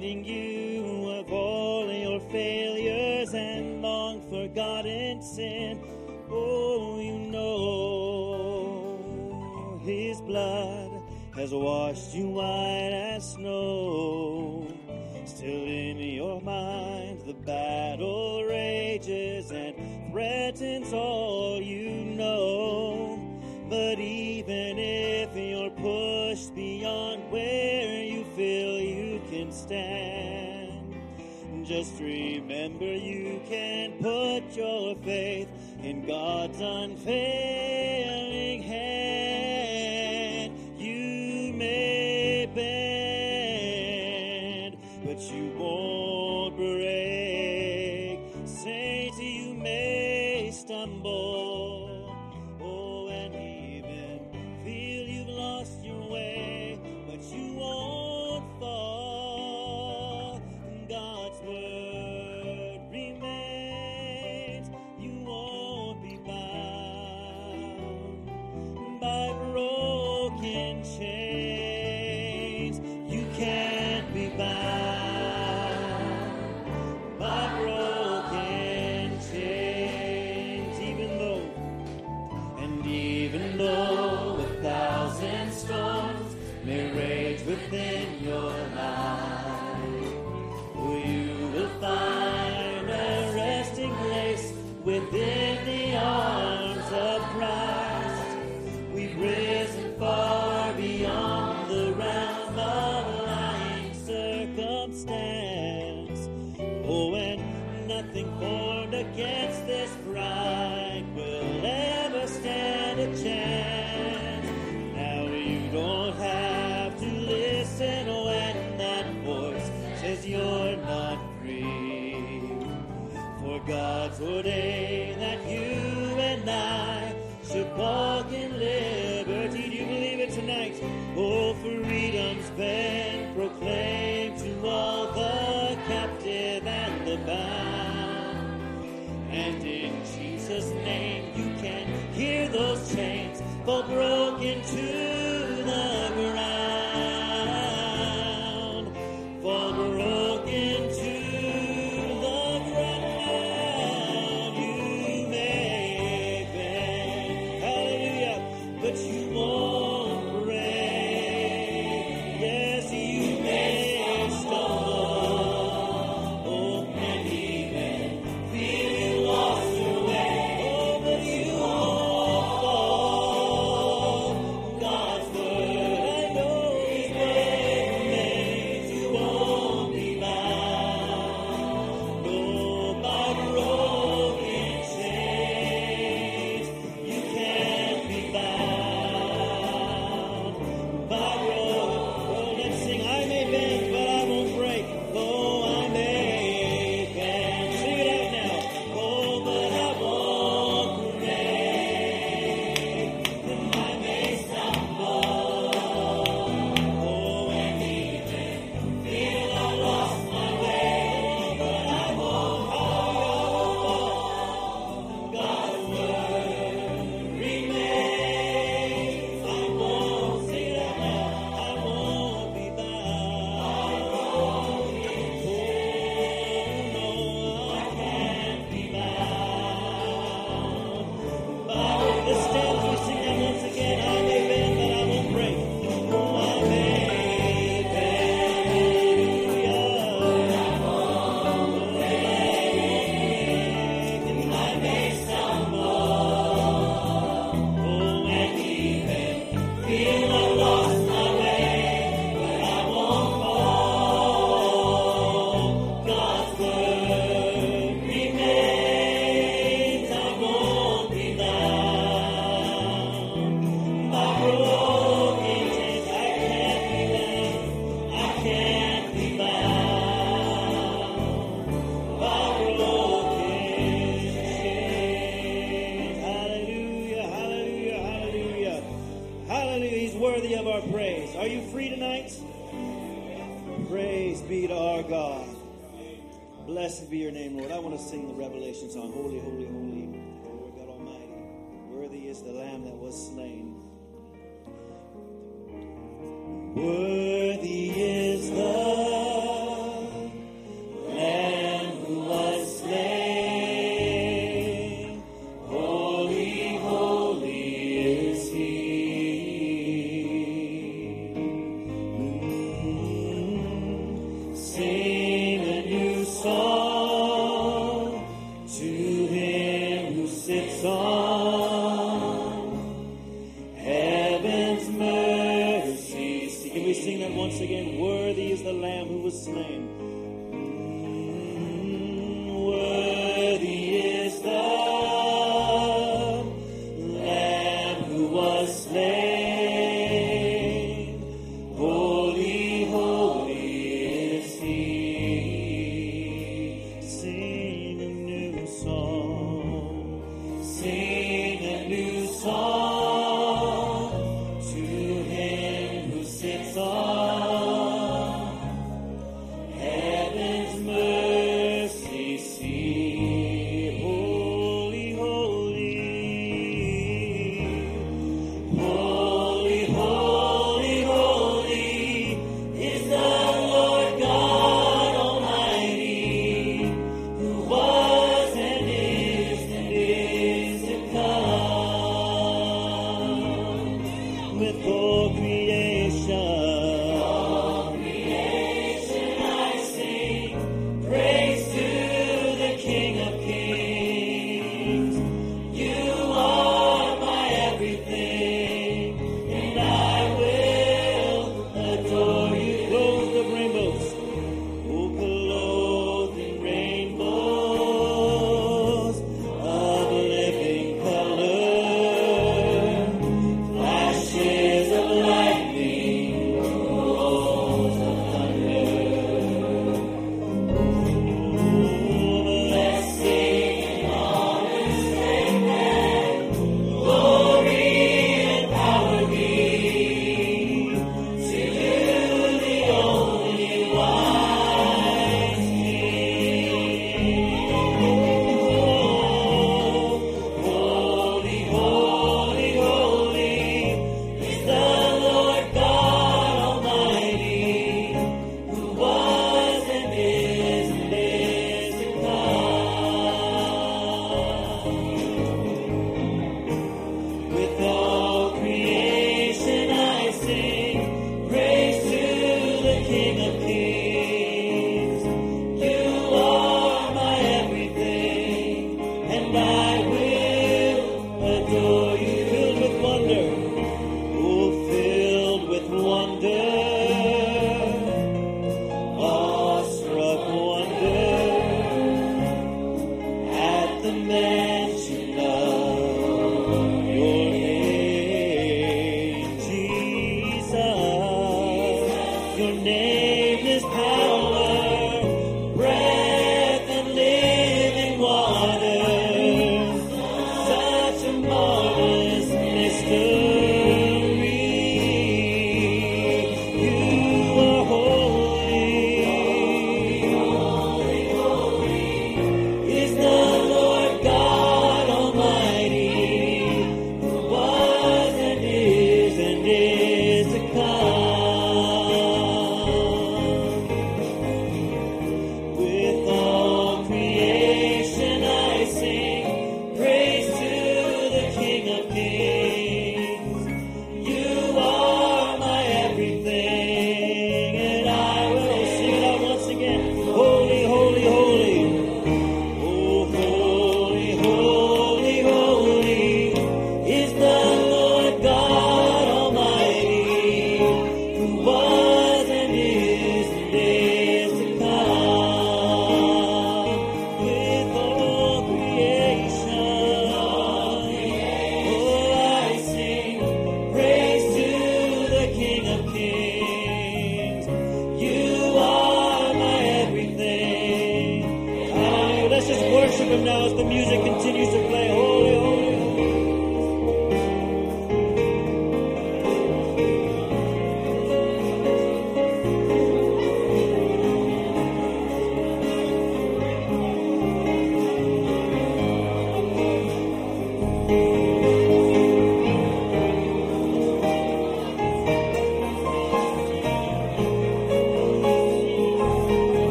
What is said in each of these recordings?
reminding you of all your failures and long forgotten sin. Oh, you know His blood has washed you white as snow. Still in your mind, the battle rages and threatens all. can stand. Just remember you can put your faith in God's unfailing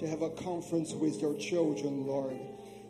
to have a conference with your children, Lord,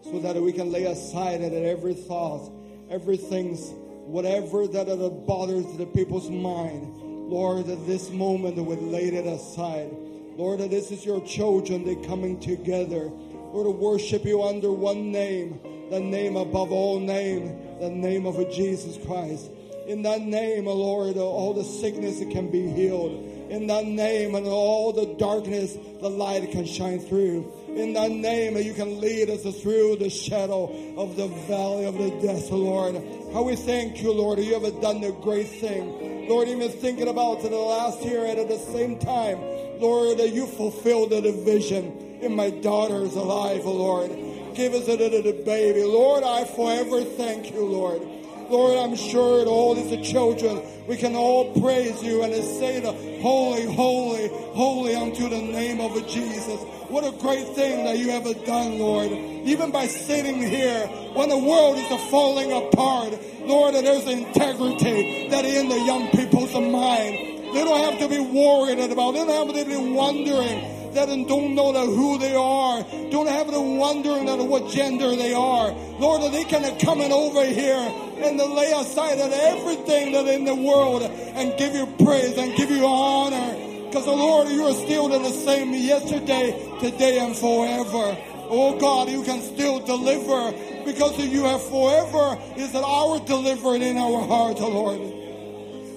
so that we can lay aside that every thought, everything's, whatever that bothers the people's mind, Lord, at this moment we lay it aside. Lord, that this is your children, they coming together, Lord, to worship you under one name, the name above all name, the name of Jesus Christ. In that name, Lord, all the sickness can be healed. In that name, and all the darkness, the light can shine through. In that name, that you can lead us through the shadow of the valley of the death, Lord. How we thank you, Lord. You have done the great thing. Lord, even thinking about the last year and at the same time, Lord, that you fulfilled the vision in my daughter's life, Lord. Give us a little baby. Lord, I forever thank you, Lord. Lord, I'm sure that all these children, we can all praise you and say the holy, holy, holy unto the name of Jesus. What a great thing that you have done, Lord. Even by sitting here, when the world is falling apart, Lord, there's integrity that in the young people's mind. They don't have to be worried about. They don't have to be wondering that don't know that who they are. Don't have to wondering that what gender they are. Lord, that they can come in over here and to lay aside that everything that in the world and give you praise and give you honor. Because the Lord, you are still the same yesterday, today, and forever. Oh God, you can still deliver because you have forever is that our delivered in our heart, oh Lord.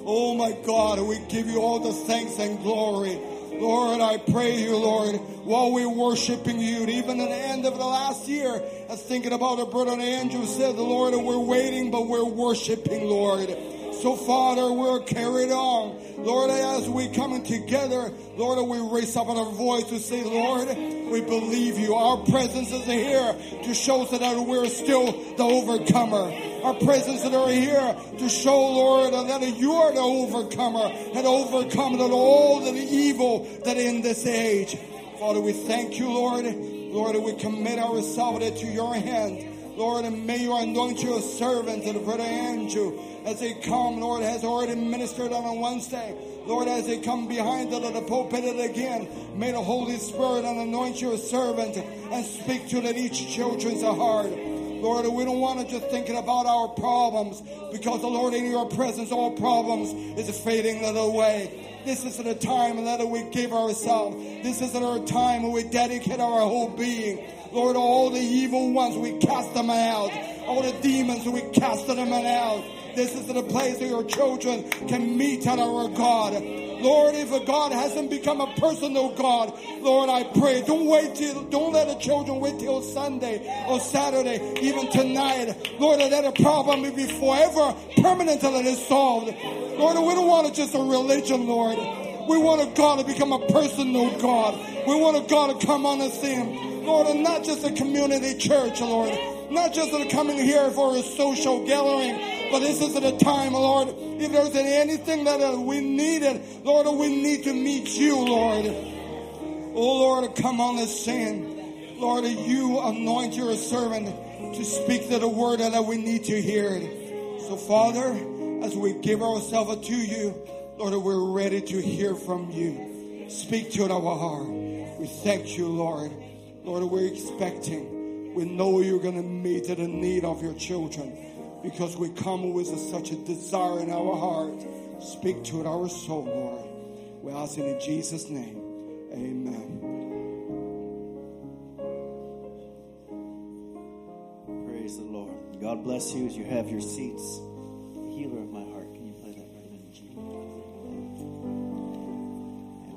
Oh my God, we give you all the thanks and glory. Lord, I pray you, Lord, while we're worshiping you, even at the end of the last year, I was thinking about a brother Andrew said, the Lord, and we're waiting, but we're worshiping, Lord. So, Father, we're carried on. Lord, as we coming together, Lord, we raise up our voice to say, Lord, we believe you. Our presence is here to show that we're still the overcomer. Our presence is here to show, Lord, that you are the overcomer and overcome that all the evil that in this age. Father, we thank you, Lord. Lord, we commit ourselves to your hand. Lord, and may you anoint your servant and brother Andrew as they come, Lord, has already ministered on a Wednesday. Lord, as they come behind the, the pulpit again, may the Holy Spirit anoint your servant and speak to that each children's heart. Lord, we don't want to just thinking about our problems because the Lord in your presence, all problems is fading away. This is the time that we give ourselves. This is our time when we dedicate our whole being. Lord, all the evil ones, we cast them out. All the demons, we cast them out. This is the place where your children can meet at our God. Lord, if a God hasn't become a personal God, Lord, I pray, don't wait till, don't let the children wait till Sunday or Saturday, even tonight. Lord, that a problem be forever permanent until it is solved. Lord, we don't want it just a religion, Lord. We want a God to become a personal God. We want a God to come on the scene. Lord, and not just a community church, Lord. Not just coming here for a social gathering, but this is a time, Lord. If there's anything that uh, we needed, Lord, we need to meet you, Lord. Oh, Lord, come on the scene. Lord, you anoint your servant to speak to the word that we need to hear. So, Father, as we give ourselves to you, Lord, we're ready to hear from you. Speak to our heart. We thank you, Lord. Lord, we're expecting we know you're going to meet the need of your children because we come with such a desire in our heart. Speak to our soul, Lord. We ask it in Jesus' name. Amen. Praise the Lord. God bless you as you have your seats. Healer of my heart. Can you play that right G?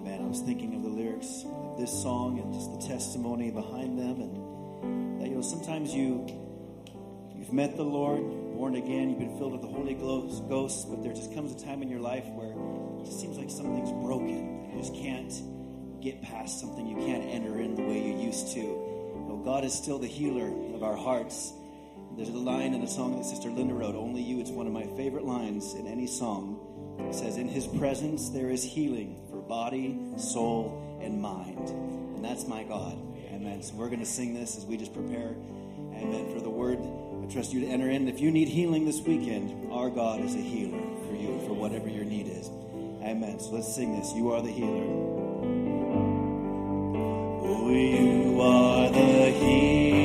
Amen. I was thinking of lyrics of this song and just the testimony behind them and that you know, sometimes you you've met the Lord, born again, you've been filled with the Holy Ghost, but there just comes a time in your life where it just seems like something's broken. You just can't get past something. You can't enter in the way you used to. You know, God is still the healer of our hearts. There's a line in the song that Sister Linda wrote, Only You. It's one of my favorite lines in any song. It says, In His presence there is healing for body, soul, mind. And that's my God. Amen. So we're going to sing this as we just prepare, amen, for the word. I trust you to enter in. If you need healing this weekend, our God is a healer for you, for whatever your need is. Amen. So let's sing this. You are the healer. Oh, you are the healer.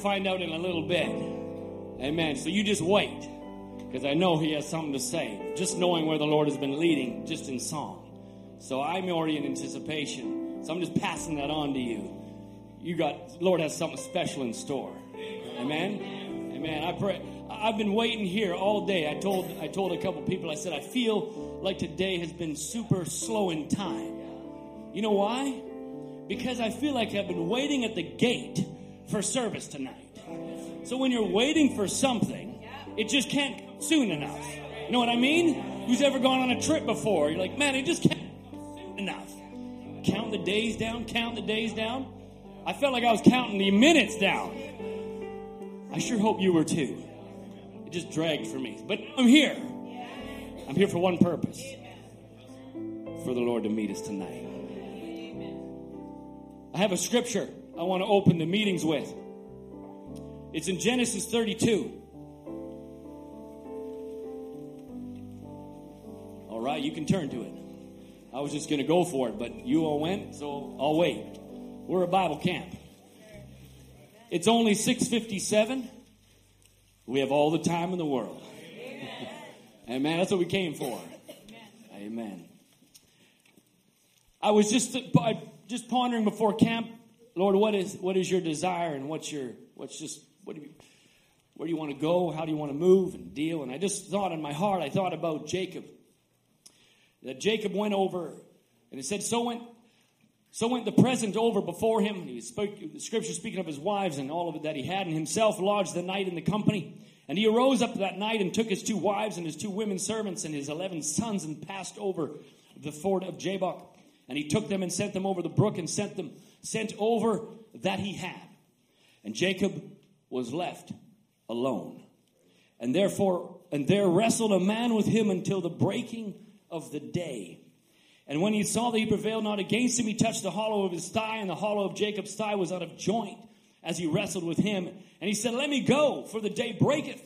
Find out in a little bit. Amen. So you just wait because I know He has something to say. Just knowing where the Lord has been leading, just in song. So I'm already in anticipation. So I'm just passing that on to you. You got, Lord has something special in store. Amen. Amen. I pray. I've been waiting here all day. I told I told a couple people. I said I feel like today has been super slow in time. You know why? Because I feel like I've been waiting at the gate for service tonight. So when you're waiting for something, it just can't come soon enough. You know what I mean? Who's ever gone on a trip before? You're like, man, it just can't come soon enough. Count the days down, count the days down. I felt like I was counting the minutes down. I sure hope you were too. It just dragged for me. But I'm here. I'm here for one purpose for the Lord to meet us tonight. I have a scripture I want to open the meetings with. It's in Genesis 32. All right, you can turn to it. I was just going to go for it, but you all went, so I'll wait. We're a Bible camp. It's only 657. We have all the time in the world. Amen. That's what we came for. Amen. I was just just pondering before camp, Lord, what is what is your desire and what's your what's just what do you where do you want to go? How do you want to move and deal? And I just thought in my heart, I thought about Jacob. That Jacob went over, and it said, so went so went the present over before him. He spoke the scripture speaking of his wives and all of it that he had, and himself lodged the night in the company. And he arose up that night and took his two wives and his two women servants and his eleven sons and passed over the ford of Jabbok. And he took them and sent them over the brook and sent them sent over that he had. And Jacob was left alone. And therefore and there wrestled a man with him until the breaking of the day. And when he saw that he prevailed not against him, he touched the hollow of his thigh, and the hollow of Jacob's thigh was out of joint as he wrestled with him. And he said, Let me go, for the day breaketh.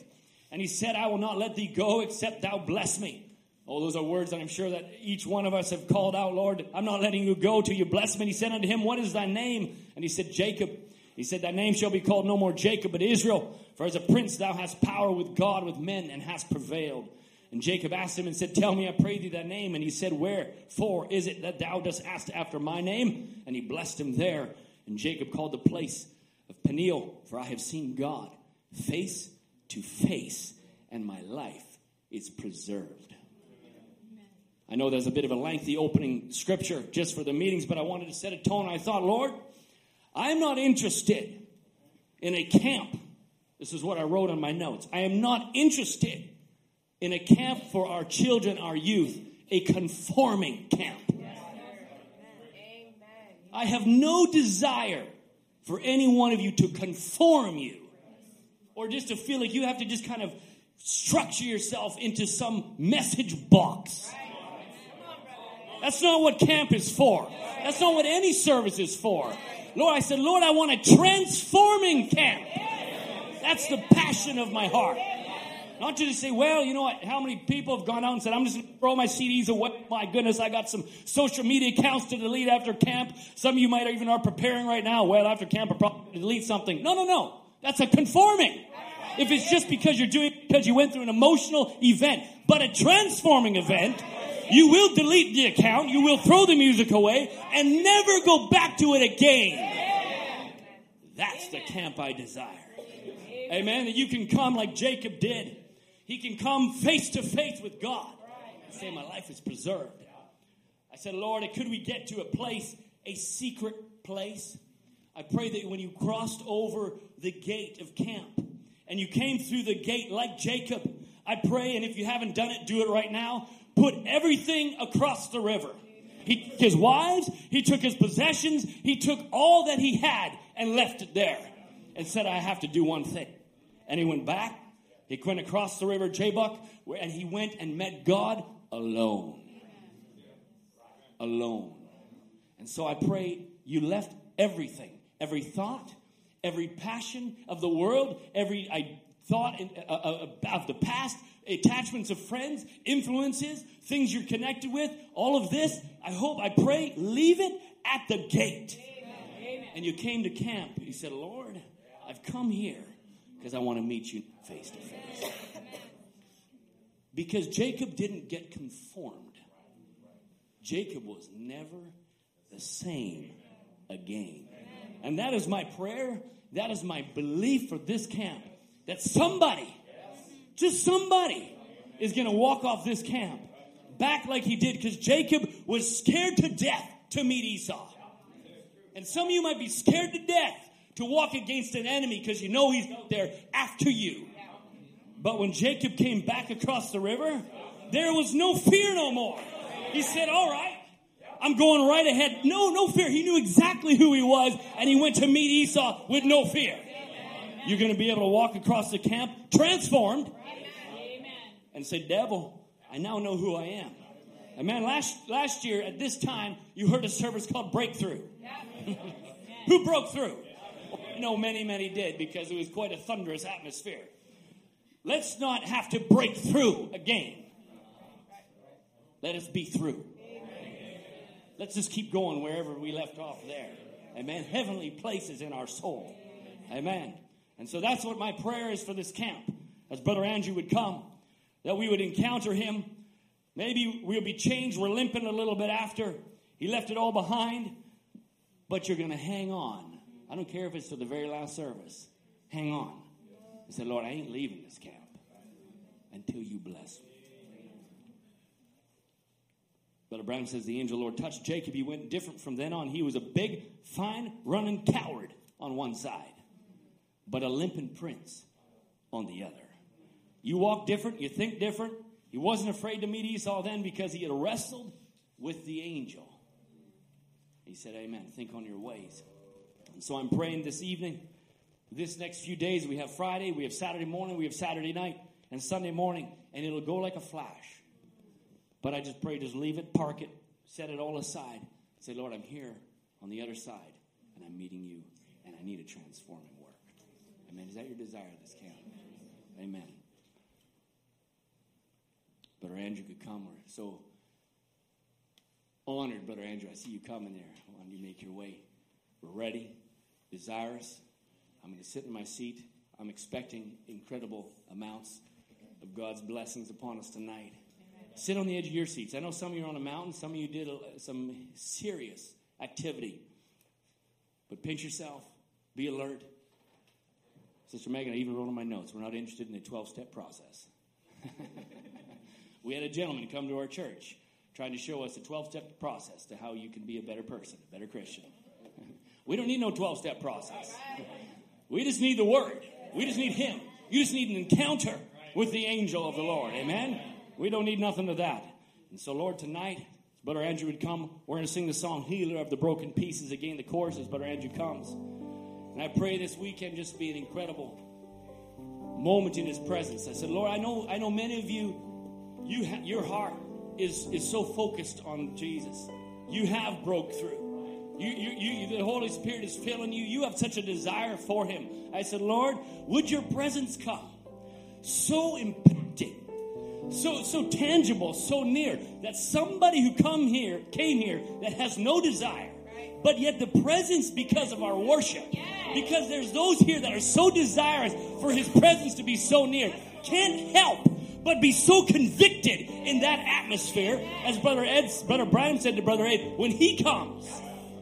And he said, I will not let thee go except thou bless me. Oh, those are words that I'm sure that each one of us have called out, Lord, I'm not letting you go till you bless me. And he said unto him, What is thy name? And he said, Jacob. He said, Thy name shall be called no more Jacob, but Israel. For as a prince thou hast power with God, with men, and hast prevailed. And Jacob asked him and said, Tell me, I pray thee, thy name. And he said, Wherefore is it that thou dost ask after my name? And he blessed him there. And Jacob called the place of Peniel, for I have seen God face to face, and my life is preserved. I know there's a bit of a lengthy opening scripture just for the meetings, but I wanted to set a tone. I thought, Lord, I'm not interested in a camp. This is what I wrote on my notes. I am not interested in a camp for our children, our youth, a conforming camp. I have no desire for any one of you to conform you or just to feel like you have to just kind of structure yourself into some message box. That's not what camp is for. That's not what any service is for. Lord, I said, Lord, I want a transforming camp. That's the passion of my heart. Not to just say, well, you know what? How many people have gone out and said, I'm just going to throw my CDs away. My goodness, I got some social media accounts to delete after camp. Some of you might even are preparing right now. Well, after camp, I'll probably delete something. No, no, no. That's a conforming. If it's just because you're doing because you went through an emotional event, but a transforming event, you will delete the account, you will throw the music away, and never go back to it again. That's the camp I desire. Amen. That you can come like Jacob did. He can come face to face with God and say, My life is preserved. I said, Lord, could we get to a place, a secret place? I pray that when you crossed over the gate of camp and you came through the gate like Jacob, I pray, and if you haven't done it, do it right now put everything across the river. He his wives, he took his possessions, he took all that he had and left it there and said, I have to do one thing. And he went back, he went across the river Jabbok, and he went and met God alone. Alone. And so I pray you left everything, every thought, every passion of the world, every I thought in, uh, uh, of the past, attachments of friends, influences, things you're connected with, all of this, I hope, I pray, leave it at the gate. Amen. and you came to camp, you said, Lord, I've come here because I want to meet you face to face. Because Jacob didn't get conformed. Jacob was never the same again. And that is my prayer. That is my belief for this camp. That somebody, just somebody, is going to walk off this camp back like he did because Jacob was scared to death to meet Esau. And some of you might be scared to death to walk against an enemy because you know he's out there after you. But when Jacob came back across the river, there was no fear no more. He said, All right, I'm going right ahead. No, no fear. He knew exactly who he was, and he went to meet Esau with no fear. You're going to be able to walk across the camp transformed and say, Devil, I now know who I am. And man, last, last year at this time, you heard a service called Breakthrough. who broke through? No, many, many did because it was quite a thunderous atmosphere. Let's not have to break through again. Let us be through. Let's just keep going wherever we left off there. Amen. Heavenly places in our soul. Amen. And so that's what my prayer is for this camp. As Brother Andrew would come, that we would encounter him. Maybe we'll be changed. We're limping a little bit after. He left it all behind. But you're going to hang on. I don't care if it's to the very last service. Hang on. He said, Lord, I ain't leaving this camp until you bless me. Brother Branham says the angel Lord touched Jacob. He went different from then on. He was a big, fine, running coward on one side, but a limping prince on the other. You walk different, you think different. He wasn't afraid to meet Esau then because he had wrestled with the angel. He said, Amen. Think on your ways. And so I'm praying this evening, this next few days. We have Friday, we have Saturday morning, we have Saturday night, and Sunday morning, and it'll go like a flash. But I just pray, just leave it, park it, set it all aside. Say, Lord, I'm here on the other side, and I'm meeting you, and I need a transforming. Amen. Is that your desire this camp? Amen. Brother Andrew could come. We're so honored, Brother Andrew. I see you coming there. Why don't you make your way? We're ready, desirous. I'm going to sit in my seat. I'm expecting incredible amounts of God's blessings upon us tonight. Sit on the edge of your seats. I know some of you are on a mountain, some of you did some serious activity. But pinch yourself, be alert. Sister Megan, I even wrote on my notes, we're not interested in the 12 step process. we had a gentleman come to our church trying to show us a 12 step process to how you can be a better person, a better Christian. we don't need no 12 step process. We just need the Word. We just need Him. You just need an encounter with the angel of the Lord. Amen? We don't need nothing of that. And so, Lord, tonight, Brother Andrew would come. We're going to sing the song Healer of the Broken Pieces again, the chorus as Brother Andrew comes. And I pray this weekend just be an incredible moment in his presence. I said, Lord, I know, I know many of you, you ha- your heart is, is so focused on Jesus. You have broke through. You, you, you, the Holy Spirit is filling you. You have such a desire for Him. I said, Lord, would your presence come so impacting, so so tangible, so near that somebody who come here came here that has no desire, but yet the presence because of our worship, because there's those here that are so desirous for His presence to be so near, can't help but be so convicted in that atmosphere, as Brother Ed, Brother Brian said to Brother Ed, when he comes,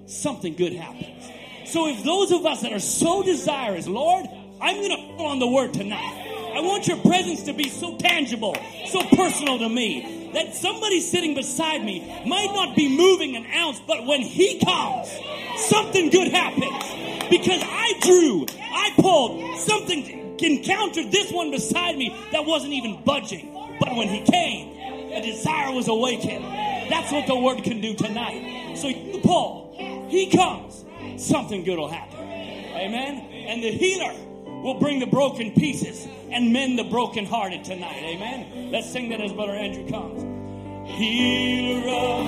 something good happens. So if those of us that are so desirous, Lord, I'm going to fall on the word tonight. I want your presence to be so tangible, so personal to me, that somebody sitting beside me might not be moving an ounce, but when he comes, something good happens. Because I drew, I pulled, something encountered this one beside me that wasn't even budging. But when he came, a desire was awakened. That's what the word can do tonight. So you pull, he comes, something good will happen. Amen. And the healer will bring the broken pieces and mend the brokenhearted tonight. Amen. Let's sing that as Brother Andrew comes. Healer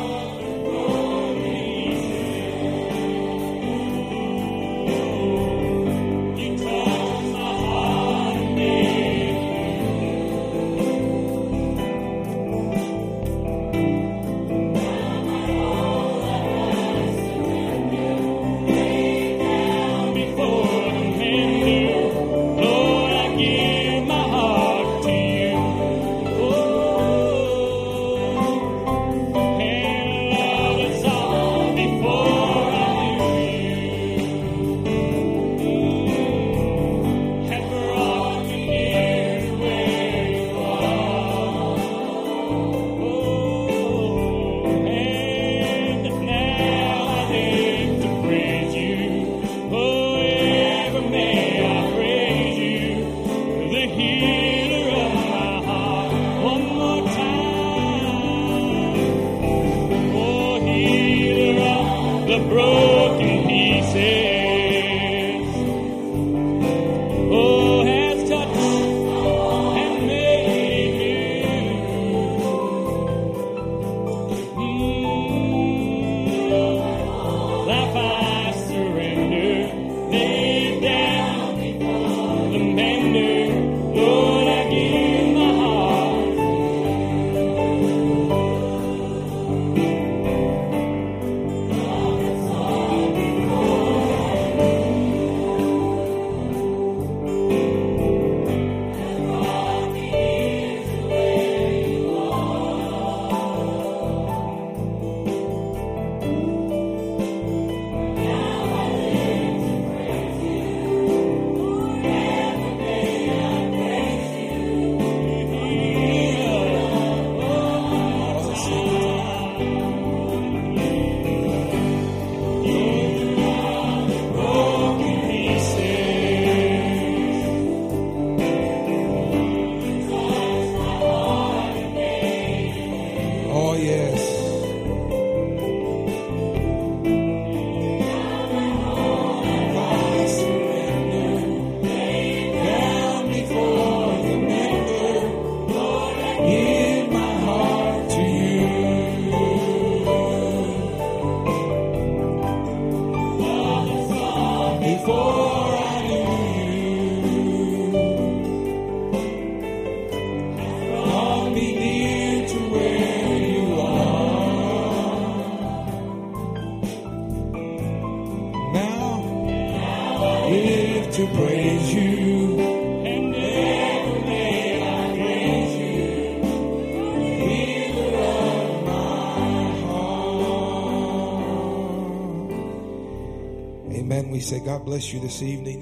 say, God bless you this evening.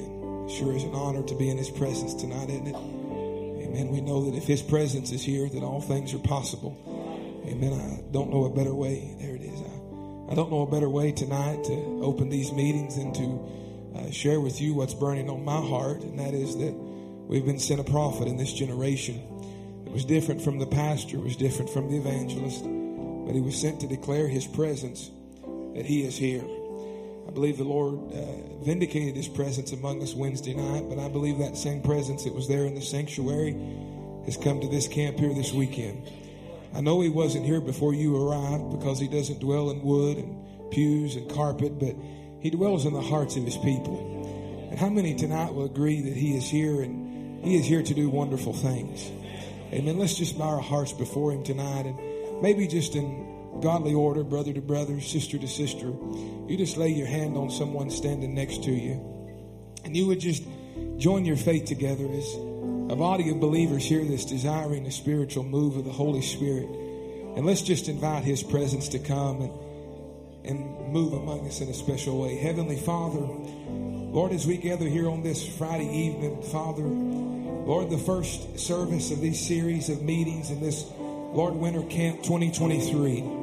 Sure is an honor to be in His presence tonight, isn't it? Amen. We know that if His presence is here, that all things are possible. Amen. I don't know a better way. There it is. I, I don't know a better way tonight to open these meetings and to uh, share with you what's burning on my heart, and that is that we've been sent a prophet in this generation. It was different from the pastor, it was different from the evangelist, but he was sent to declare His presence, that He is here. I believe the Lord uh, vindicated His presence among us Wednesday night, but I believe that same presence that was there in the sanctuary has come to this camp here this weekend. I know He wasn't here before you arrived because He doesn't dwell in wood and pews and carpet, but He dwells in the hearts of His people. And how many tonight will agree that He is here and He is here to do wonderful things? Amen. Let's just bow our hearts before Him tonight and maybe just in godly order, brother to brother, sister to sister, you just lay your hand on someone standing next to you. And you would just join your faith together as a body of believers here that's desiring a spiritual move of the Holy Spirit. And let's just invite His presence to come and, and move among us in a special way. Heavenly Father, Lord, as we gather here on this Friday evening, Father, Lord, the first service of this series of meetings in this Lord Winter Camp 2023.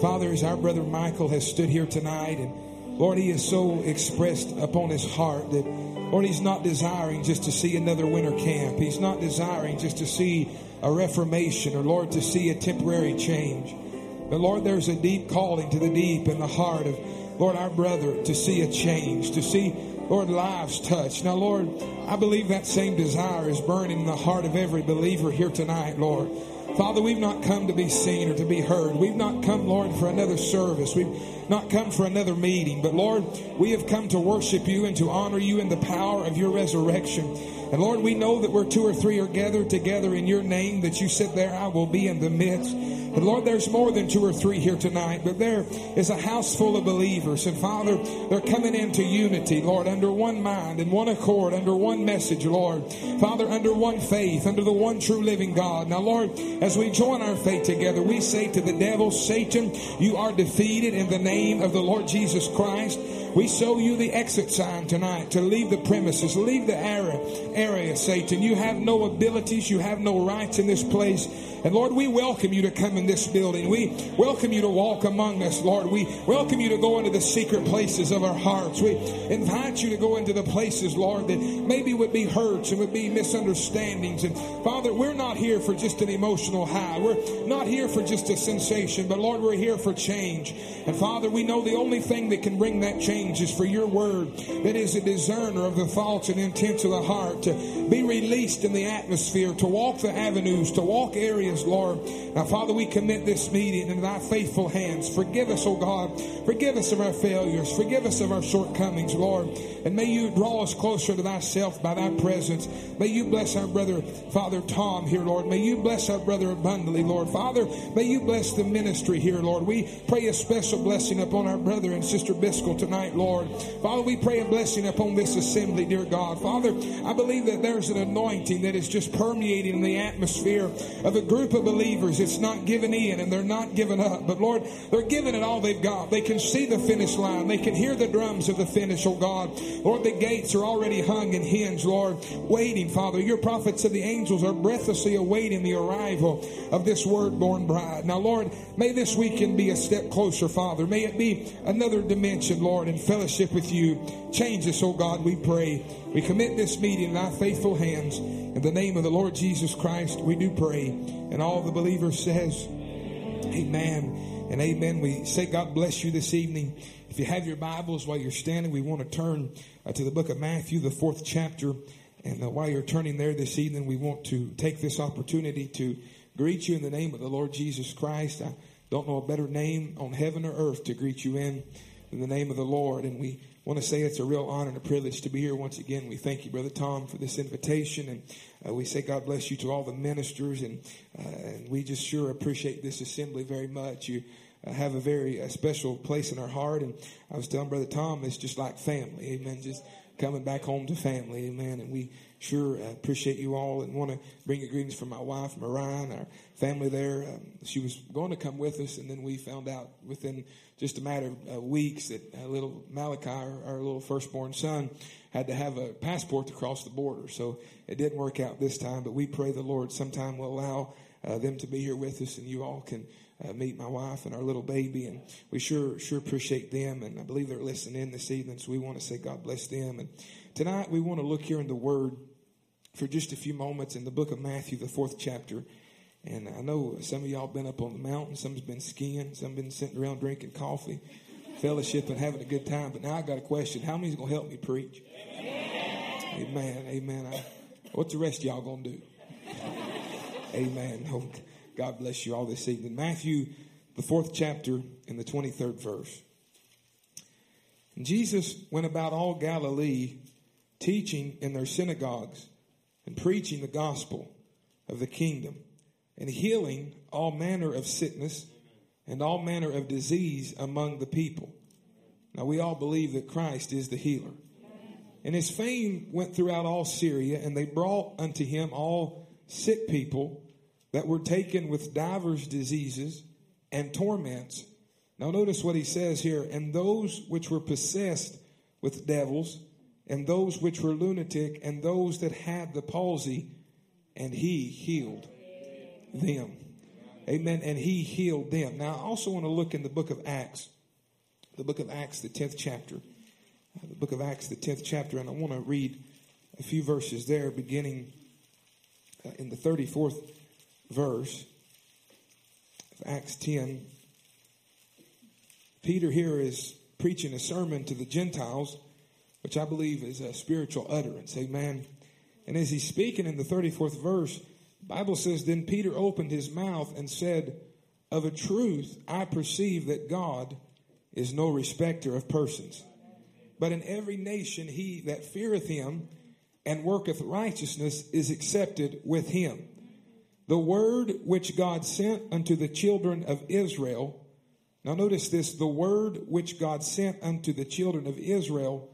Father, as our brother Michael has stood here tonight, and Lord, he has so expressed upon his heart that, Lord, he's not desiring just to see another winter camp. He's not desiring just to see a reformation or, Lord, to see a temporary change. But, Lord, there's a deep calling to the deep in the heart of, Lord, our brother to see a change, to see, Lord, lives touched. Now, Lord, I believe that same desire is burning in the heart of every believer here tonight, Lord. Father, we've not come to be seen or to be heard. We've not come, Lord, for another service. We've not come for another meeting. But, Lord, we have come to worship you and to honor you in the power of your resurrection. And, Lord, we know that where two or three are gathered together in your name, that you sit there, I will be in the midst. But, Lord, there's more than two or three here tonight, but there is a house full of believers. And, Father, they're coming into unity, Lord, under one mind and one accord, under one message, Lord. Father, under one faith, under the one true living God. Now, Lord, as we join our faith together, we say to the devil, Satan, you are defeated in the name of the Lord Jesus Christ. We show you the exit sign tonight to leave the premises, leave the area, area, Satan. You have no abilities, you have no rights in this place. And Lord, we welcome you to come in this building. We welcome you to walk among us, Lord. We welcome you to go into the secret places of our hearts. We invite you to go into the places, Lord, that maybe would be hurts and would be misunderstandings. And Father, we're not here for just an emotional high. We're not here for just a sensation, but Lord, we're here for change. And Father, we know the only thing that can bring that change is for your word that is a discerner of the thoughts and intents of the heart to be released in the atmosphere, to walk the avenues, to walk areas, Lord. Now, Father, we commit this meeting in thy faithful hands. Forgive us, O God. Forgive us of our failures. Forgive us of our shortcomings, Lord. And may you draw us closer to thyself by thy presence. May you bless our brother, Father Tom here, Lord. May you bless our brother abundantly, Lord. Father, may you bless the ministry here, Lord. We pray a special blessing upon our brother and sister Biscoe tonight, Lord. Father, we pray a blessing upon this assembly, dear God. Father, I believe that there's an anointing that is just permeating the atmosphere of a group of believers. It's not giving in and they're not giving up. But Lord, they're giving it all they've got. They can see the finish line. They can hear the drums of the finish, oh God. Lord, the gates are already hung and hinged, Lord, waiting, Father. Your prophets and the angels are breathlessly awaiting the arrival of this word born bride. Now, Lord, may this weekend be a step closer, Father. May it be another dimension, Lord, in fellowship with you. Change us, oh God, we pray. We commit this meeting in thy faithful hands. In the name of the Lord Jesus Christ, we do pray. And all the believers says, Amen and amen. We say God bless you this evening. If you have your Bibles while you're standing, we want to turn uh, to the book of Matthew, the fourth chapter. And uh, while you're turning there this evening, we want to take this opportunity to greet you in the name of the Lord Jesus Christ. I don't know a better name on heaven or earth to greet you in in the name of the Lord. And we want to say it's a real honor and a privilege to be here once again. We thank you, Brother Tom, for this invitation. And uh, we say God bless you to all the ministers. And, uh, and we just sure appreciate this assembly very much. You uh, have a very uh, special place in our heart. And I was telling Brother Tom, it's just like family. Amen. Just coming back home to family. Amen. And we sure uh, appreciate you all and want to bring your greetings from my wife, Mariah, our family there. Um, she was going to come with us, and then we found out within just a matter of uh, weeks that uh, little Malachi, our, our little firstborn son, had to have a passport to cross the border. So it didn't work out this time, but we pray the Lord sometime will allow uh, them to be here with us, and you all can uh, meet my wife and our little baby, and we sure sure appreciate them, and I believe they're listening in this evening, so we want to say God bless them. And tonight we want to look here in the Word for just a few moments in the book of Matthew, the fourth chapter. And I know some of y'all been up on the mountain, some's been skiing, some been sitting around drinking coffee, fellowship, and having a good time. But now I got a question: How many's gonna help me preach? Amen. Amen. Amen. I, what's the rest y'all gonna do? Amen. Oh, God bless you all this evening. Matthew, the fourth chapter, and the 23rd verse. And Jesus went about all Galilee, teaching in their synagogues and preaching the gospel of the kingdom and healing all manner of sickness and all manner of disease among the people. Now, we all believe that Christ is the healer. And his fame went throughout all Syria, and they brought unto him all sick people that were taken with divers diseases and torments. Now, notice what he says here and those which were possessed with devils, and those which were lunatic, and those that had the palsy, and he healed them. Amen. And he healed them. Now, I also want to look in the book of Acts, the book of Acts, the 10th chapter. Uh, the book of Acts, the 10th chapter, and I want to read a few verses there, beginning uh, in the 34th verse of Acts 10. Peter here is preaching a sermon to the Gentiles, which I believe is a spiritual utterance. Amen. And as he's speaking in the 34th verse, Bible says, Then Peter opened his mouth and said, Of a truth, I perceive that God is no respecter of persons. But in every nation, he that feareth him and worketh righteousness is accepted with him. The word which God sent unto the children of Israel. Now notice this, the word which God sent unto the children of Israel,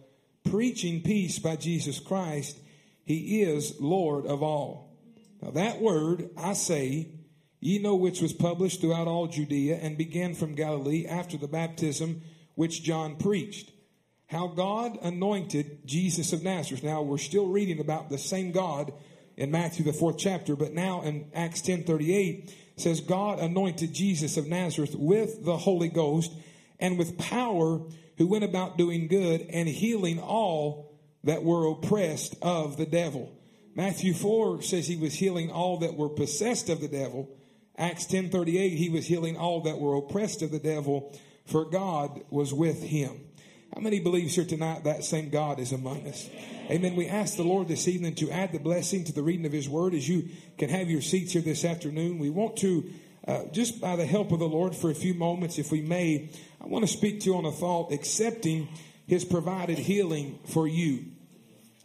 preaching peace by Jesus Christ, he is Lord of all. Now that word, I say, ye know which was published throughout all Judea and began from Galilee after the baptism which John preached. How God anointed Jesus of Nazareth. Now we're still reading about the same God in Matthew the fourth chapter, but now in Acts 10:38 says God anointed Jesus of Nazareth with the Holy Ghost and with power who went about doing good and healing all that were oppressed of the devil. Matthew 4 says he was healing all that were possessed of the devil. Acts 10:38 he was healing all that were oppressed of the devil for God was with him. How many believes here tonight that same God is among us? Amen. We ask the Lord this evening to add the blessing to the reading of His Word as you can have your seats here this afternoon. We want to, uh, just by the help of the Lord for a few moments, if we may, I want to speak to you on a thought accepting His provided healing for you.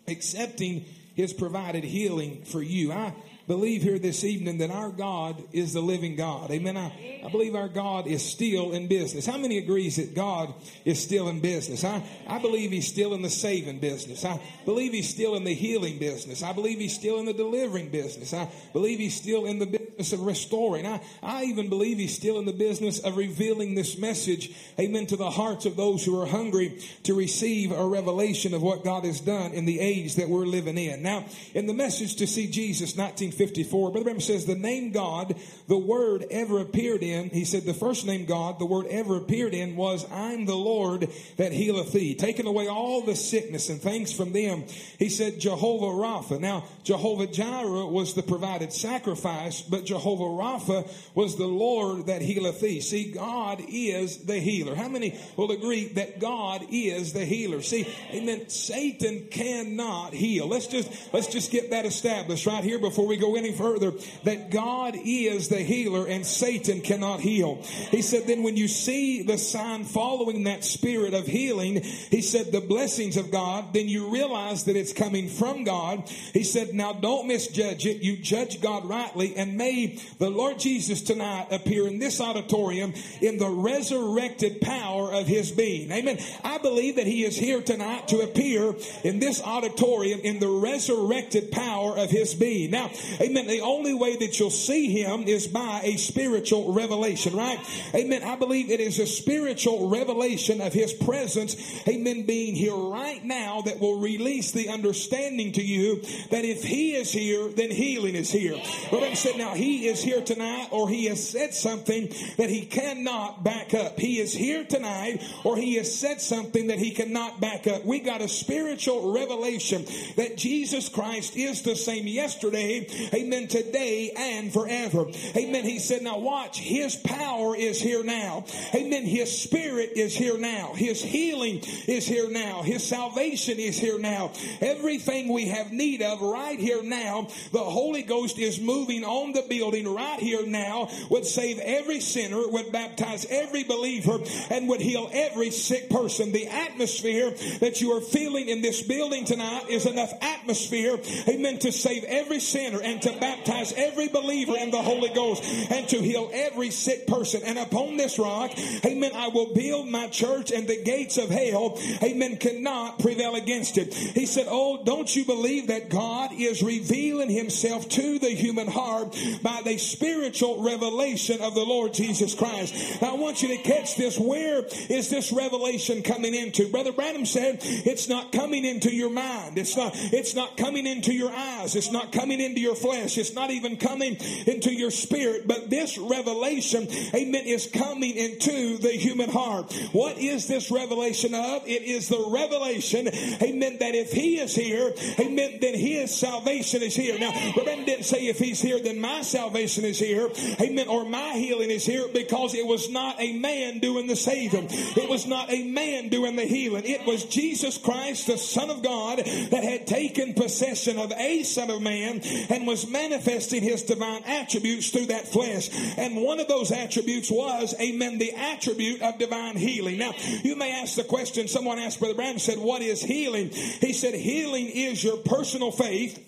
Accepting His provided healing for you. I believe here this evening that our God is the living God. Amen. I, I believe our God is still in business. How many agrees that God is still in business? I, I believe he's still in the saving business. I believe he's still in the healing business. I believe he's still in the delivering business. I believe he's still in the business of restoring. I, I even believe he's still in the business of revealing this message, amen, to the hearts of those who are hungry to receive a revelation of what God has done in the age that we're living in. Now, in the message to see Jesus 1954, Brother Branham says the name God, the word ever appeared in, he said the first name God, the word ever appeared in was I'm the Lord that healeth thee. Taking away all the sickness and things from them. He said Jehovah Rapha. Now, Jehovah Jireh was the provided sacrifice, but Jehovah Rapha was the Lord that healeth thee. See, God is the healer. How many will agree that God is the healer? See, amen. Satan cannot heal. Let's just, let's just get that established right here before we go any further that God is the healer and Satan cannot heal. He said, then when you see the sign following that spirit of healing, he said, the blessings of God, then you realize that it's coming from God. He said, now don't misjudge it. You judge God rightly and may the Lord Jesus tonight appear in this auditorium in the resurrected power of his being. Amen. I believe that he is here tonight to appear in this auditorium in the resurrected power of his being. Now, amen. The only way that you'll see him is by a spiritual revelation, right? Amen. I believe it is a spiritual revelation of his presence, amen, being here right now that will release the understanding to you that if he is here, then healing is here. But I'm said, now he is here tonight or he has said something that he cannot back up. He is here tonight or he has said something that he cannot back up. We got a spiritual revelation that Jesus Christ is the same yesterday, amen, today and forever. Amen. He said, now watch, his power is here now. Amen. His spirit is here now. His healing is here now. His salvation is here now. Everything we have need of right here now, the Holy Ghost is moving on the building right here now, would save every sinner, would baptize every believer, and would heal every sick person. The atmosphere that you are feeling in this building tonight is enough atmosphere, amen, to save every sinner and to baptize every believer in the Holy Ghost and to heal every sick person. And upon this rock, amen, I will build my church and the gates of hell, amen, cannot prevail against it. He said, Oh, don't you believe that God is revealing himself to the human heart by the spiritual revelation of the Lord Jesus Christ? Now, I want you to catch this. Where is this revelation coming into? Brother Branham said, it's not coming into your mind. It's not, it's not coming into your eyes. It's not coming into your flesh. It's not even coming into your spirit. But this revelation, amen, is coming into the human heart. What is this revelation of? It is the revelation, amen, that if he is here, amen, then his salvation is here. Now, Brother didn't say if he's here, then my salvation is here, amen, or my healing is here because it was not a man doing the saving. It was not a man doing the healing. It was Jesus Christ, the Son of God, that had taken possession of a Son of Man and was manifesting his divine attributes through that flesh. And one of those attributes was, amen, the attribute of divine healing. Now, you may ask the question, someone asked Brother Branham, said, what is healing? He said, healing is your personal faith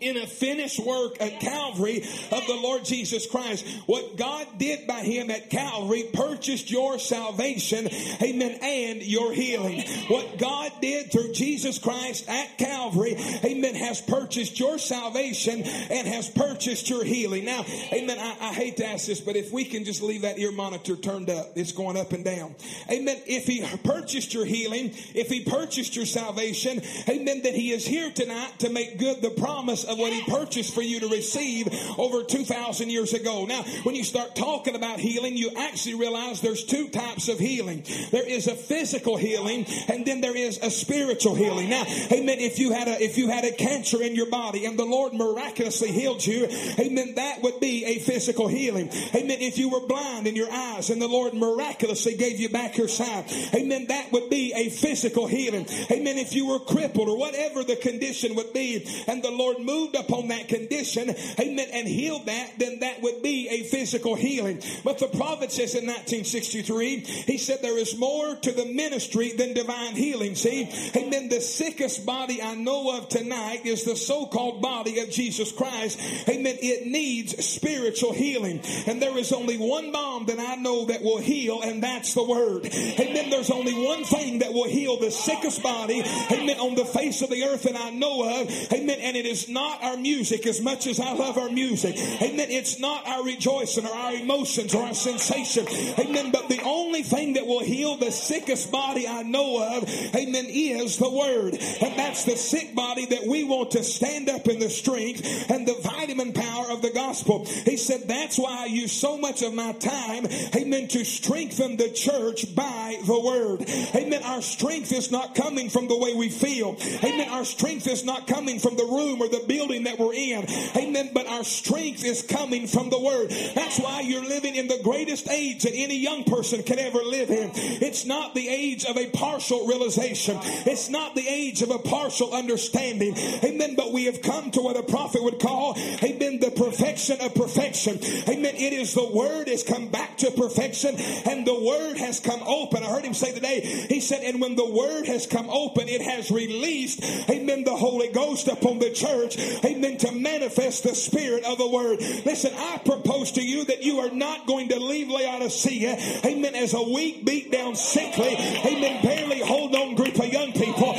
in a finished work at Calvary of the Lord Jesus Christ. What God did by him at Calvary purchased your salvation, amen, and your healing. What God did through Jesus Christ at Calvary, amen, has purchased your salvation and has purchased your healing. Now, amen, I, I hate to ask this, but if we can just leave that ear monitor turned up, it's going up and down. Amen. If he purchased your healing, if he purchased your salvation, amen, that he is here tonight to make good the promise of what he purchased for you to receive over 2,000 years ago. Now, when you start talking about healing, you actually realize there's two types of healing. There is a physical healing and then there is a spiritual healing. Now, amen, if you had a, if you had a cancer in your body and the Lord miraculously healed you, amen, that would be a physical healing. Amen. If you were blind in your eyes and the Lord miraculously gave you back your sight, amen, that would be a physical healing. Amen. If you were crippled or whatever the condition would be and the Lord moved moved upon that condition, amen, and healed that, then that would be a physical healing. But the prophet says in 1963, he said there is more to the ministry than divine healing. See, amen, the sickest body I know of tonight is the so-called body of Jesus Christ. Amen, it needs spiritual healing. And there is only one balm that I know that will heal, and that's the word. Amen, there's only one thing that will heal the sickest body, amen, on the face of the earth that I know of. Amen, and it is not not our music as much as I love our music. Amen. It's not our rejoicing or our emotions or our sensation. Amen. But the only thing that will heal the sickest body I know of, amen, is the word. And that's the sick body that we want to stand up in the strength and the vitamin power of the gospel. He said, that's why I use so much of my time, amen, to strengthen the church by the word. Amen. Our strength is not coming from the way we feel. Amen. Our strength is not coming from the room or the building building that we're in. Amen. But our strength is coming from the word. That's why you're living in the greatest age that any young person can ever live in. It's not the age of a partial realization. It's not the age of a partial understanding. Amen. But we have come to what a prophet would call, amen, the perfection of perfection. Amen. It is the word has come back to perfection and the word has come open. I heard him say today, he said, and when the word has come open, it has released, amen, the Holy Ghost upon the church, amen, to manifest the spirit of the word. Listen, I propose to you that you are not going to leave Laodicea, amen, as a weak, beat down, sickly, amen, barely hold on group of young people,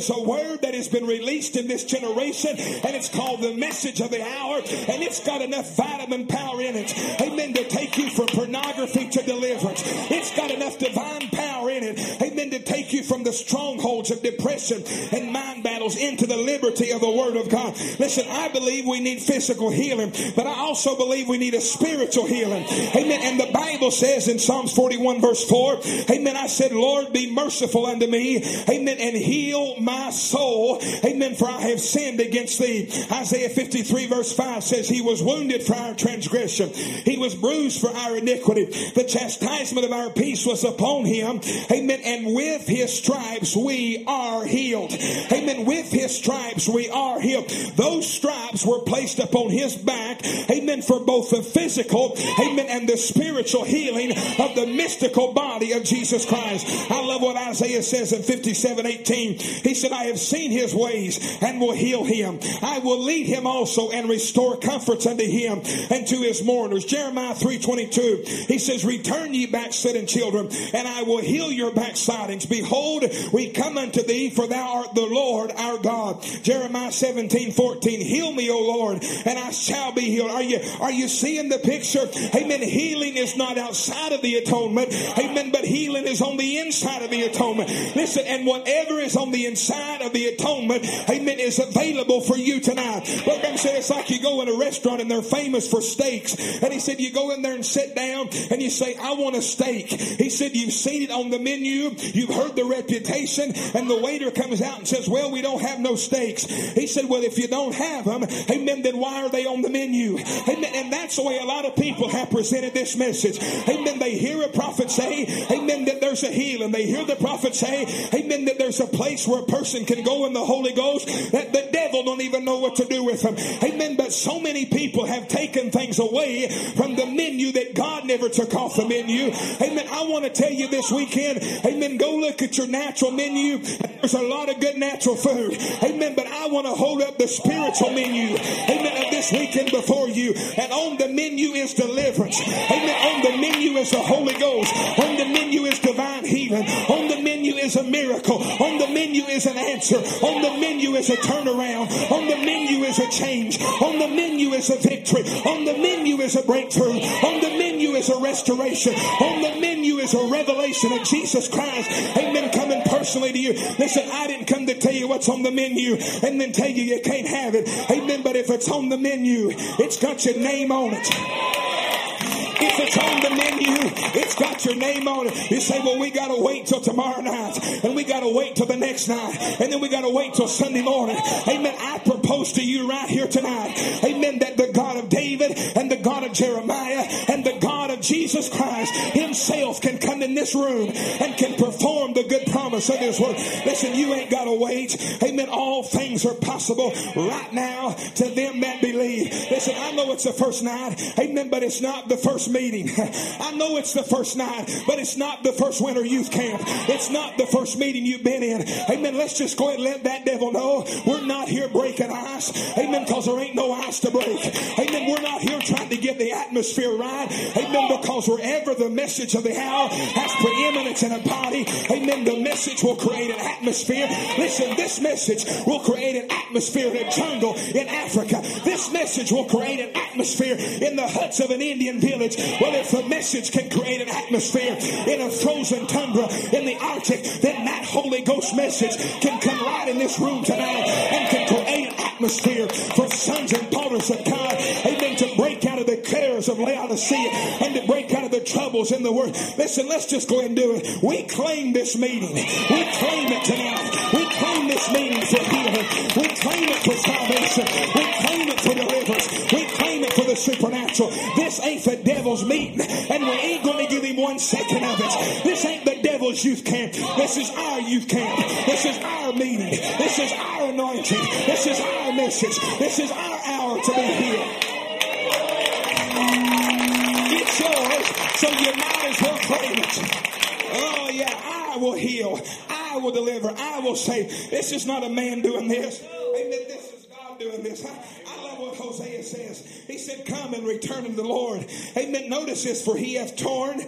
is a word that has been released in this generation, and it's called the message of the hour, and it's got enough vitamin power in it, amen, to take you from pornography to deliverance. It's got enough divine power in it, amen, to take you from the strongholds of depression and mind battles into the liberty of the Word of God. Listen, I believe we need physical healing, but I also believe we need a spiritual healing. Amen. And the Bible says in Psalms 41, verse 4, Amen. I said, Lord, be merciful unto me, Amen, and heal my soul, Amen, for I have sinned against thee. Isaiah 53, verse 5 says, He was wounded for our transgression, He was bruised for our iniquity. The chastisement of our peace was upon Him, Amen, and with His stripes we are healed. Amen. With His stripes we are healed. Those stripes were placed upon His back, Amen, for both the physical, Amen, and the spiritual healing of the mystical body of Jesus Christ. I love what Isaiah says in 57 18. He said, I have seen his ways and will heal him. I will lead him also and restore comforts unto him and to his mourners. Jeremiah 3.22, He says, Return ye backslidden children, and I will heal your backslidings. Behold, we come unto thee, for thou art the Lord our God. Jeremiah 17 14. Heal me, O Lord, and I shall be healed. Are you are you seeing the picture? Amen. Healing is not outside of the atonement. Amen. But healing is on the inside of the atonement. Listen, and whatever is on the inside of the atonement, amen, is available for you tonight. But them said it's like you go in a restaurant and they're famous for steaks. And he said you go in there and sit down and you say, I want a steak. He said you've seen it on the menu, you've heard the reputation, and the waiter comes out and says, Well, we don't have no steaks. He said, Well, if you don't have them, amen, then why are they on the menu? Amen. And that's the way a lot of people have presented this message. Amen. They hear a prophet say, Amen, that there's a healing. They hear the prophet say, Amen, that there's a place where a person can go in the Holy Ghost that the devil don't even know what to do with them. Amen. But so many people have taken things away from the menu that God never took off the menu. Amen. I want to tell you this weekend, Amen. Go look at your natural menu. There's a lot of good natural food. Amen. But I want to hold up the spiritual menu. Amen. Of this weekend before you. And on the menu is deliverance. Amen. On the menu is the Holy Ghost. On the menu is divine healing. On the menu is a miracle. On the menu is an answer. On the menu is a turnaround. On the menu is a change. On the menu is a victory. On the menu is a breakthrough. On the menu is a restoration. On the menu is a revelation of Jesus Christ. Amen. Coming personally to you. Listen, I didn't come to tell you what's on the menu and then tell you you can't have it. Amen. But if it's on the menu, it's got your name on it. If it's on the menu, it's got your name on it. You say, well, we got to wait till tomorrow night, and we got to wait till the next night, and then we got to wait till Sunday morning. Amen. I propose to you right here tonight, amen, that the God of David and the God of Jeremiah and the Jesus Christ himself can come in this room and can perform the good promise of his word. Listen, you ain't got to wait. Amen. All things are possible right now to them that believe. Listen, I know it's the first night. Amen. But it's not the first meeting. I know it's the first night, but it's not the first winter youth camp. It's not the first meeting you've been in. Amen. Let's just go ahead and let that devil know we're not here breaking ice. Amen. Because there ain't no ice to break. Amen. We're not here trying to get the atmosphere right. Amen. Because wherever the message of the hour has preeminence in a body, amen, the message will create an atmosphere. Listen, this message will create an atmosphere in a jungle in Africa. This message will create an atmosphere in the huts of an Indian village. Well, if the message can create an atmosphere in a frozen tundra in the Arctic, then that Holy Ghost message can come right in this room tonight and can create an atmosphere for sons and daughters of God. Of Laodicea and to break out of the troubles in the world. Listen, let's just go and do it. We claim this meeting. We claim it tonight. We claim this meeting for healing. We claim it for salvation. We claim it for deliverance. We claim it for the supernatural. This ain't the devil's meeting, and we ain't going to give him one second of it. This ain't the devil's youth camp. This is our youth camp. This is our meeting. This is our anointing. This is our message. This is our hour to be So you might as well claim it. Oh yeah, I will heal. I will deliver. I will save. This is not a man doing this. Amen. This is doing this. I, I love what Hosea says. He said, Come and return to the Lord. Amen. Notice this, for he hath torn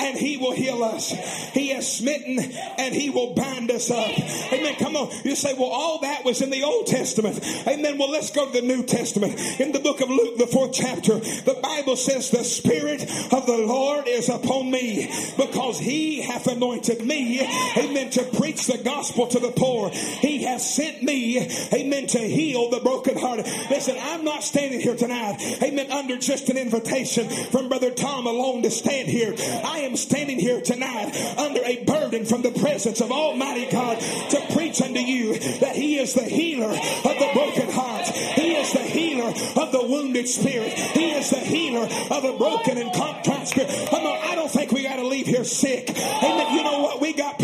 and he will heal us. He has smitten and he will bind us up. Amen. Come on. You say, well, all that was in the Old Testament. Amen. Well, let's go to the New Testament. In the book of Luke, the fourth chapter, the Bible says, the Spirit of the Lord is upon me because he hath anointed me. Amen. To preach the gospel to the poor. He has sent me. Amen. To heal the brokenhearted. Listen, I'm not standing here tonight. Amen. Under just an invitation from Brother Tom alone to stand here. I am standing here tonight under a burden from the presence of Almighty God to preach unto you that He is the healer of the broken heart. He is the healer of the wounded spirit. He is the healer of a broken and contrite spirit. I don't think we got to leave here sick. Amen. You know what? We got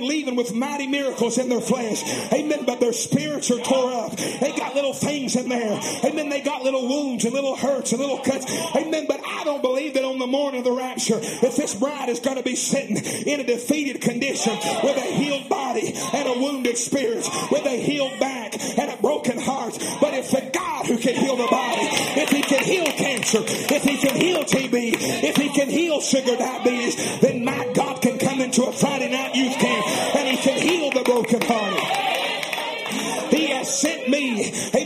leaving with mighty miracles in their flesh. Amen. But their spirits are tore up. They got little things in there. Amen. They got little wounds and little hurts and little cuts. Amen. But I don't believe that on the morning of the rapture, that this bride is going to be sitting in a defeated condition with a healed body and a wounded spirit, with a healed back and a broken heart. But it's the God who can heal the body. If he can heal cancer, if he can heal TB, if he can heal sugar diabetes, then my God can come into a Friday night youth camp amen,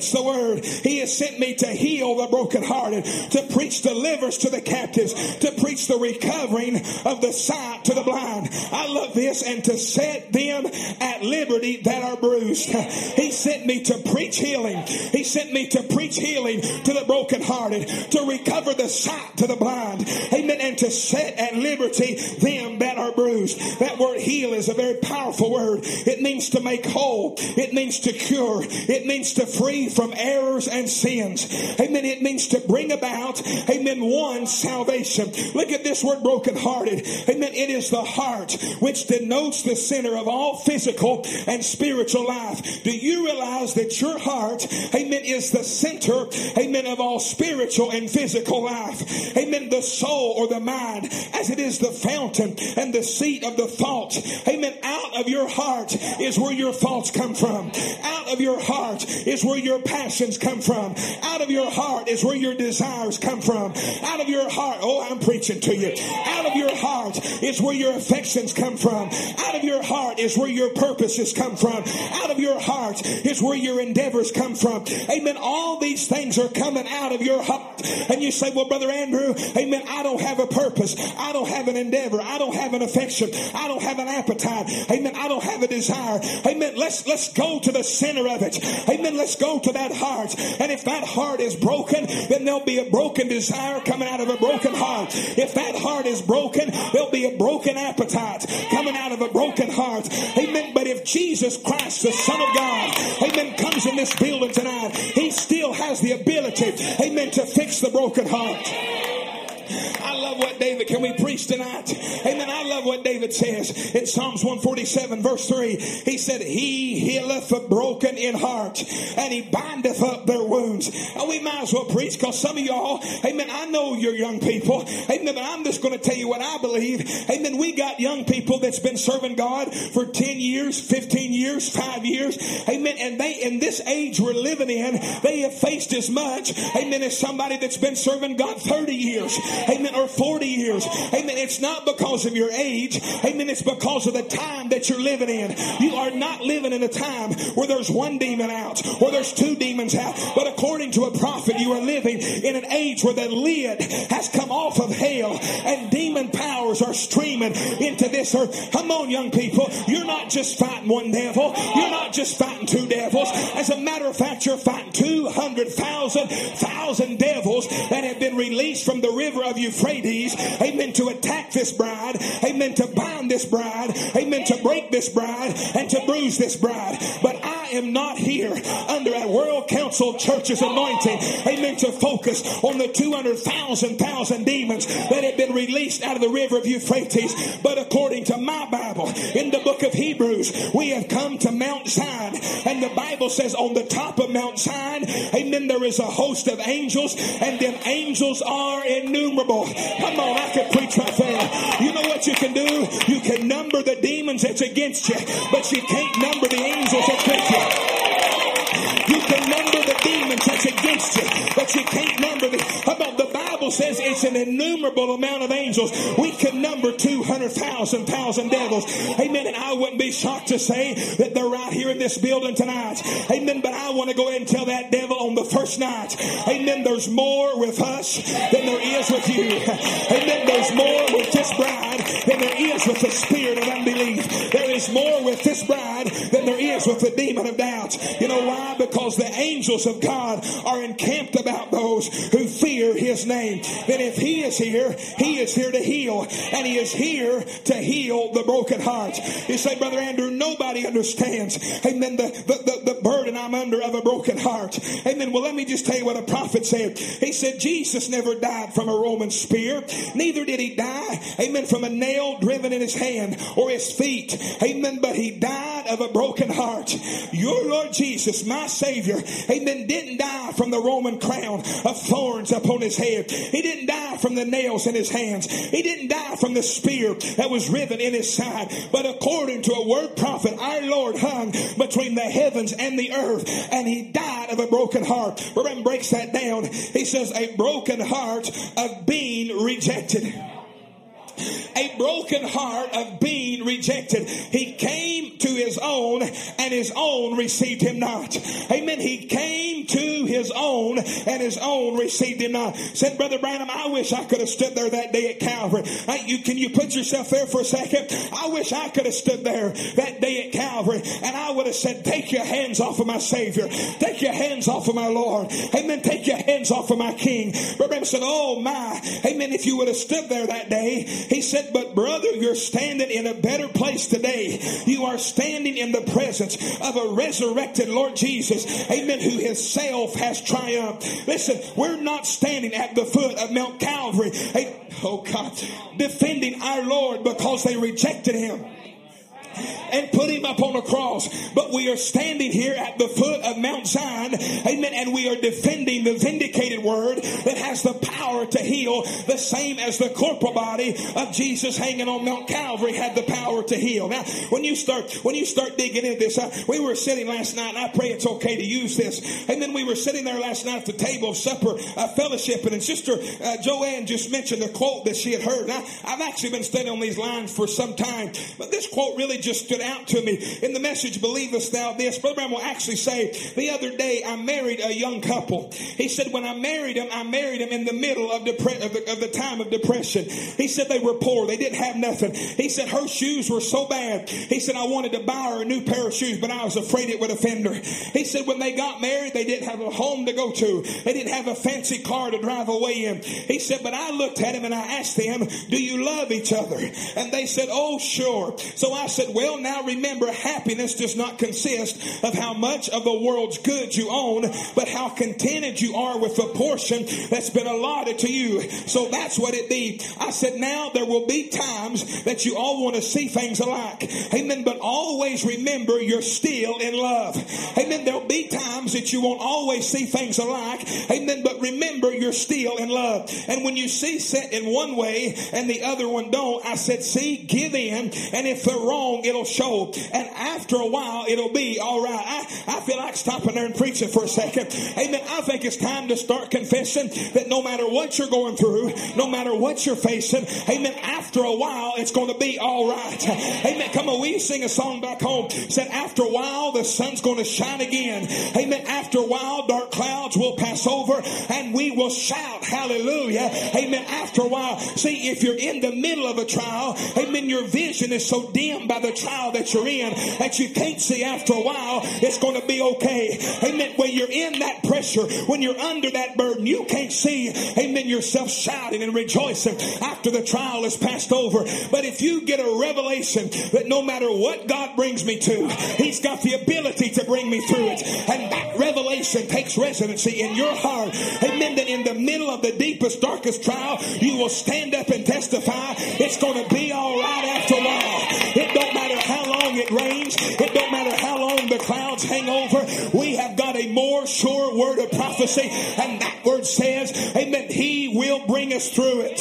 preach the word. He has sent me to heal the brokenhearted, to preach deliverance to the captives, to preach the recovering of the sight to the blind. I love this, and to set them at liberty that are bruised. He sent me to preach healing. He sent me to preach healing to the brokenhearted, to recover the sight to the blind. Amen. And to set at liberty them that are bruised. That word heal is a very powerful word. It means to make whole. It means to cure. It means to free from errors and sins. Amen. It means to bring about, amen, one salvation. Look at this word brokenhearted. Amen. It is the heart which denotes the center of all physical and spiritual life. Do you realize that your heart, amen, is the center, amen, of all spiritual and physical life? Amen. The soul or the mind, as it is the fountain and the seat of the thoughts. Amen. Out of your heart is where your thoughts come from. Out of your heart is where your passions come from. Out of your heart is where your desires come from. Out of your heart, oh, I'm preaching to you. Out of your heart is where your affections come from. Out of your heart is where your purposes come from. Out of your heart is where your endeavors come from. Amen. All these things are coming out of your heart. And you say, well, Brother Andrew, amen, I don't have a purpose. I don't have an endeavor. I don't have an affection. I don't have an appetite. Amen. I don't have a desire. Amen. Let's, let's go to the center of it. Amen. Let's go to that heart. And if that heart is broken, then there'll be a broken desire coming out of a broken heart. If that heart is broken, there'll be a broken appetite coming out of a broken heart. Amen. But if Jesus Christ, the Son of God, amen, comes in this building tonight, he still has the ability, amen, to fix the broken heart. I love what David, can we preach tonight? Amen. I love what David says in Psalms 147 verse 3. He said, He healeth the broken in heart and he bindeth up their wounds. And we might as well preach because some of y'all, amen, I know you're young people. Amen. But I'm just going to tell you what I believe. Amen. We got young people that's been serving God for 10 years, 15 years, 5 years. Amen. And they, in this age we're living in, they have faced as much, amen, as somebody that's been serving God 30 years amen, or 40 years. Amen. It's not because of your age. Amen. It's because of the time that you're living in. You are not living in a time where there's one demon out or there's two demons out. But according to a prophet, you are living in an age where the lid has come off of hell and demon powers are streaming into this earth. Come on, young people. You're not just fighting one devil. You're not just fighting two devils. As a matter of fact, you're fighting 200,000 thousand devils that have been released from the river of Euphrates, amen, to attack this bride, amen, to bind this bride, amen, to break this bride, and to bruise this bride. But I am not here under a World Council Church's anointing, amen, to focus on the 200,000 thousand demons that have been released out of the river of Euphrates. But according to my Bible, in the book of Hebrews, we have come to Mount Zion, and the Bible says on the top of Mount Zion, amen, there is a host of angels, and them angels are innumerable. Come on, I can preach right there. You know what you can do? You can number the demons that's against you, but you can't number the angels that's with you. You can number the demons that's against you, but you can't Bible says it's an innumerable amount of angels. We can number 200,000 thousand devils. Amen. And I wouldn't be shocked to say that they're right here in this building tonight. Amen. But I want to go ahead and tell that devil on the first night. Amen. There's more with us than there is with you. Amen. There's more with this bride than there is with the spirit of unbelief. There is more with this bride than there is with the demon of doubt. You know why? Because the angels of God are encamped about those who fear his name. That if he is here, he is here to heal. And he is here to heal the broken hearts. You say, Brother Andrew, nobody understands. Amen. The, the, the, the burden I'm under of a broken heart. Amen. Well, let me just tell you what a prophet said. He said, Jesus never died from a Roman spear. Neither did he die, amen, from a nail driven in his hand or his feet. Amen. But he died of a broken heart. Your Lord Jesus, my Savior, amen, didn't die from the Roman crown of thorns upon his head. He didn't die from the nails in his hands. He didn't die from the spear that was riven in his side. But according to a word prophet, our Lord hung between the heavens and the earth and he died of a broken heart. Remember, breaks that down. He says, a broken heart of being rejected a broken heart of being rejected. He came to his own and his own received him not. Amen. He came to his own and his own received him not. Said Brother Branham, I wish I could have stood there that day at Calvary. you, can you put yourself there for a second? I wish I could have stood there that day at Calvary and I would have said, take your hands off of my Savior. Take your hands off of my Lord. Amen. Take your hands off of my King. Brother Branham said, oh my. Amen. If you would have stood there that day, he said, but brother, you're standing in a better place today. You are standing in the presence of a resurrected Lord Jesus. Amen. Who himself has triumphed. Listen, we're not standing at the foot of Mount Calvary. Eh, oh God, defending our Lord because they rejected him and put him up on a cross. But we are standing here at the foot of Mount Zion, amen, and we are defending the vindicated word that has the power to heal, the same as the corporal body of Jesus hanging on Mount Calvary had the power to heal. Now, when you start, when you start digging into this, uh, we were sitting last night, and I pray it's okay to use this. And then we were sitting there last night at the table supper, uh, fellowship, and Sister uh, Joanne just mentioned a quote that she had heard. Now, I've actually been studying on these lines for some time, but this quote really just stood out to me. In the message, Believest Thou This? Brother Branham will actually say, the other day I married a young couple. He said, when I married him, I married him in the middle of, depre- of, the, of the time of depression. He said they were poor. They didn't have nothing. He said her shoes were so bad. He said, I wanted to buy her a new pair of shoes, but I was afraid it would offend her. He said, when they got married, they didn't have a home to go to. They didn't have a fancy car to drive away in. He said, but I looked at him and I asked them, do you love each other? And they said, oh, sure. So I said, well, now remember, happiness does not consist of how much of the world's goods you own, but how contented you are with the portion that's been allotted to you. So that's what it be. I said, now there will be times that you all want to see things alike. Amen. But always remember you're still in love. Amen. There'll be times that you won't always see things alike. Amen. But remember you're still in love. And when you see set in one way and the other one don't, I said, see, give in. And if they're wrong, it'll show. And after a while, it'll be all right. I, I feel like stopping there and preaching for a second. Amen. I think it's time to start confessing that no matter what you're going through, no matter what you're facing, amen, after a while, it's going to be all right. Amen. Come on, we sing a song back home. Said, after a while, the sun's going to shine again. Amen. After a while, dark clouds will pass over and we will shout hallelujah. Amen. After a while, see, if you're in the middle of a trial, amen, your vision is so dim by the trial that you're in that you can't see after a while, it's going to be okay. Amen. When you're in that pressure, when you're under that burden, you can't see, amen, yourself shouting and rejoicing after the trial is passed over. But if you get a revelation that no matter what God brings me to, He's got the ability to bring me through it. And that revelation takes residency in your heart. Amen. That in the middle of the deepest, darkest trial, you will stand up and testify. It's going to be all right after a while. It don't matter how long it rains. It don't matter how long the clouds hang over. We have got a more sure word of prophecy. And that word says, Amen, He will bring us through it.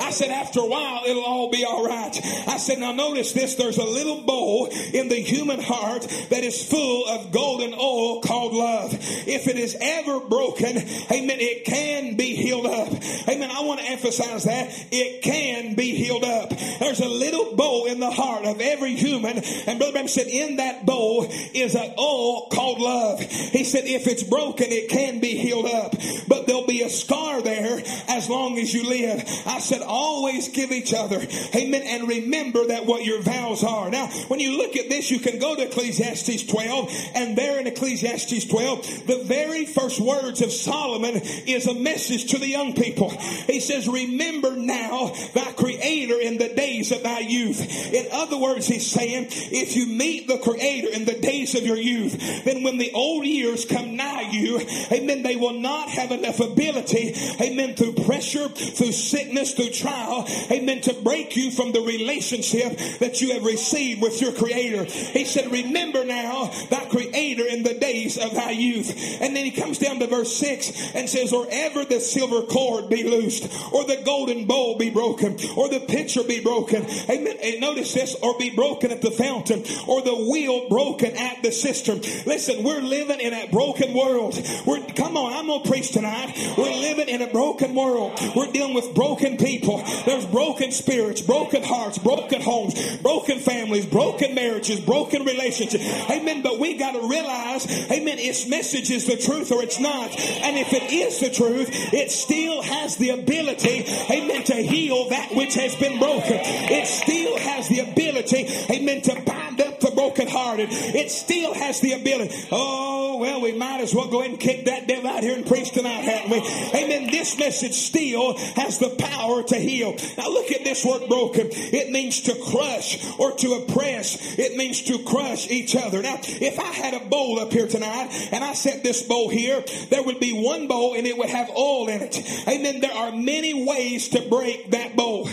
I said, after a while, it'll all be all right. I said, now notice this. There's a little bowl in the human heart that is full of golden oil called love. If it is ever broken, amen, it can be healed up. Amen. I want to emphasize that. It can be healed up. There's a little bowl in the heart of every human. And Brother Branham said, in that bowl is an oil called love. He said, if it's broken, it can be healed up. But there'll be a scar there as long as you live. I said, always give each other. Amen. And remember that what your vows are. Now, when you look at this, you can go to Ecclesiastes 12, and there in Ecclesiastes 12, the very first words of Solomon is a message to the young people. He says, Remember now thy Creator in the days of thy youth. In other words, he's saying, if you meet the Creator in the days of your youth, then when the old years come nigh you, amen, they will not have enough ability, amen, through pressure, through sickness, through trial, amen, to break you from the relationship that you have received with your Creator. He said, Remember now thy Creator in the days of thy youth. And then he comes down to verse 6 and says, Or ever the silver cord be loosed, or the golden bowl be broken, or the pitcher be broken. Amen. And notice this, or be broken at the fountain, or the wheel broken at the cistern. Listen, we're living in a broken world. We're, come on, I'm to preach tonight. We're living in a broken world. We're dealing with broken people. There's broken spirits, broken hearts, broken homes, broken families, broken marriages, broken relationships. Amen. But we got to realize, amen, its message is the truth or it's not. And if it is the truth, it still has the ability, amen, to heal that which has been broken. It still has the ability, amen, to bind up the brokenhearted. It still has the ability. Oh, well, we might as well go ahead and kick that devil out here and preach tonight, haven't we? Amen. This message still has the power to heal. Now look at this word broken. It means to crush or to oppress. It means to crush each other. Now, if I had a bowl up here tonight and I set this bowl here, there would be one bowl and it would have oil in it. Amen. There are many ways to break that bowl.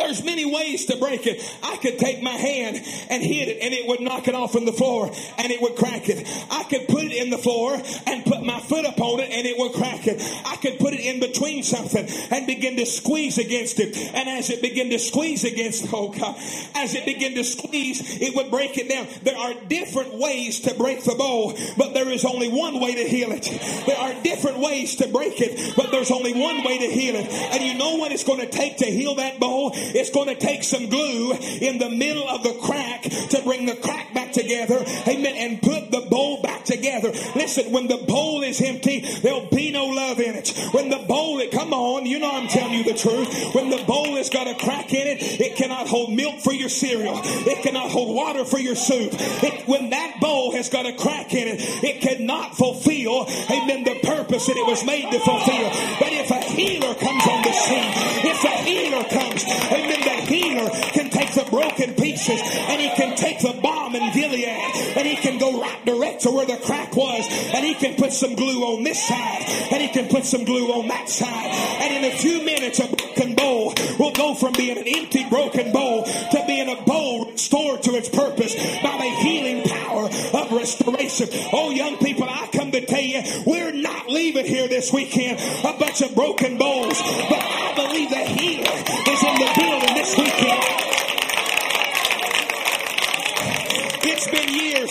There's many ways to break it. I could take my hand and hit it and it would knock it off from the floor and it would crack it. I could put it in the floor and put my foot upon it and it would crack it. I could put it in between something and begin to squeeze against it. And as it began to squeeze against, oh God, as it began to squeeze, it would break it down. There are different ways to break the bowl, but there is only one way to heal it. There are different ways to break it, but there's only one way to heal it. And you know what it's going to take to heal that bowl? It's going to take some glue in the middle of the crack to bring the crack back together. Amen. And put the bowl back together. Listen, when the bowl is empty, there'll be no love in it. When the bowl, come on, you know I'm telling you the truth. When the bowl has got a crack in it, it cannot hold milk for your cereal. It cannot hold water for your soup. It, when that bowl has got a crack in it, it cannot fulfill, amen, the purpose that it was made to fulfill. But if a healer comes on the scene, if a healer comes, amen, the healer can take the broken and he can take the balm in Gilead and he can go right direct to where the crack was and he can put some glue on this side and he can put some glue on that side. And in a few minutes, a broken bowl will go from being an empty, broken bowl to being a bowl restored to its purpose by the healing power of restoration. Oh, young people, I come to tell you, we're not leaving here this weekend a bunch of broken bowls, but I believe the healer is in the building this weekend.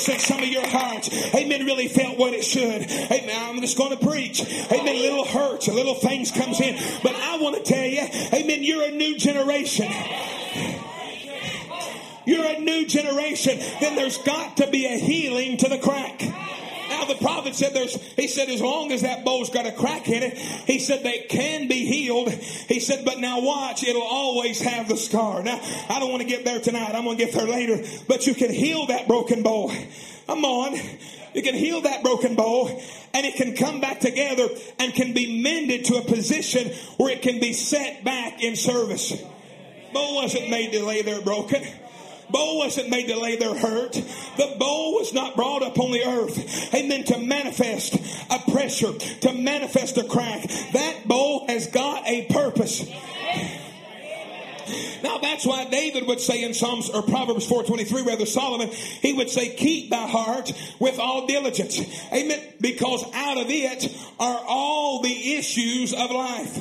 Years some of your hearts, amen, really felt what it should. Amen. I'm just going to preach. Amen. Little hurts, little things comes in. But I want to tell you, amen, you're a new generation. You're a new generation. Then there's got to be a healing to the crack. Now the prophet said there's, he said as long as that bowl's got a crack in it, he said they can be healed. He said, but now watch, it'll always have the scar. Now, I don't want to get there tonight. I'm going to get there later, but you can heal that broken bowl. Come on. You can heal that broken bowl and it can come back together and can be mended to a position where it can be set back in service. Bowl wasn't made to lay there broken. Bowl wasn't made to lay their hurt. The bowl was not brought up on the earth. Amen. To manifest a pressure, to manifest a crack. That bowl has got a purpose. Now that's why David would say in Psalms or Proverbs 4:23, rather Solomon, he would say, "Keep thy heart with all diligence." Amen. Because out of it are all the issues of life.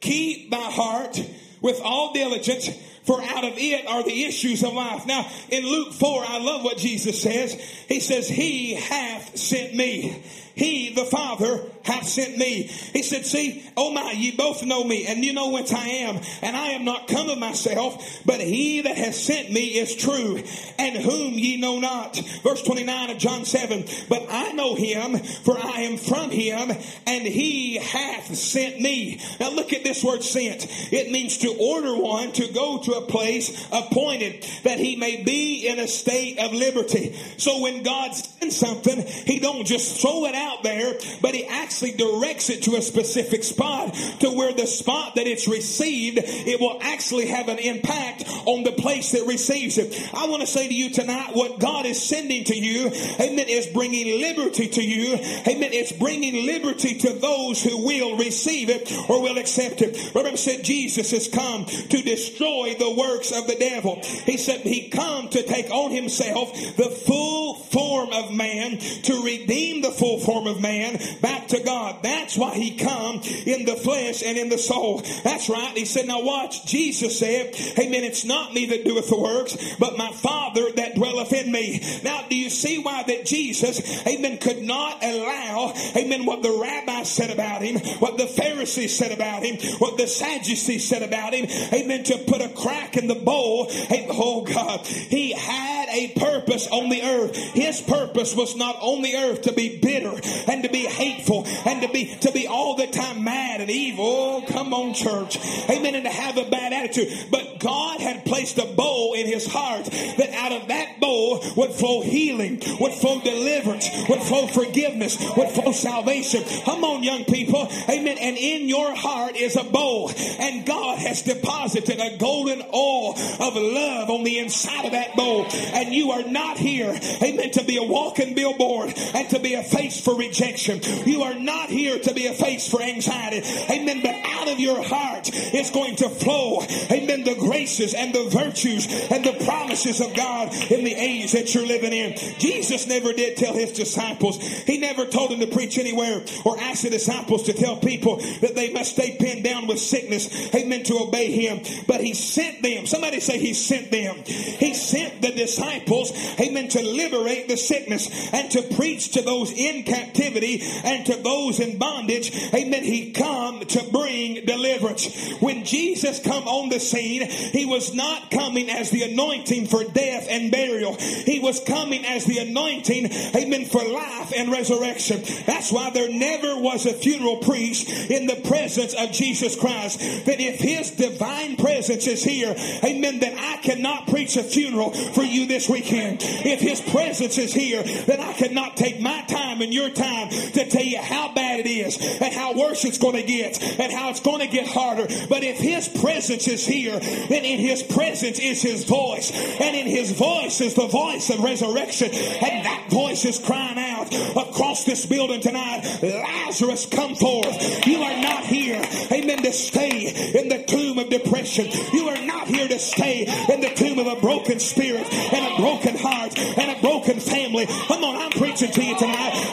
Keep thy heart with all diligence, for out of it are the issues of life. Now, in Luke 4, I love what Jesus says. He says, He hath sent me. He, the Father, hath sent me. He said, see, oh my, ye both know me and you know whence I am. And I am not come of myself, but he that has sent me is true and whom ye know not. Verse 29 of John 7. But I know him for I am from him and he hath sent me. Now look at this word sent. It means to order one to go to a place appointed that he may be in a state of liberty. So when God sends something, he don't just throw it out there, but he actually directs it to a specific spot to where the spot that it's received, it will actually have an impact on the place that receives it. I want to say to you tonight, what God is sending to you, amen, is bringing liberty to you. Amen. It's bringing liberty to those who will receive it or will accept it. Remember said Jesus has come to destroy the works of the devil. He said he come to take on himself the full form of man to redeem the full form of man back to God. That's why he come in the flesh and in the soul. That's right. He said, now watch. Jesus said, amen, it's not me that doeth the works, but my Father that dwelleth in me. Now, do you see why that Jesus, amen, could not allow, amen, what the rabbis said about him, what the Pharisees said about him, what the Sadducees said about him, amen, to put a crack in the bowl. Amen, Oh God, he had a purpose on the earth. His purpose was not on the earth to be bitter and to be hateful and to be to be all the time mad and evil. Oh, come on, church. Amen. And to have a bad attitude. But God had placed a bowl in his heart that out of that bowl would flow healing, would flow deliverance, would flow forgiveness, would flow salvation. Come on, young people. Amen. And in your heart is a bowl. And God has deposited a golden oil of love on the inside of that bowl. And you are not here, amen, to be a walking billboard and to be a face for rejection. You are not here to be a face for anxiety. Amen. But out of your heart is going to flow, amen, the graces and the virtues and the promises of God in the age that you're living in. Jesus never did tell his disciples, he never told them to preach anywhere or ask the disciples to tell people that they must stay pinned down with sickness, amen, to obey him. But he sent them. Somebody say he sent them. He sent the disciples, amen, to liberate the sickness and to preach to those in captivity and to those in bondage. Amen. He come to bring deliverance. When Jesus come on the scene, he was not coming as the anointing for death and burial. He was coming as the anointing, amen, for life and resurrection. That's why there never was a funeral priest in the presence of Jesus Christ. That if his divine presence is here, amen, then I cannot preach a funeral for you this weekend. If his presence is here, then I cannot take my time and your time to tell you how bad it is and how worse it's going to get and how it's going to get harder. But if his presence is here, then in his presence is his voice. And in his voice is the voice of resurrection. And that voice is crying out across this building tonight, Lazarus, come forth. You are not here, amen, to stay in the tomb of depression. You are not here to stay in the tomb of a broken spirit and a broken heart and a broken family. Come on, I'm preaching to you tonight.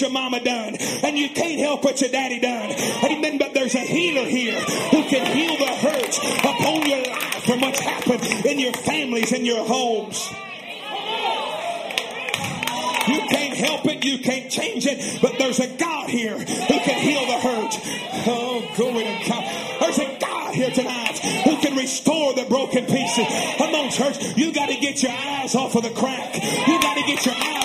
What your mama done, and you can't help what your daddy done. Amen. But there's a healer here who can heal the hurt upon your life from what's happened in your families and your homes. You can't help it, you can't change it, but there's a God here who can heal the hurt. Oh, glory to God. There's a God here tonight who can restore the broken pieces. On, church. You got to get your eyes off of the crack. You got to get your eyes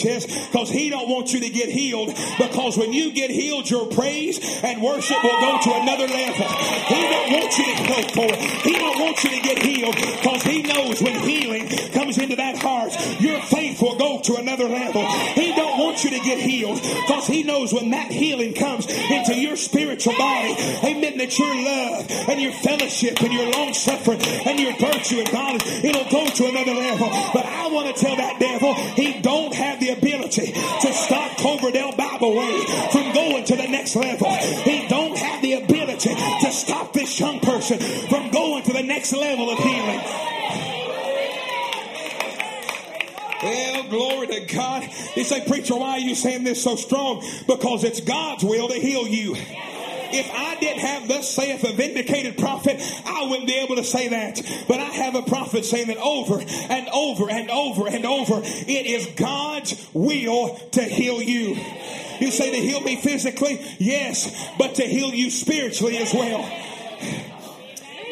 this. Because he don't want you to get healed. Because when you get healed, your praise and worship will go to another level. He don't want you to go for it. He don't want you to get healed. Because he knows when healing comes into that heart, your faith will go to another level. He don't want you to get healed because he knows when that healing comes into your spiritual body, amen, that your love and your fellowship and your long suffering and your virtue and God, it'll go to another level. But level of healing. Well, glory to God. You say, preacher, why are you saying this so strong? Because it's God's will to heal you. If I didn't have thus saith a vindicated prophet, I wouldn't be able to say that. But I have a prophet saying that over and over and over and over. It is God's will to heal you. You say to heal me physically? Yes, but to heal you spiritually as well.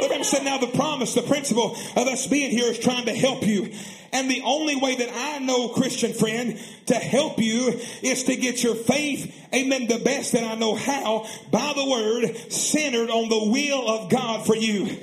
Remember, said now the promise, the principle of us being here is trying to help you. And the only way that I know, Christian friend, to help you is to get your faith, amen, the best that I know how, by the word, centered on the will of God for you.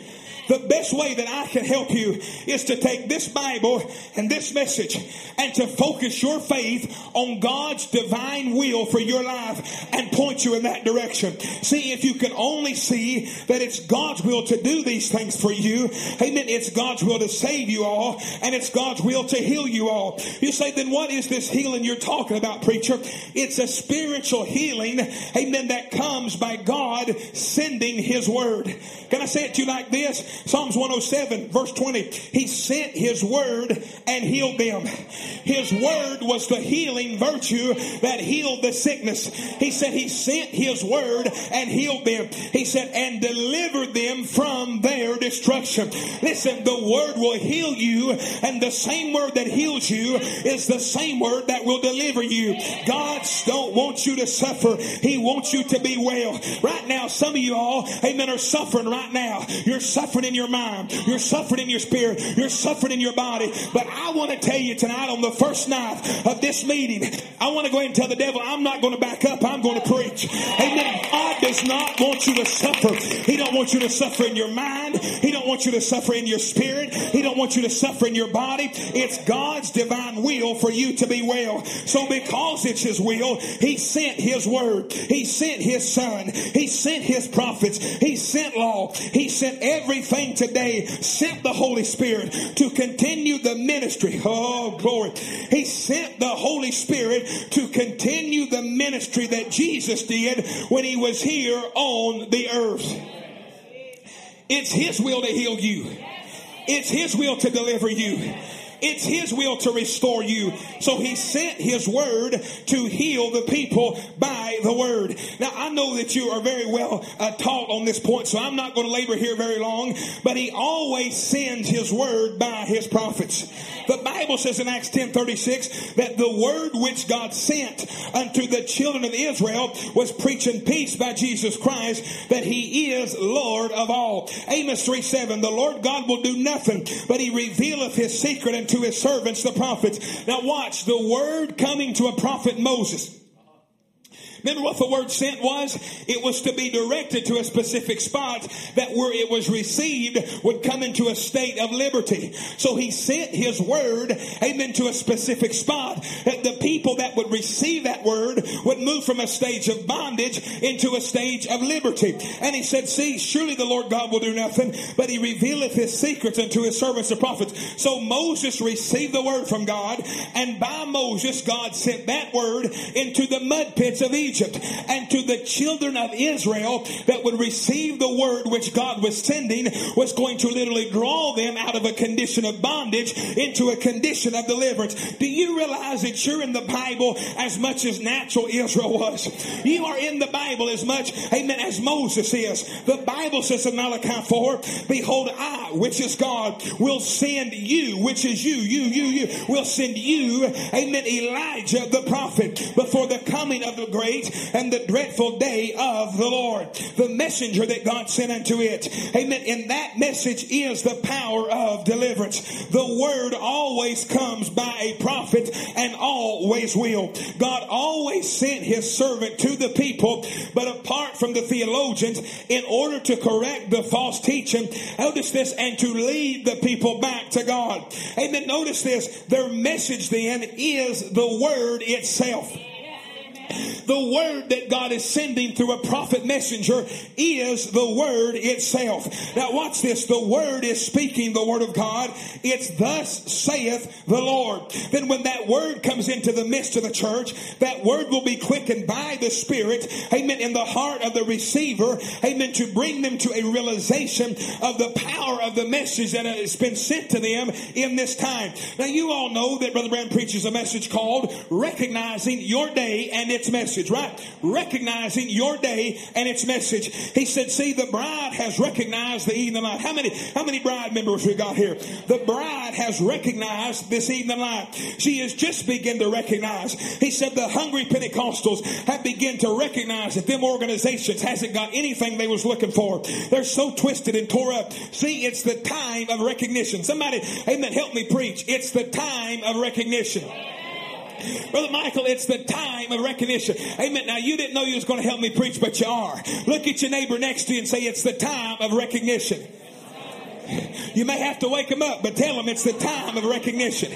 The best way that I can help you is to take this Bible and this message and to focus your faith on God's divine will for your life and point you in that direction. See, if you can only see that it's God's will to do these things for you, amen, it's God's will to save you all and it's God's will to heal you all. You say, then what is this healing you're talking about, preacher? It's a spiritual healing, amen, that comes by God sending His word. Can I say it to you like this? Psalms 107 verse 20. He sent his word and healed them. His word was the healing virtue that healed the sickness. He said he sent his word and healed them. He said and delivered them from their destruction. Listen, the word will heal you and the same word that heals you is the same word that will deliver you. God don't want you to suffer. He wants you to be well. Right now, some of you all, amen, are suffering right now. You're suffering in your mind. You're suffering in your spirit. You're suffering in your body. But I want to tell you tonight on the first night of this meeting, I want to go ahead and tell the devil, I'm not going to back up. I'm going to preach. Amen. God does not want you to suffer. He don't want you to suffer in your mind. He don't want you to suffer in your spirit. He don't want you to suffer in your body. It's God's divine will for you to be well. So because it's his will, he sent his word. He sent his son. He sent his prophets. He sent law. He sent everything today. Sent the Holy Spirit to continue the ministry. Oh, glory. He sent the Holy Spirit to continue the ministry that Jesus did when he was here on the earth. It's his will to heal you. It's his will to deliver you. It's his will to restore you. So he sent his word to heal the people by the word. Now I know that you are very well uh, taught on this point, so I'm not going to labor here very long, but he always sends his word by his prophets. The Bible says in Acts 10 36 that the word which God sent unto the children of Israel was preaching peace by Jesus Christ, that he is Lord of all. Amos 3 7, the Lord God will do nothing, but he revealeth his secret unto his servants, the prophets. Now watch, the word coming to a prophet Moses. Remember what the word sent was? It was to be directed to a specific spot that where it was received would come into a state of liberty. So he sent his word, amen, to a specific spot that the people that would receive that word would move from a stage of bondage into a stage of liberty. And he said, see, surely the Lord God will do nothing, but he revealeth his secrets unto his servants the prophets. So Moses received the word from God and by Moses, God sent that word into the mud pits of Egypt and to the children of Israel that would receive the word which God was sending was going to literally draw them out of a condition of bondage into a condition of deliverance. Do you realize that you're in the Bible as much as natural Israel was? You are in the Bible as much, amen, as Moses is. The Bible says in Malachi 4, behold, I, which is God, will send you, which is you, you, you, you, will send you, amen, Elijah the prophet before the coming of the great and the dreadful day of the Lord. The messenger that God sent unto it. Amen. And that message is the power of deliverance. The word always comes by a prophet and always will. God always sent his servant to the people, but apart from the theologians, in order to correct the false teaching, notice this, and to lead the people back to God. Amen. Notice this. Their message then is the word itself. The word that God is sending through a prophet messenger is the word itself. Now watch this. The word is speaking the word of God. It's thus saith the Lord. Then when that word comes into the midst of the church, that word will be quickened by the Spirit, amen, in the heart of the receiver, amen, to bring them to a realization of the power of the message that has been sent to them in this time. Now you all know that Brother Branham preaches a message called Recognizing Your Day and Its Message, right? Recognizing your day and its message. He said, see, the bride has recognized the evening light. How many, how many bride members we got here? The bride has recognized this evening light. She has just begun to recognize. He said the hungry Pentecostals have begun to recognize that them organizations hasn't got anything they was looking for. They're so twisted and tore up. See, it's the time of recognition. Somebody, amen, help me preach. It's the time of recognition. Brother Michael, it's the time of recognition. Amen. Now you didn't know you was going to help me preach, but you are. Look at your neighbor next to you and say, it's the time of recognition. You may have to wake them up, but tell them it's the time of recognition.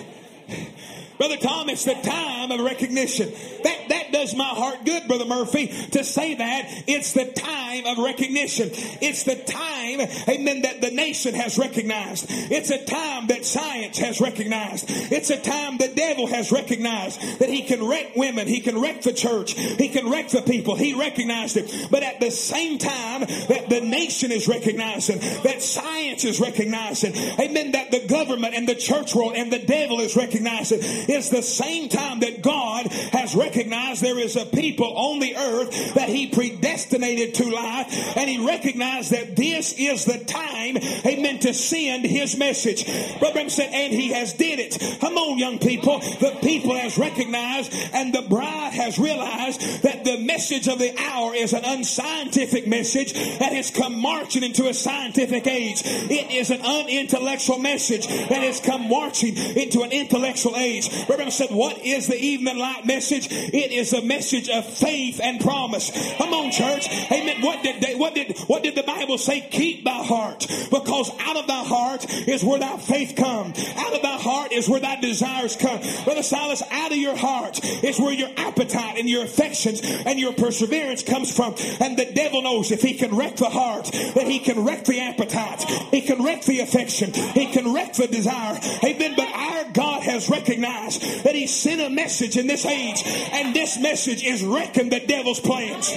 Brother Tom, it's the time of recognition. That, that does my heart good, Brother Murphy, to say that. It's the time of recognition. It's the time, amen, that the nation has recognized. It's a time that science has recognized. It's a time the devil has recognized that he can wreck women, he can wreck the church, he can wreck the people. He recognized it. But at the same time that the nation is recognizing, that science is recognizing, amen, that the government and the church world and the devil is recognizing it's the same time that God has recognized there is a people on the earth that He predestinated to life, and He recognized that this is the time, amen, to send His message. Brother said, and He has did it. Come on, young people. The people has recognized, and the bride has realized that the message of the hour is an unscientific message that has come marching into a scientific age. It is an unintellectual message that has come marching into an intellectual age. Reverend I said, What is the evening light message? It is a message of faith and promise. Come on, church. Amen. What did they, what did what did the Bible say? Keep thy heart. Because out of thy heart is where thy faith comes. Out of thy heart is where thy desires come. Brother Silas, out of your heart is where your appetite and your affections and your perseverance comes from. And the devil knows if he can wreck the heart, that he can wreck the appetite, he can wreck the affection, he can wreck the desire. Amen. But our God has recognized that he sent a message in this age, and this message is wrecking the devil's plans.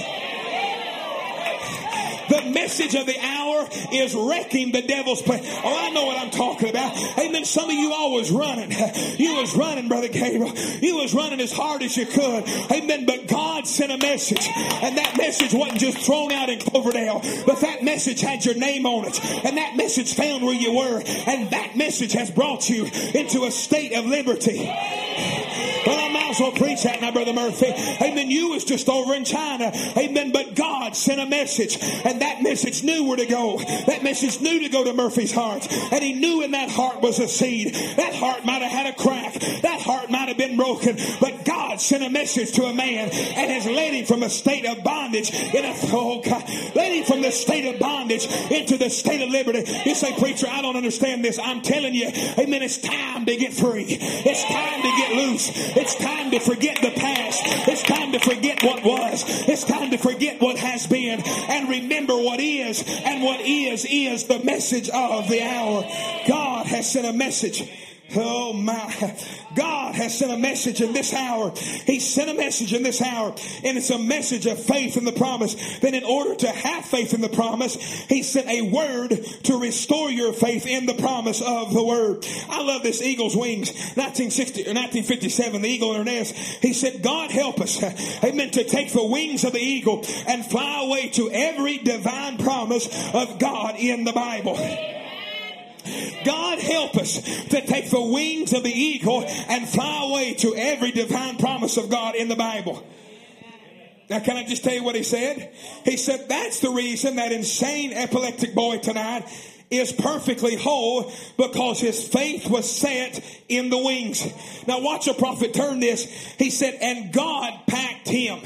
The message of the hour is wrecking the devil's plan. Oh, I know what I'm talking about. Amen. Some of you always running. You was running, Brother Gabriel. You was running as hard as you could. Amen. But God sent a message. And that message wasn't just thrown out in Cloverdale, but that message had your name on it. And that message found where you were. And that message has brought you into a state of liberty. Well, I well preach that now, Brother Murphy. Amen. You was just over in China. Amen. But God sent a message. And that message knew where to go. That message knew to go to Murphy's heart. And he knew in that heart was a seed. That heart might have had a crack. That heart might have been broken. But God sent a message to a man and has led him from a state of bondage in a, oh God, led him from the state of bondage into the state of liberty. You say, preacher, I don't understand this. I'm telling you, amen, it's time to get free. It's time to get loose. It's time to forget the past. It's time to forget what was. It's time to forget what has been and remember what is. And what is, is the message of the hour. God has sent a message. Oh my. God has sent a message in this hour. He sent a message in this hour, and it's a message of faith in the promise. Then, in order to have faith in the promise, He sent a word to restore your faith in the promise of the word. I love this Eagle's Wings, 1960 or 1957, the eagle in her nest. He said, God help us, amen, to take the wings of the eagle and fly away to every divine promise of God in the Bible. God help us to take the wings of the eagle and fly away to every divine promise of God in the Bible. Now, can I just tell you what he said? He said that's the reason that insane epileptic boy tonight is perfectly whole because his faith was set in the wings. Now, watch a prophet turn this. He said, and God packed him.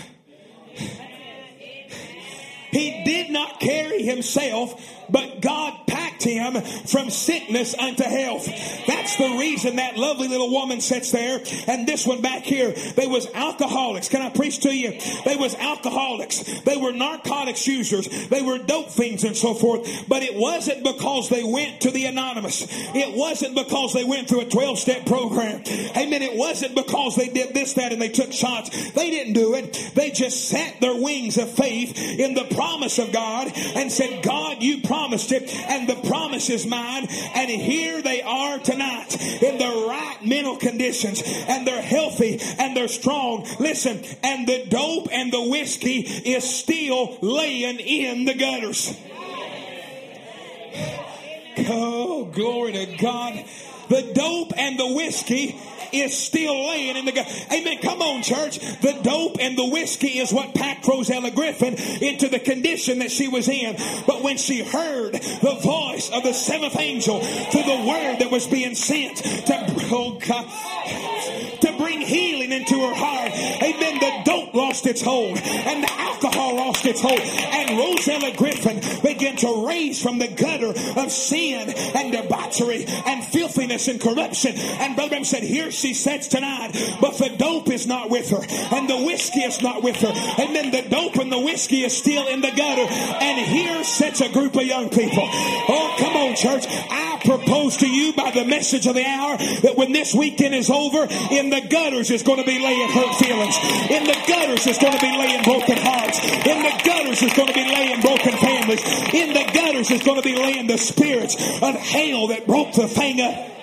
He did not carry himself, but God packed him from sickness unto health. That's the reason that lovely little woman sits there and this one back here, they was alcoholics. Can I preach to you? They was alcoholics. They were narcotics users. They were dope fiends and so forth. But it wasn't because they went to the anonymous. It wasn't because they went through a 12 step program. Amen. It wasn't because they did this, that, and they took shots. They didn't do it. They just set their wings of faith in the promise of God and said, God, you promised it and the promise is mine. And here they are tonight in the right mental conditions and they're healthy and they're strong. Listen, and the dope and the whiskey is still laying in the gutters. Oh, glory to God. The dope and the whiskey is still laying in the gut. Amen. Come on, church. The dope and the whiskey is what packed Rosella Griffin into the condition that she was in. But when she heard the voice of the seventh angel through the word that was being sent to, oh God, to bring healing into her heart, amen, the dope lost its hold and the alcohol lost its hold. And Rosella Griffin began to raise from the gutter of sin and debauchery and filthiness and corruption. And Brother Branham said, Here she sets tonight, but the dope is not with her, and the whiskey is not with her. And then the dope and the whiskey is still in the gutter. And here sits a group of young people. Oh, come on, church. I propose to you by the message of the hour that when this weekend is over, in the gutters is going to be laying hurt feelings. In the gutters is going to be laying broken hearts. In the gutters is going to be laying broken families. In the gutters is going to be laying the spirits of hell that broke the thing up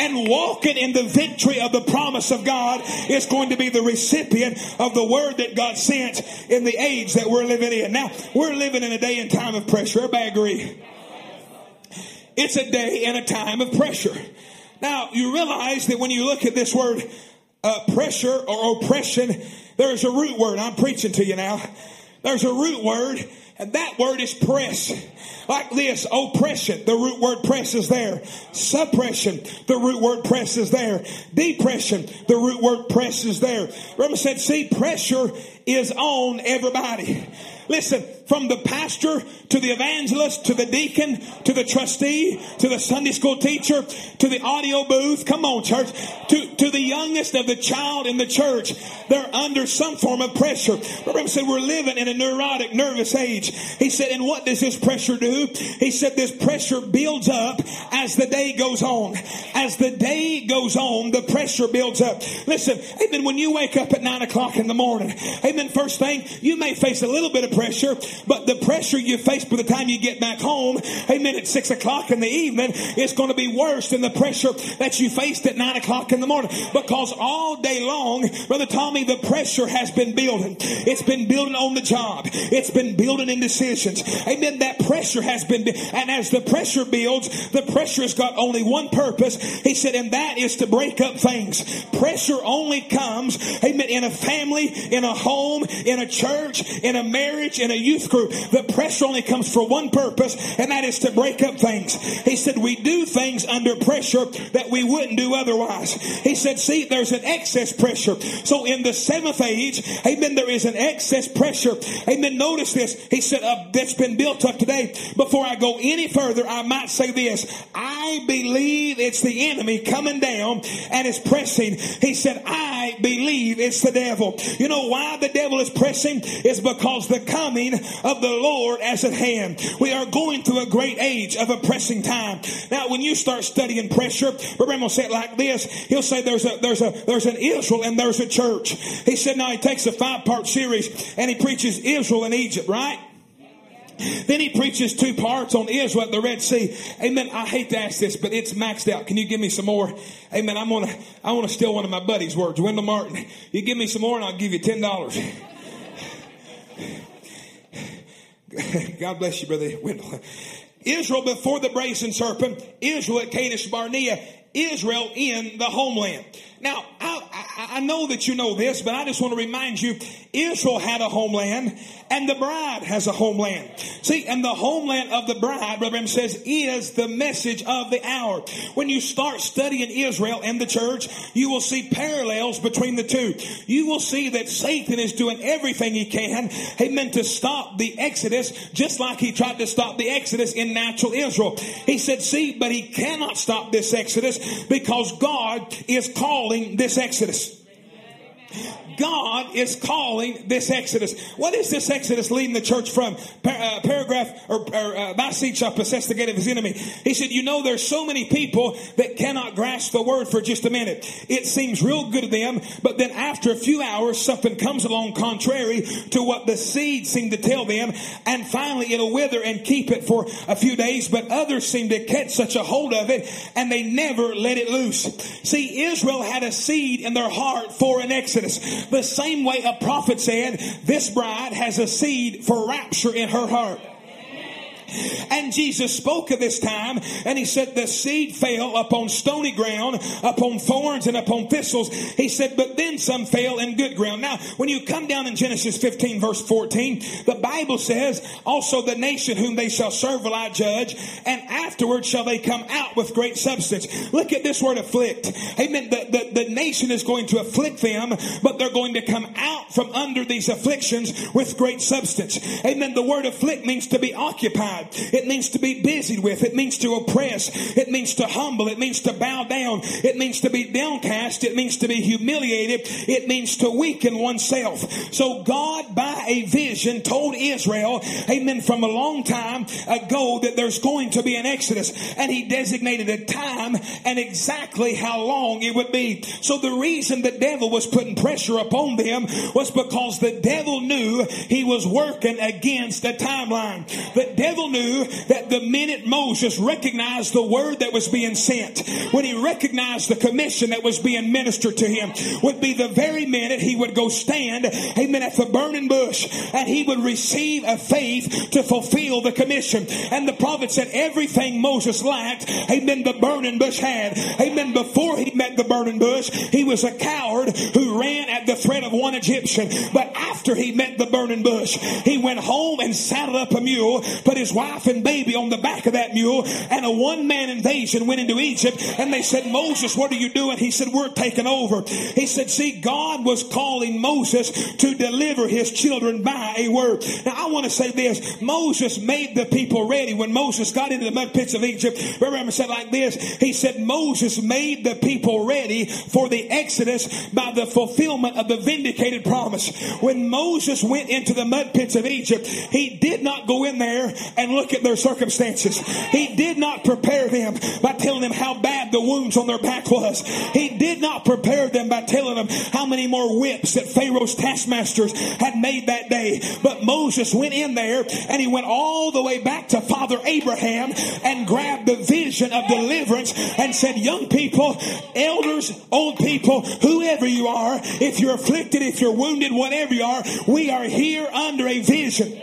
and walking in the victory of the promise of God is going to be the recipient of the word that God sent in the age that we're living in. Now, we're living in a day and time of pressure. Everybody agree? It's a day and a time of pressure. Now, you realize that when you look at this word, uh, pressure or oppression, there's a root word. I'm preaching to you now. There's a root word and that word is press. Like this, oppression, the root word press is there. Suppression, the root word press is there. Depression, the root word press is there. Remember said, see, pressure is on everybody. Listen, from the pastor to the evangelist to the deacon to the trustee to the Sunday school teacher to the audio booth. Come on, church. To, to the youngest of the child in the church. They're under some form of pressure. Remember, said we're living in a neurotic, nervous age. He said, and what does this pressure do? He said this pressure builds up as the day goes on. As the day goes on, the pressure builds up. Listen, amen, when you wake up at nine o'clock in the morning, amen, first thing, you may face a little bit of pressure, but the pressure you face by the time you get back home, amen, at six o'clock in the evening is going to be worse than the pressure that you faced at nine o'clock in the morning. Because all day long, Brother Tommy, the pressure has been building. It's been building on the job. It's been building in decisions. Amen. That pressure has been, and as the pressure builds, the pressure has got only one purpose. He said, and that is to break up things. Pressure only comes, amen, in a family, in a home, in a church, in a marriage, in a youth group. The pressure only comes for one purpose, and that is to break up things. He said, we do things under pressure that we wouldn't do otherwise. He said, see, there's an excess pressure. So in the seventh age, amen, there is an excess pressure. Amen. Notice this. He said, uh, that's been built up today. Before I go any further, I might say this. I believe it's the enemy coming down and is pressing. He said, I believe it's the devil. You know why the devil is pressing? Is because the coming of the Lord as at hand. We are going through a great age of a pressing time. Now, when you start studying pressure, remember, will say it like this. He'll say there's a, there's a, there's an Israel and there's a church. He said now he takes a five part series and he preaches Israel and Egypt, right? Then he preaches two parts on Israel at the Red Sea. Amen. I hate to ask this, but it's maxed out. Can you give me some more? Amen. I'm gonna, I want to steal one of my buddy's words, Wendell Martin. You give me some more and I'll give you ten dollars. God bless you, brother Wendell. Israel before the brazen serpent, Israel at Kadesh Barnea, Israel in the homeland. Now, I, I, know that you know this, but I just want to remind you Israel had a homeland and the bride has a homeland. See, and the homeland of the bride, Brother Branham says, is the message of the hour. When you start studying Israel and the church, you will see parallels between the two. You will see that Satan is doing everything he can, amen, to stop the Exodus, just like he tried to stop the Exodus in natural Israel. He said, see, but he cannot stop this Exodus because God is calling this Exodus. God is calling this Exodus. What is this Exodus leading the church from? Par- uh, paragraph or, or uh, seed shall possess the gate of his enemy. He said, you know, there's so many people that cannot grasp the word for just a minute. It seems real good to them, but then after a few hours, something comes along contrary to what the seed seemed to tell them, and finally it'll wither and keep it for a few days, but others seem to catch such a hold of it, and they never let it loose. See, Israel had a seed in their heart for an Exodus. The same way a prophet said, this bride has a seed for rapture in her heart. And Jesus spoke of this time and he said the seed fell upon stony ground, upon thorns and upon thistles. He said, but then some fell in good ground. Now, when you come down in Genesis 15 verse 14, the Bible says, also the nation whom they shall serve will I judge, and afterward shall they come out with great substance. Look at this word afflict. Amen. The, the, the nation is going to afflict them, but they're going to come out from under these afflictions with great substance. Amen. The word afflict means to be occupied. It means to be busied with. It means to oppress. It means to humble. It means to bow down. It means to be downcast. It means to be humiliated. It means to weaken oneself. So God, by a vision, told Israel, amen, from a long time ago that there's going to be an exodus. And he designated a time and exactly how long it would be. So the reason the devil was putting pressure upon them was because the devil knew he was working against a timeline. The devil knew that the minute Moses recognized the word that was being sent, when he recognized the commission that was being ministered to him, would be the very minute he would go stand, amen, at the burning bush and he would receive a faith to fulfill the commission. And the prophet said everything Moses lacked, amen, the burning bush had. Amen. Before he met the burning bush, he was a coward who ran at the threat of one Egyptian. But after he met the burning bush, he went home and saddled up a mule, put his wife and baby on the back of that mule, and a one man invasion went into Egypt. And they said, Moses, what are you doing? He said, We're taking over. He said, See, God was calling Moses to deliver his children by a word. Now, I want to say this Moses made the people ready. When Moses got into the mud pits of Egypt, remember, said like this He said, Moses made the people ready for the Exodus by the fulfillment of the vindicated promise. When Moses went into the mud pits of Egypt, he did not go in there and look at their circumstances. He did not prepare them by telling them how bad the wounds on their back was. He did not prepare them by telling them how many more whips that Pharaoh's taskmasters had made that day. But Moses went in there and he went all the way back to Father Abraham and grabbed the vision of deliverance and said, young people, elders, old people, whoever you are, if you're afflicted, if you're wounded, whatever you are, we are here under a vision.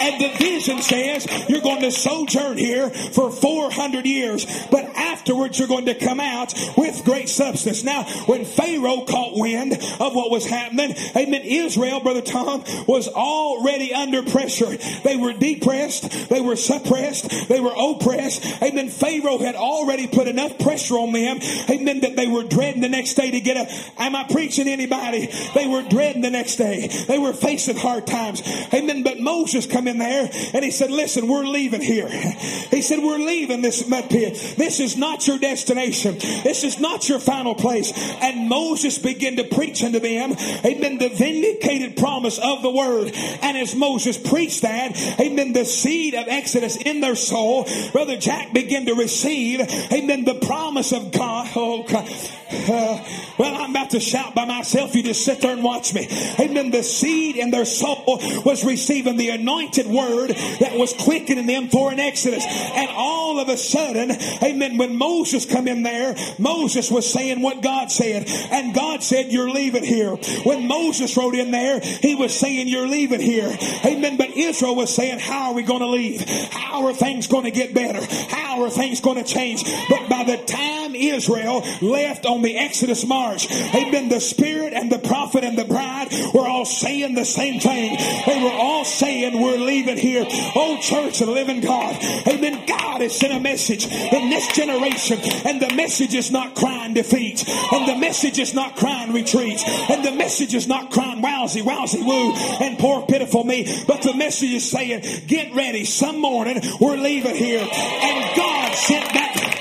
And the vision says you're going to sojourn here for 400 years, but afterwards you're going to come out with great substance. Now, when Pharaoh caught wind of what was happening, amen, Israel, Brother Tom, was already under pressure. They were depressed, they were suppressed, they were oppressed. Amen. Pharaoh had already put enough pressure on them, amen, that they were dreading the next day to get up. Am I preaching anybody? They were dreading the next day. They were facing hard times. Amen. But Moses come in there and he said, listen, we're leaving here. He said, we're leaving this mud pit. This is not your destination. This is not your final place. And Moses began to preach unto them, amen, the vindicated promise of the word. And as Moses preached that, amen, the seed of Exodus in their soul, Brother Jack began to receive, amen, the promise of God. Oh, God. Uh, well, I'm about to shout by myself. You just sit there and watch me. Amen. The seed in their soul was receiving the anointing blessed word that was quickening them for an exodus. And all of a sudden, amen, when Moses come in there, Moses was saying what God said. And God said, you're leaving here. When Moses wrote in there, he was saying, you're leaving here. Amen. But Israel was saying, how are we going to leave? How are things going to get better? How are things going to change? But by the time Israel left on the Exodus march, amen, the Spirit and the prophet and the bride were all saying the same thing. They were all saying, we're leaving here. Oh, church of the living God. Amen. God has sent a message in this generation and the message is not crying defeat and the message is not crying retreat and the message is not crying wowsy, wowsy, woo and poor pitiful me. But the message is saying, get ready. Some morning we're leaving here and God sent that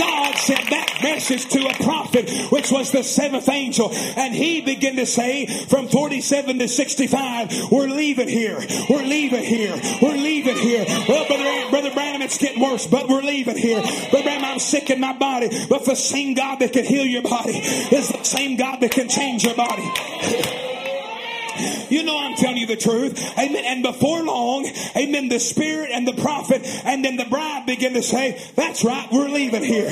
God sent that message to a prophet, which was the seventh angel. And he began to say from 47 to 65, we're leaving here. We're leaving here. We're leaving here. Well, Brother, Brother Branham, it's getting worse, but we're leaving here. Brother Branham, I'm sick in my body. But the same God that can heal your body is the same God that can change your body. You know I'm telling you the truth. Amen. And before long, amen, the spirit and the prophet and then the bride begin to say, that's right, we're leaving here.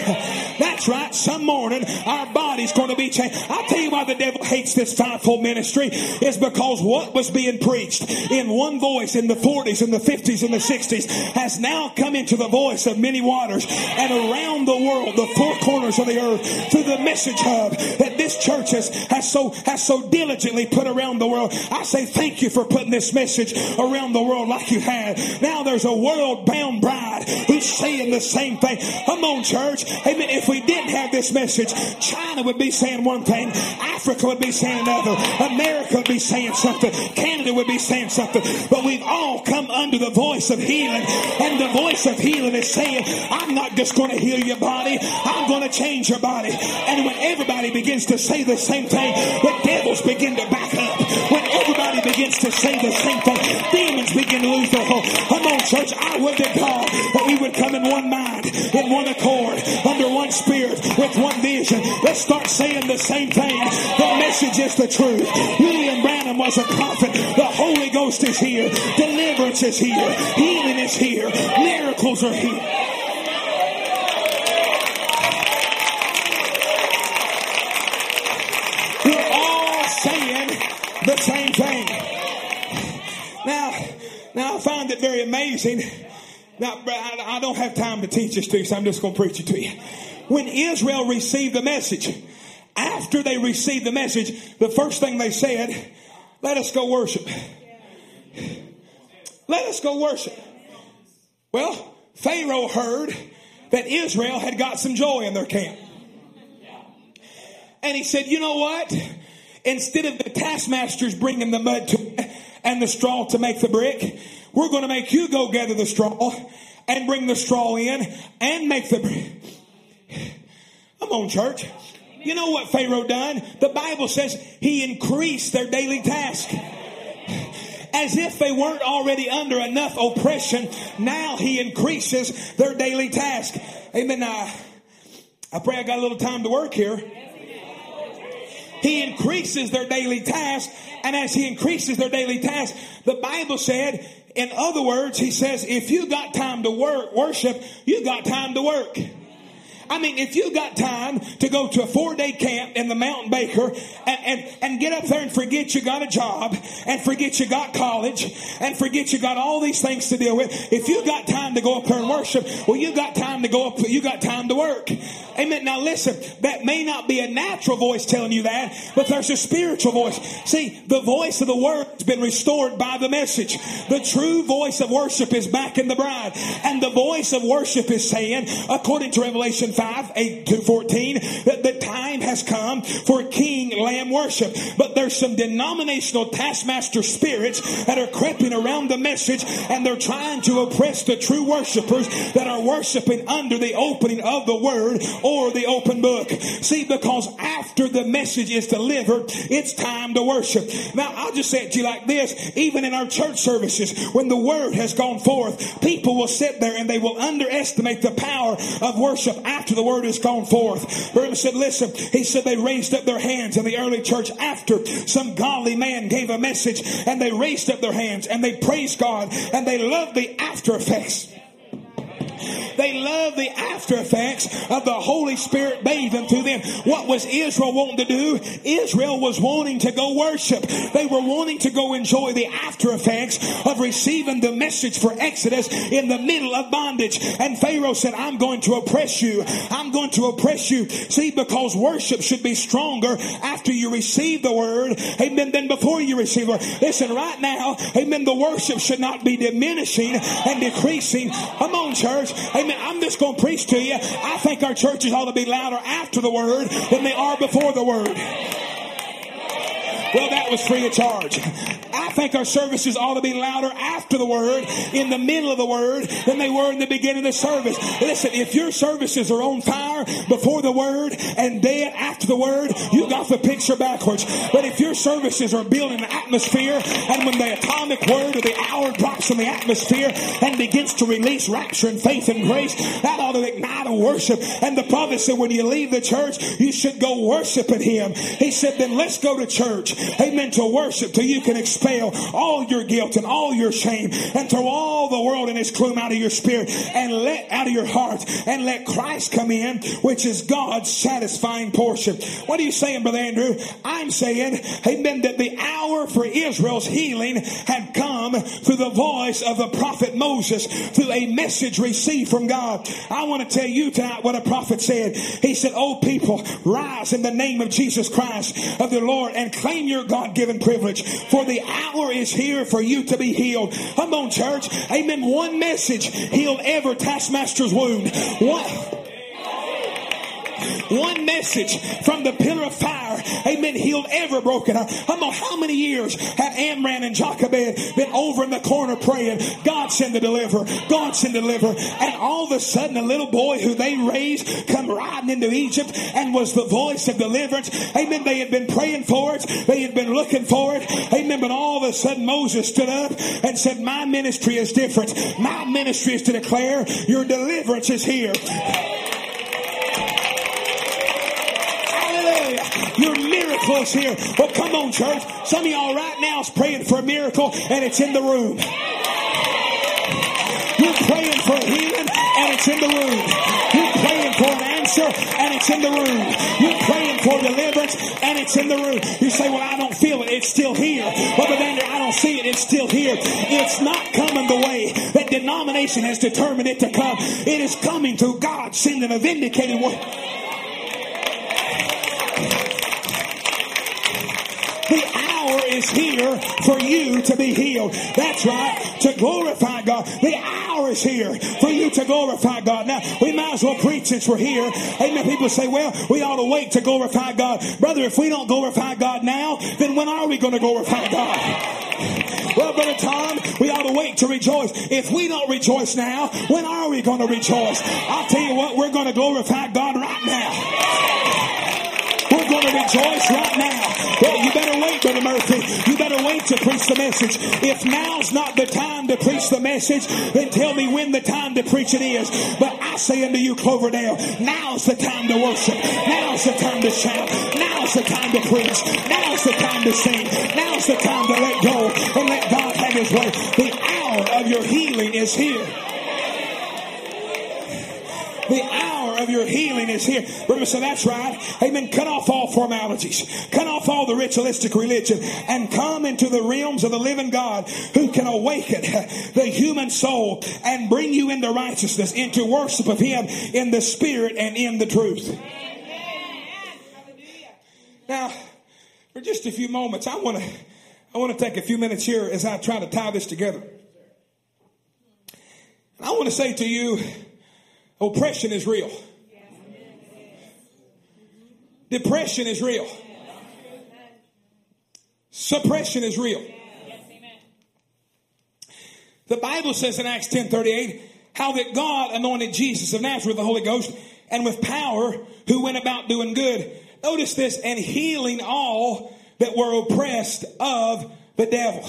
That's right, some morning our body's going to be changed. I'll tell you why the devil hates this fivefold ministry is because what was being preached in one voice in the 40s and the 50s and the 60s has now come into the voice of many waters and around the world, the four corners of the earth, through the message hub that this church has, has so has so diligently put around the world. I say thank you for putting this message around the world like you have. Now there's a world bound bride who's saying the same thing. Come on, church. Amen. If we didn't have this message, China would be saying one thing, Africa would be saying another, America would be saying something, Canada would be saying something. But we've all come under the voice of healing, and the voice of healing is saying, I'm not just going to heal your body, I'm going to change your body. And when everybody begins to say the same thing, the devils begin to back up. When everybody begins to say the same thing, demons begin to lose their hold. Come on, church, I would be called that we would come in one mind, in one accord, under one spirit, with one vision. Let's start saying the same thing. The message is the truth. William Branham was a prophet. The Holy Ghost is here. Deliverance is here. Healing is here. Miracles are here. The same thing. Now, now I find it very amazing. Now, I don't have time to teach this to you, so I'm just going to preach it to you. When Israel received the message, after they received the message, the first thing they said, let us go worship. Let us go worship. Well, Pharaoh heard that Israel had got some joy in their camp. And he said, you know what? Instead of the taskmasters bringing the mud to, and the straw to make the brick, we're going to make you go gather the straw and bring the straw in and make the brick. Come on, church. You know what Pharaoh done? The Bible says he increased their daily task. As if they weren't already under enough oppression, now he increases their daily task. Amen. I, I pray I got a little time to work here. He increases their daily task. And as he increases their daily task, the Bible said, in other words, he says, if you got time to work, worship, you got time to work. I mean, if you got time to go to a four day camp in the Mountain Baker and, and, and get up there and forget you got a job and forget you got college and forget you got all these things to deal with, if you got time to go up there and worship, well, you got time to go up, you got time to work. Amen. Now listen, that may not be a natural voice telling you that, but there's a spiritual voice. See, the voice of the word has been restored by the message. The true voice of worship is back in the bride. And the voice of worship is saying, according to Revelation 5, 8 to 14, that the time has come for king lamb worship. But there's some denominational taskmaster spirits that are creeping around the message and they're trying to oppress the true worshipers that are worshiping under the opening of the word or the open book. See, because after the message is delivered, it's time to worship. Now, I'll just say it to you like this. Even in our church services, when the word has gone forth, people will sit there and they will underestimate the power of worship after after the word has gone forth. Remember said, listen, he said they raised up their hands in the early church after some godly man gave a message and they raised up their hands and they praised God and they loved the after effects. They love the after effects of the Holy Spirit bathing through them. What was Israel wanting to do? Israel was wanting to go worship. They were wanting to go enjoy the after effects of receiving the message for Exodus in the middle of bondage. And Pharaoh said, I'm going to oppress you. I'm going to oppress you. See, because worship should be stronger after you receive the word. Amen. Than before you receive the word. Listen, right now, amen, the worship should not be diminishing and decreasing. Come on, church. Amen. I'm just going to preach to you. I think our churches ought to be louder after the word than they are before the word. Well, that was free of charge. I think our services ought to be louder after the word, in the middle of the word, than they were in the beginning of the service. Listen, if your services are on fire before the word and dead after the word, you got the picture backwards. But if your services are building an atmosphere, and when the atomic word of the hour drops in the atmosphere and begins to release rapture and faith and grace, that ought to ignite a worship. And the prophet said, when you leave the church, you should go worshiping him. He said, then let's go to church. Amen. To worship till you can expel all your guilt and all your shame and throw all the world and its gloom out of your spirit and let out of your heart and let Christ come in, which is God's satisfying portion. What are you saying, Brother Andrew? I'm saying, amen, that the hour for Israel's healing had come through the voice of the prophet Moses, through a message received from God. I want to tell you tonight what a prophet said. He said, Oh people, rise in the name of Jesus Christ of the Lord and claim your God given privilege. For the hour is here for you to be healed. Come on, church. Amen. One message healed every taskmaster's wound. One. One message from the pillar of fire, amen, healed every broken heart. I don't know how many years have Amram and Jochebed been over in the corner praying, God send the deliverer, God send the deliverer. And all of a sudden, a little boy who they raised come riding into Egypt and was the voice of deliverance. Amen. They had been praying for it, they had been looking for it. Amen. But all of a sudden, Moses stood up and said, My ministry is different. My ministry is to declare your deliverance is here. Your miracle is here. Well, come on, church. Some of y'all right now is praying for a miracle and it's in the room. You're praying for healing and it's in the room. You're praying for an answer and it's in the room. You're praying for deliverance and it's in the room. You say, well, I don't feel it. It's still here. Well, but then I don't see it. It's still here. It's not coming the way that denomination has determined it to come. It is coming through God sending a vindicated word. Is here for you to be healed. That's right, to glorify God. The hour is here for you to glorify God. Now, we might as well preach since we're here. Amen. People say, well, we ought to wait to glorify God. Brother, if we don't glorify God now, then when are we going to glorify God? Well, Brother Tom, we ought to wait to rejoice. If we don't rejoice now, when are we going to rejoice? I'll tell you what, we're going to glorify God right now. To rejoice right now. Well, you better wait, Brother Murphy. You better wait to preach the message. If now's not the time to preach the message, then tell me when the time to preach it is. But I say unto you, Cloverdale, now's the time to worship. Now's the time to shout. Now's the time to preach. Now's the time to sing. Now's the time to let go and let God have his way. The hour of your healing is here. The hour of your healing is here. Remember, so that's right. Amen. Cut off all formalities. Cut off all the ritualistic religion and come into the realms of the living God who can awaken the human soul and bring you into righteousness, into worship of Him in the Spirit and in the truth. Now, for just a few moments, I want to I want to take a few minutes here as I try to tie this together. I want to say to you, oppression is real. Depression is real. Suppression is real. The Bible says in Acts 10:38 how that God anointed Jesus of Nazareth with the Holy Ghost and with power who went about doing good. Notice this and healing all that were oppressed of the devil.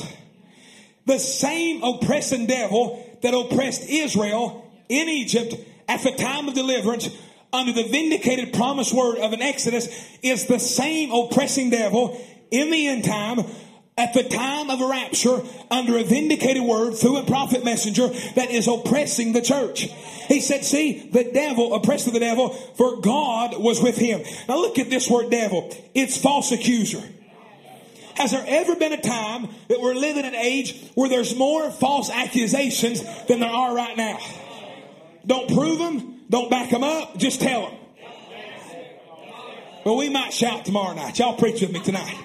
The same oppressing devil that oppressed Israel in Egypt at the time of deliverance under the vindicated promised word of an Exodus is the same oppressing devil in the end time at the time of a rapture under a vindicated word through a prophet messenger that is oppressing the church. He said, see, the devil, oppressed the devil, for God was with him. Now look at this word devil. It's false accuser. Has there ever been a time that we're living in an age where there's more false accusations than there are right now? Don't prove them. Don't back them up. Just tell them. Well, we might shout tomorrow night. Y'all preach with me tonight.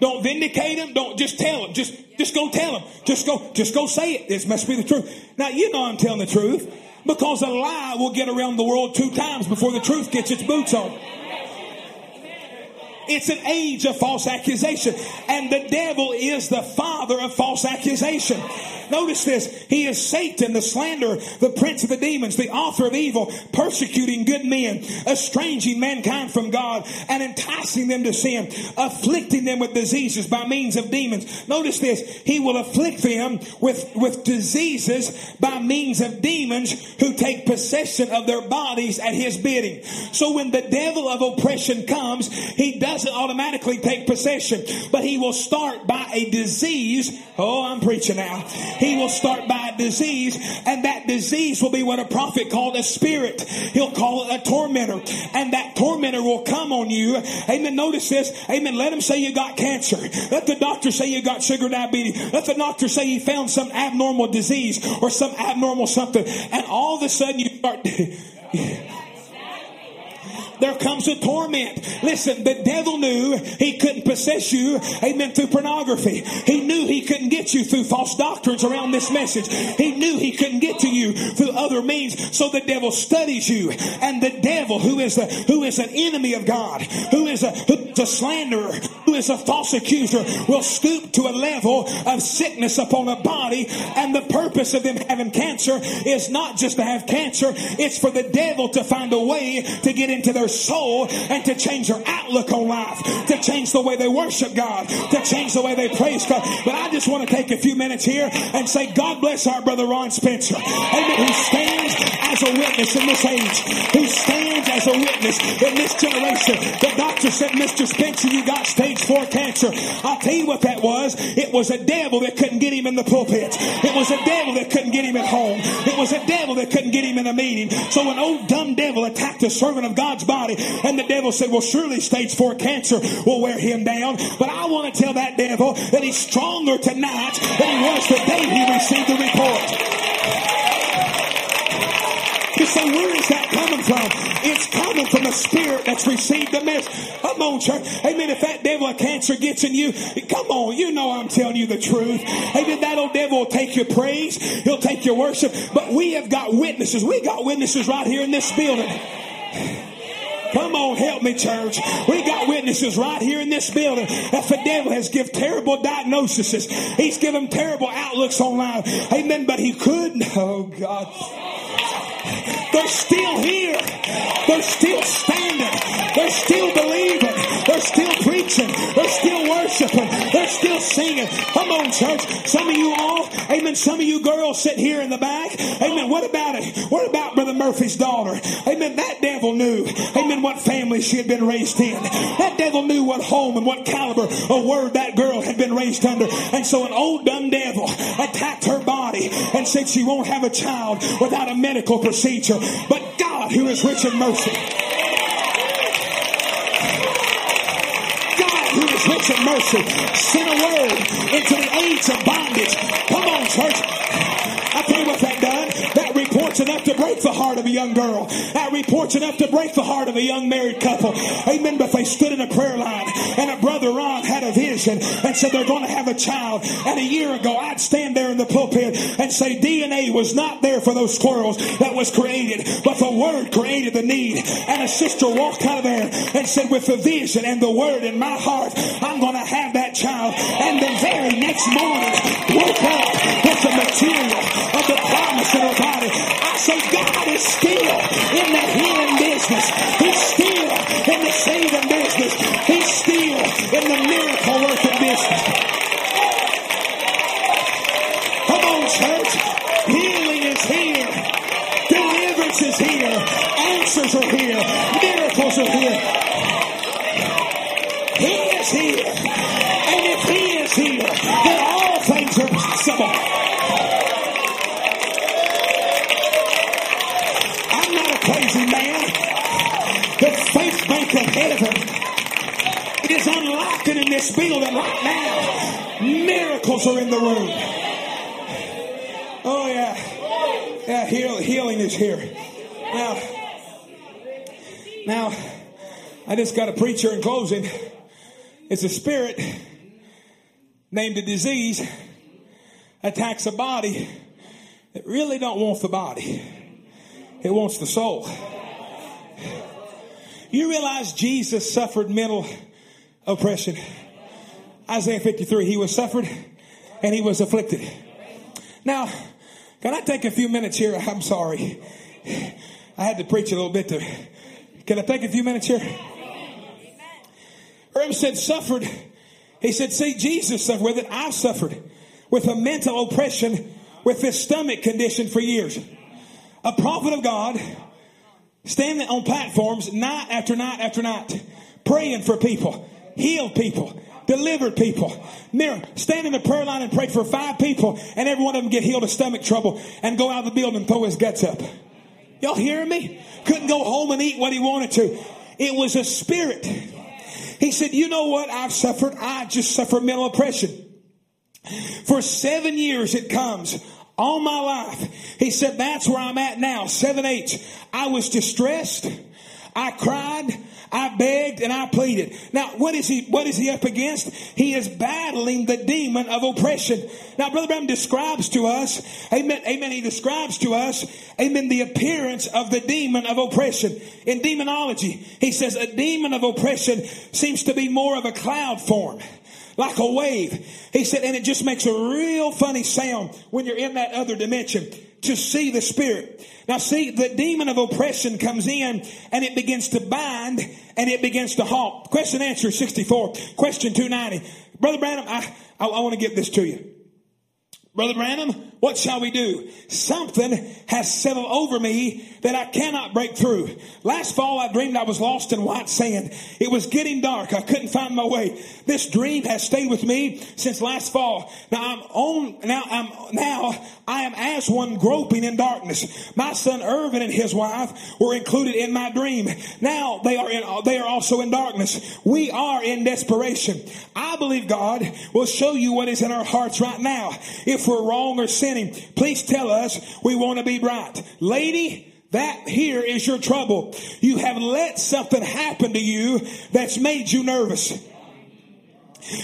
Don't vindicate them. Don't just tell them. Just, just go tell them. Just go, just go say it. This must be the truth. Now, you know I'm telling the truth because a lie will get around the world two times before the truth gets its boots on. It's an age of false accusation. And the devil is the father of false accusation. Notice this. He is Satan, the slanderer, the prince of the demons, the author of evil, persecuting good men, estranging mankind from God, and enticing them to sin, afflicting them with diseases by means of demons. Notice this. He will afflict them with, with diseases by means of demons who take possession of their bodies at his bidding. So when the devil of oppression comes, he doesn't automatically take possession, but he will start by a disease. Oh, I'm preaching now. He will start by a disease, and that disease will be what a prophet called a spirit. He'll call it a tormentor, and that tormentor will come on you. Amen. Notice this. Amen. Let him say you got cancer. Let the doctor say you got sugar diabetes. Let the doctor say he found some abnormal disease or some abnormal something, and all of a sudden you start. there comes a torment. Listen, the devil knew he couldn't possess you, amen, through pornography. He knew he couldn't get you through false doctrines around this message. He knew he couldn't get to you through other means. So the devil studies you. And the devil, who is a, who is an enemy of God, who is a, who's a slanderer, who is a false accuser, will stoop to a level of sickness upon a body. And the purpose of them having cancer is not just to have cancer, it's for the devil to find a way to get into their soul and to change their outlook on life, to change the way they worship God, to change the way they praise God. But I just want to take a few minutes here and say, God bless our brother Ron Spencer. Amen. Who stands as a witness in this age, who stands as a witness in this generation. The doctor said, Mr. Spencer, you got stage four cancer. I'll tell you what that was. It was a devil that couldn't get him in the pulpit. It was a devil that couldn't get him at home. It was a devil that couldn't get him in a meeting. So an old dumb devil attacked a servant of God's body, and the devil said, Well, surely stage four cancer will wear him down. But I want to tell that devil that he's stronger tonight than he was the day he received the report. You say, where is that coming from? It's coming from a spirit that's received the message. Come on, church. Amen. If that devil of cancer gets in you, come on. You know I'm telling you the truth. Amen. That old devil will take your praise. He'll take your worship. But we have got witnesses. We got witnesses right here in this building. Come on, help me, church. We got witnesses right here in this building that the devil has given terrible diagnoses. He's given terrible outlooks on life. Amen. But he couldn't. Oh, God. They're still here. They're still standing. They're still believing. They're still preaching. They're still worshiping. They're still singing. Come on, church. Some of you all, amen. Some of you girls sit here in the back. Amen. What about it? What about Brother Murphy's daughter? Amen. That devil knew, amen, what family she had been raised in. That devil knew what home and what caliber of word that girl had been raised under. And so an old dumb devil attacked her body and said she won't have a child without a medical procedure. But God, who is rich in mercy, Rich in mercy, sent a word into the age of bondage. Come on, church. Report's enough to break the heart of a young girl. That report's enough to break the heart of a young married couple. Amen. But they stood in a prayer line and a brother Ron had a vision and said they're going to have a child. And a year ago, I'd stand there in the pulpit and say DNA was not there for those squirrels that was created, but the word created the need. And a sister walked out of there and said, with the vision and the word in my heart, I'm going to have that child. And the very next morning, woke up with the material of the say, God is still in the healing business. This building right now. Miracles are in the room. Oh yeah. Yeah, heal, healing is here. Now, now, I just got a preacher in closing. It's a spirit named a disease attacks a body that really don't want the body. It wants the soul. You realize Jesus suffered mental oppression. Isaiah 53, he was suffered and he was afflicted. Now, can I take a few minutes here? I'm sorry. I had to preach a little bit to. Can I take a few minutes here? Herb said, suffered. He said, see, Jesus suffered with it. I've suffered with a mental oppression with this stomach condition for years. A prophet of God standing on platforms night after night after night, praying for people, healed people, delivered people. Mirror, stand in the prayer line and pray for five people, and every one of them get healed of stomach trouble and go out of the building and throw his guts up. Y'all hear me? Couldn't go home and eat what he wanted to. It was a spirit. He said, You know what I've suffered? I just suffered mental oppression. For seven years it comes all my life. He said, That's where I'm at now. 7 8. I was distressed. I cried. I begged and I pleaded. Now, what is he, what is he up against? He is battling the demon of oppression. Now, Brother Branham describes to us, amen, amen, he describes to us, amen, the appearance of the demon of oppression. In demonology, he says a demon of oppression seems to be more of a cloud form like a wave. He said, and it just makes a real funny sound when you're in that other dimension to see the spirit. Now see, the demon of oppression comes in and it begins to bind and it begins to halt. Question answer 64. Question 290. Brother Branham, I, I, I want to give this to you. Brother Branham, what shall we do? Something has settled over me that I cannot break through. Last fall I dreamed I was lost in white sand. It was getting dark. I couldn't find my way. This dream has stayed with me since last fall. Now I'm on, now I'm, now I am as one groping in darkness. My son Irvin and his wife were included in my dream. Now they are in, they are also in darkness. We are in desperation. I believe God will show you what is in our hearts right now. If we're wrong or sinning, please tell us we want to be right. Lady, that here is your trouble. You have let something happen to you that's made you nervous.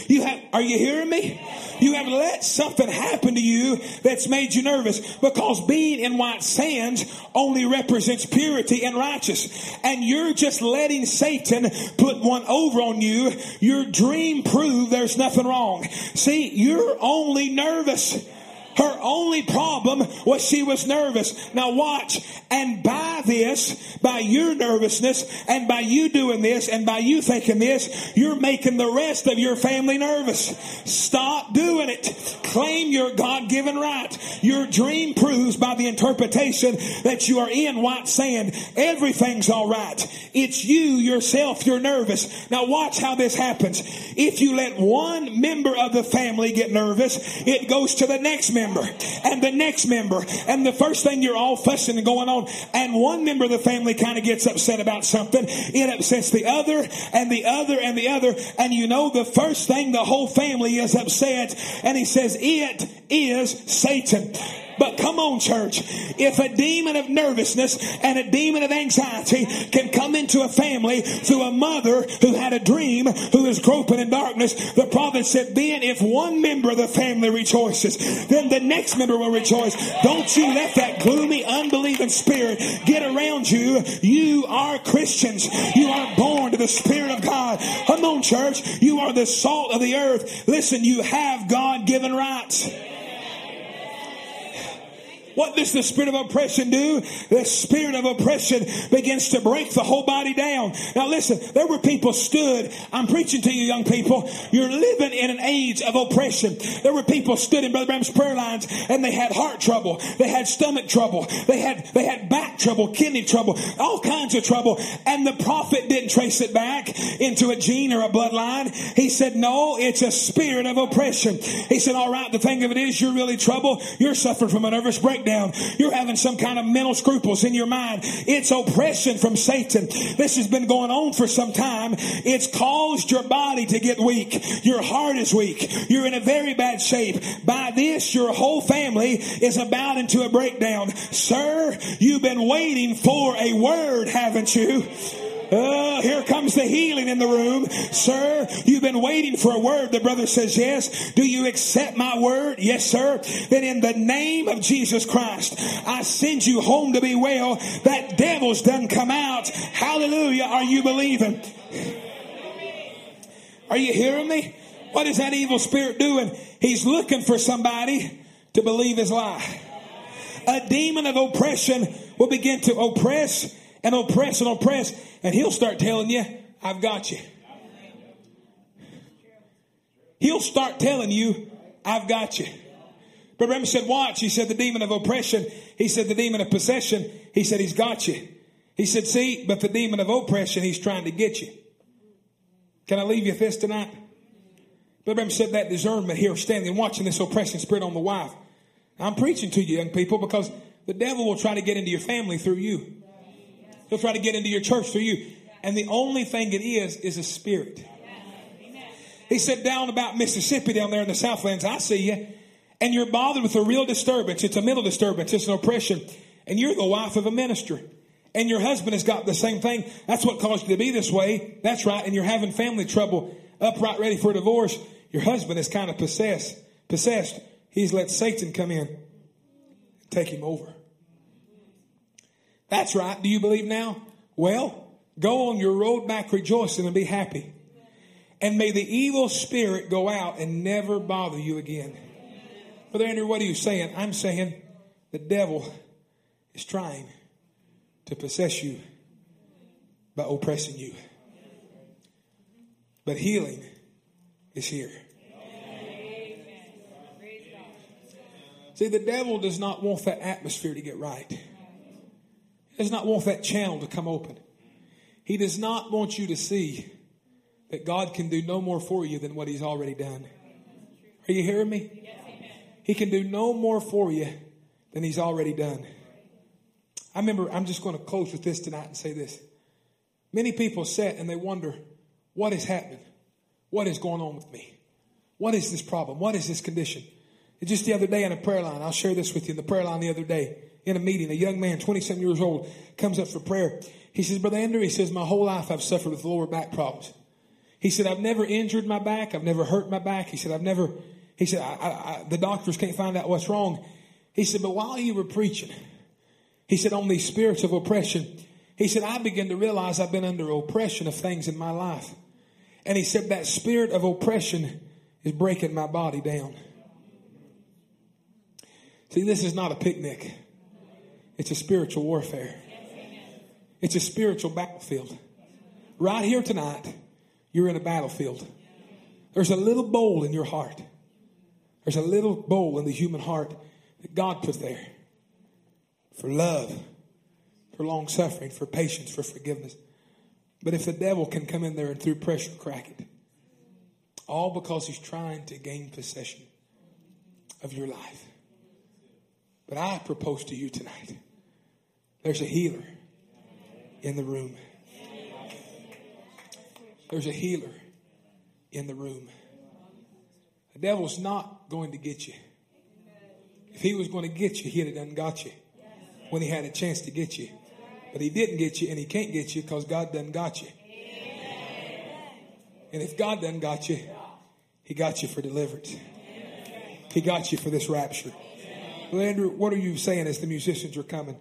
You have, are you hearing me? You have let something happen to you that's made you nervous because being in white sands only represents purity and righteous. And you're just letting Satan put one over on you. Your dream proved there's nothing wrong. See, you're only nervous. Her only problem was she was nervous. Now watch. And by this, by your nervousness and by you doing this and by you thinking this, you're making the rest of your family nervous. Stop doing it. Claim your God-given right. Your dream proves by the interpretation that you are in white sand. Everything's all right. It's you yourself. You're nervous. Now watch how this happens. If you let one member of the family get nervous, it goes to the next member and the next member. And the first thing you're all fussing and going on. And one member of the family kind of gets upset about something. It upsets the other and the other and the other. And you know the first thing the whole family is upset. And he says, it is Satan. But come on, church. If a demon of nervousness and a demon of anxiety can come into a family through a mother who had a dream, who is groping in darkness, the prophet said, then if one member of the family rejoices, then the next member will rejoice. Don't you let that gloomy, unbelieving spirit get around you. You are Christians. You are born to the Spirit of God. Come on, church. You are the salt of the earth. Listen, you have God given rights. What does the spirit of oppression do? The spirit of oppression begins to break the whole body down. Now listen, there were people stood. I'm preaching to you young people. You're living in an age of oppression. There were people stood in Brother Branham's prayer lines and they had heart trouble. They had stomach trouble. They had, they had back trouble, kidney trouble, all kinds of trouble. And the prophet didn't trace it back into a gene or a bloodline. He said, no, it's a spirit of oppression. He said, all right, the thing of it is you're really trouble. You're suffering from a nervous breakdown. You're having some kind of mental scruples in your mind. It's oppression from Satan. This has been going on for some time. It's caused your body to get weak. Your heart is weak. You're in a very bad shape. By this, your whole family is about into a breakdown. Sir, you've been waiting for a word, haven't you? Oh, here comes the healing in the room. Sir, you've been waiting for a word. The brother says, yes. Do you accept my word? Yes, sir. Then in the name of Jesus Christ, I send you home to be well. That devil's done come out. Hallelujah. Are you believing? Are you hearing me? What is that evil spirit doing? He's looking for somebody to believe his lie. A demon of oppression will begin to oppress and oppress and oppress, and he'll start telling you, I've got you. He'll start telling you, I've got you. But Remy said, watch. He said, the demon of oppression. He said, the demon of possession. He said, he's got you. He said, see, but the demon of oppression, he's trying to get you. Can I leave you with this tonight? But Remy said that discernment here, standing watching this oppression spirit on the wife. I'm preaching to you young people because the devil will try to get into your family through you. He'll try to get into your church through you. And the only thing it is, is a spirit. He said down about Mississippi down there in the Southlands, I see you. And you're bothered with a real disturbance. It's a mental disturbance. It's an oppression. And you're the wife of a minister. And your husband has got the same thing. That's what caused you to be this way. That's right. And you're having family trouble, upright, ready for a divorce. Your husband is kind of possessed. Possessed. He's let Satan come in, take him over. That's right. Do you believe now? Well, go on your road back rejoicing and be happy. And may the evil spirit go out and never bother you again. Brother Andrew, what are you saying? I'm saying the devil is trying to possess you by oppressing you. But healing is here. See, the devil does not want that atmosphere to get right. He does not want that channel to come open. He does not want you to see that God can do no more for you than what He's already done. Are you hearing me? He can do no more for you than He's already done. I remember, I'm just going to close with this tonight and say this. Many people sit and they wonder, what is happening? What is going on with me? What is this problem? What is this condition? And just the other day in a prayer line, I'll share this with you in the prayer line the other day in a meeting, a young man, 27 years old, comes up for prayer. He says, Brother Andrew, he says, my whole life I've suffered with lower back problems. He said, I've never injured my back. I've never hurt my back. He said, I've never, he said, I, I, I, the doctors can't find out what's wrong. He said, but while you were preaching, he said, on these spirits of oppression, he said, I began to realize I've been under oppression of things in my life. And he said, that spirit of oppression is breaking my body down. See, this is not a picnic. It's a spiritual warfare. It's a spiritual battlefield. Right here tonight, you're in a battlefield. There's a little bowl in your heart. There's a little bowl in the human heart that God put there for love, for long suffering, for patience, for forgiveness. But if the devil can come in there and through pressure crack it, all because he's trying to gain possession of your life. But I propose to you tonight there's a healer in the room. There's a healer in the room. The devil's not going to get you. If he was going to get you, he'd have done got you when he had a chance to get you. But he didn't get you and he can't get you because God done got you. And if God done got you, he got you for deliverance. He got you for this rapture. Well, Andrew, what are you saying as the musicians are coming?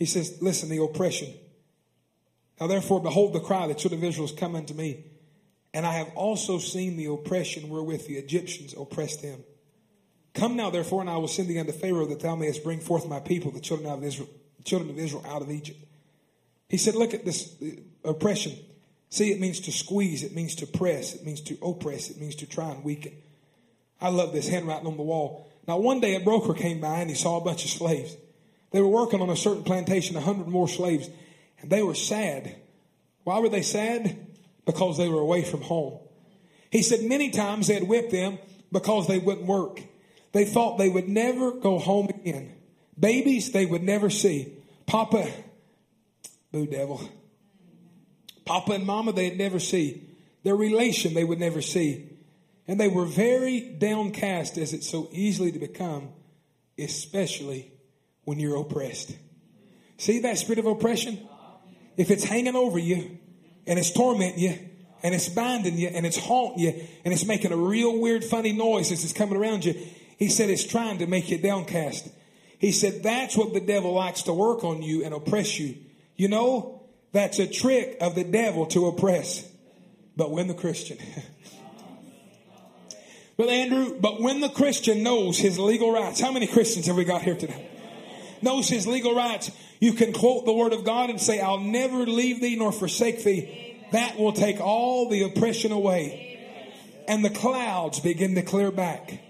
He says, Listen, the oppression. Now, therefore, behold the cry, the children of Israel has come unto me. And I have also seen the oppression wherewith the Egyptians oppressed them. Come now, therefore, and I will send thee unto Pharaoh that thou mayest bring forth my people, the children of Israel, children of Israel out of Egypt. He said, Look at this oppression. See, it means to squeeze, it means to press, it means to oppress, it means to try and weaken. I love this handwriting on the wall. Now, one day a broker came by and he saw a bunch of slaves. They were working on a certain plantation, a hundred more slaves, and they were sad. Why were they sad? Because they were away from home. He said many times they had whipped them because they wouldn't work. They thought they would never go home again. Babies they would never see. Papa, boo devil. Papa and mama they'd never see. Their relation they would never see. And they were very downcast as it's so easily to become, especially when you're oppressed. See that spirit of oppression? If it's hanging over you and it's tormenting you and it's binding you and it's haunting you and it's making a real weird funny noise as it's coming around you, he said it's trying to make you downcast. He said that's what the devil likes to work on you and oppress you. You know, that's a trick of the devil to oppress. But when the Christian, Brother Andrew, but when the Christian knows his legal rights, how many Christians have we got here today? Knows his legal rights. You can quote the word of God and say, I'll never leave thee nor forsake thee. That will take all the oppression away. And the clouds begin to clear back.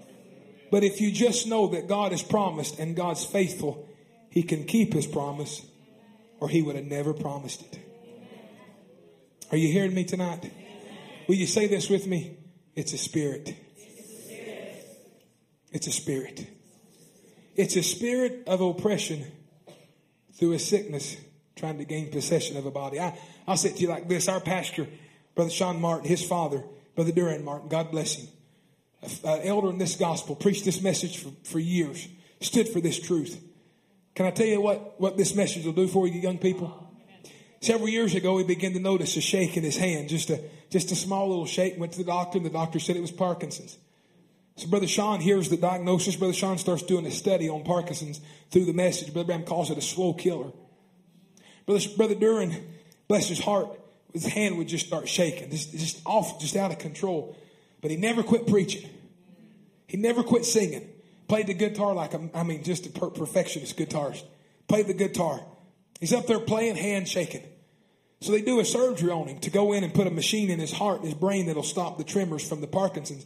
But if you just know that God has promised and God's faithful, He can keep His promise or He would have never promised it. Are you hearing me tonight? Will you say this with me? It's a spirit. It's a spirit. It's a spirit of oppression through a sickness trying to gain possession of a body. I, I'll say it to you like this. Our pastor, Brother Sean Martin, his father, Brother Duran Martin, God bless him, an elder in this gospel, preached this message for, for years, stood for this truth. Can I tell you what, what this message will do for you, young people? Several years ago, he began to notice a shake in his hand, just a, just a small little shake. Went to the doctor, and the doctor said it was Parkinson's. So Brother Sean hears the diagnosis. Brother Sean starts doing a study on Parkinson's through the message. Brother Branham calls it a slow killer. Brother, Brother Duran, bless his heart, his hand would just start shaking, just, just off, just out of control. But he never quit preaching. He never quit singing. Played the guitar like a, I mean, just a per- perfectionist guitarist. Played the guitar. He's up there playing, hand shaking. So they do a surgery on him to go in and put a machine in his heart his brain that'll stop the tremors from the Parkinson's.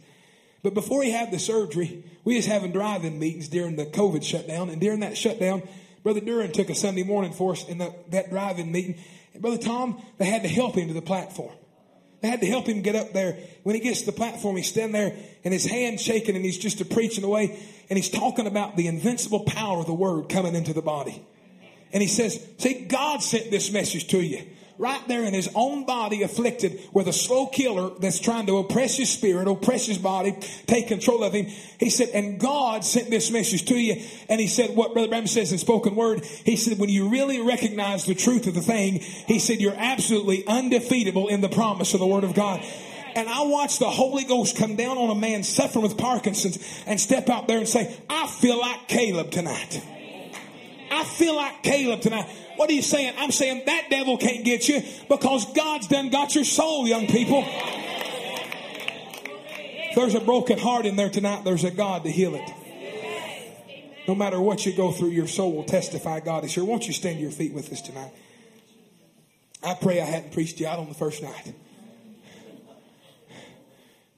But before he had the surgery, we was having drive-in meetings during the COVID shutdown. And during that shutdown, Brother Duran took a Sunday morning for us in the, that drive-in meeting. And Brother Tom, they had to help him to the platform. They had to help him get up there. When he gets to the platform, he's standing there and his hand's shaking and he's just preaching away. And he's talking about the invincible power of the word coming into the body. And he says, see, God sent this message to you right there in his own body afflicted with a slow killer that's trying to oppress his spirit, oppress his body, take control of him. He said, and God sent this message to you. And he said, what Brother Branham says in spoken word, he said, when you really recognize the truth of the thing, he said, you're absolutely undefeatable in the promise of the word of God and I watched the Holy Ghost come down on a man suffering with Parkinson's and step out there and say, I feel like Caleb tonight. I feel like Caleb tonight. What are you saying? I'm saying that devil can't get you because God's done got your soul, young people. If there's a broken heart in there tonight, there's a God to heal it. No matter what you go through, your soul will testify God is here. Won't you stand to your feet with us tonight? I pray I hadn't preached you out on the first night.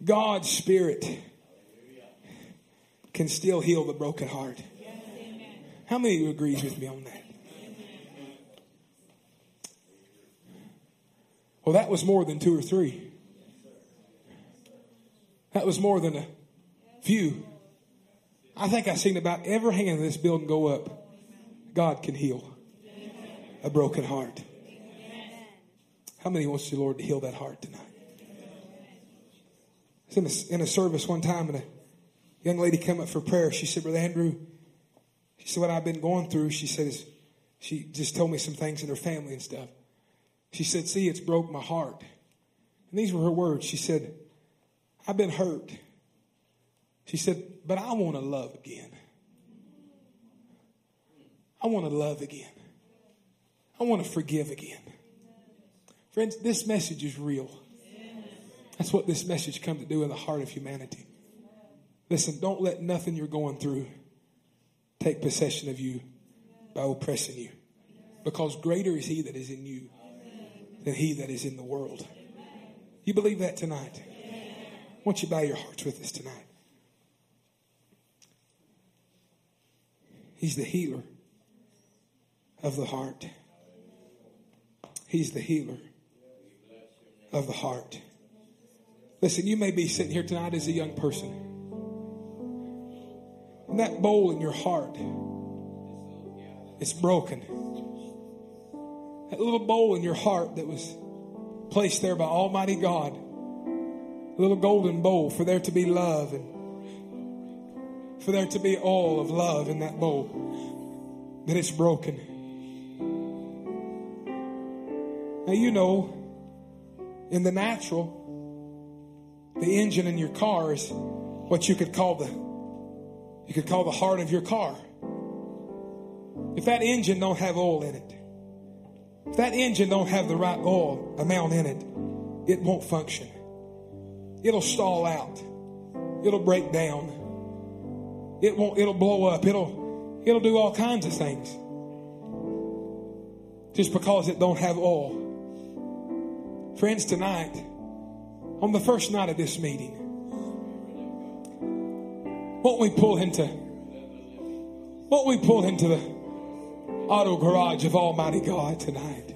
God's Spirit can still heal the broken heart. How many of you agrees with me on that? Well, that was more than two or three. That was more than a few. I think I've seen about every hand in this building go up. God can heal a broken heart. How many wants the Lord to heal that heart tonight? I was in a, in a service one time and a young lady came up for prayer. She said, Brother Andrew, she said, what I've been going through, she says, she just told me some things in her family and stuff. She said, see, it's broke my heart. And these were her words. She said, I've been hurt. She said, but I want to love again. I want to love again. I want to forgive again. Friends, this message is real. That's what this message come to do in the heart of humanity. Listen, don't let nothing you're going through take possession of you by oppressing you. Because greater is he that is in you than he that is in the world. You believe that tonight? I want you bow your hearts with us tonight. He's the healer of the heart. He's the healer of the heart. Listen, you may be sitting here tonight as a young person. That bowl in your heart, it's broken. That little bowl in your heart that was placed there by Almighty God, a little golden bowl for there to be love and for there to be all of love in that bowl, that it's broken. Now, you know, in the natural, the engine in your car is what you could call the you could call the heart of your car. If that engine don't have oil in it, if that engine don't have the right oil amount in it, it won't function. It'll stall out. It'll break down. It won't it'll blow up. It'll it'll do all kinds of things. Just because it don't have oil. Friends, tonight, on the first night of this meeting, won't we pull into won't we pull into the auto garage of Almighty God tonight?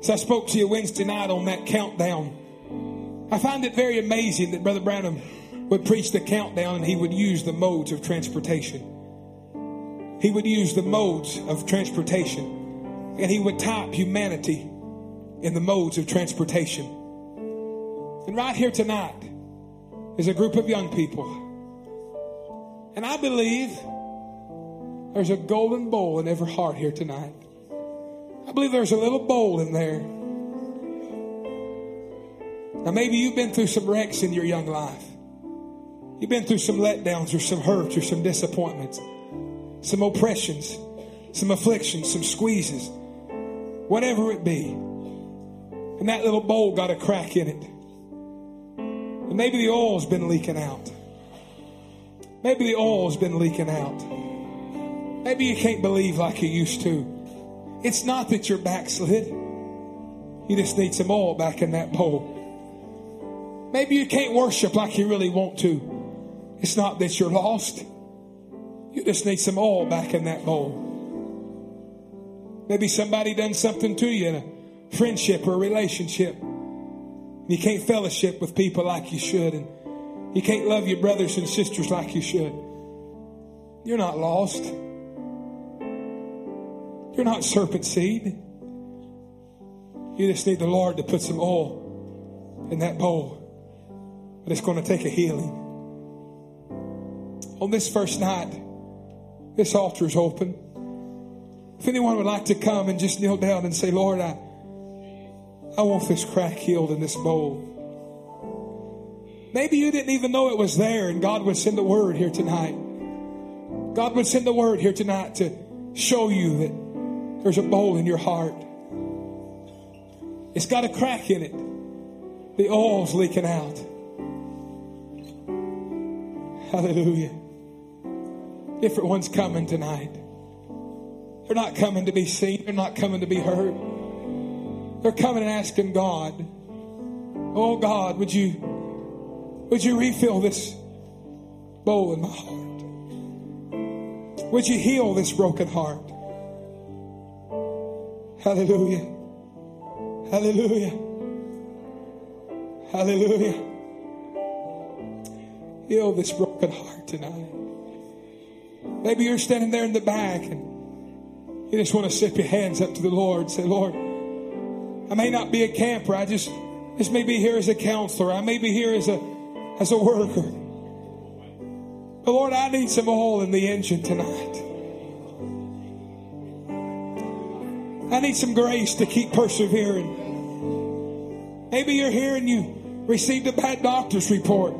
As I spoke to you Wednesday night on that countdown, I find it very amazing that Brother Branham would preach the countdown and he would use the modes of transportation. He would use the modes of transportation and he would type humanity in the modes of transportation. And right here tonight is a group of young people. And I believe there's a golden bowl in every heart here tonight. I believe there's a little bowl in there. Now, maybe you've been through some wrecks in your young life. You've been through some letdowns or some hurts or some disappointments, some oppressions, some afflictions, some squeezes, whatever it be. And that little bowl got a crack in it. And maybe the oil's been leaking out. Maybe the oil's been leaking out. Maybe you can't believe like you used to. It's not that you're backslid. You just need some oil back in that bowl. Maybe you can't worship like you really want to. It's not that you're lost. You just need some oil back in that bowl. Maybe somebody done something to you in a friendship or a relationship. You can't fellowship with people like you should, and you can't love your brothers and sisters like you should. You're not lost. You're not serpent seed. You just need the Lord to put some oil in that bowl. But it's going to take a healing. On this first night, this altar is open. If anyone would like to come and just kneel down and say, Lord, I, I want this crack healed in this bowl. Maybe you didn't even know it was there, and God would send a word here tonight. God would send a word here tonight to show you that there's a bowl in your heart. It's got a crack in it. The oil's leaking out. Hallelujah. Different ones coming tonight. They're not coming to be seen. They're not coming to be heard. They're coming and asking God, Oh God, would you, would you refill this bowl in my heart? Would you heal this broken heart? Hallelujah. Hallelujah. Hallelujah. Heal this broken heart tonight. Maybe you're standing there in the back and you just want to slip your hands up to the Lord. And say, Lord, I may not be a camper. I just, just may be here as a counselor. I may be here as a, as a worker. But Lord, I need some oil in the engine tonight. I need some grace to keep persevering. Maybe you're here and you received a bad doctor's report.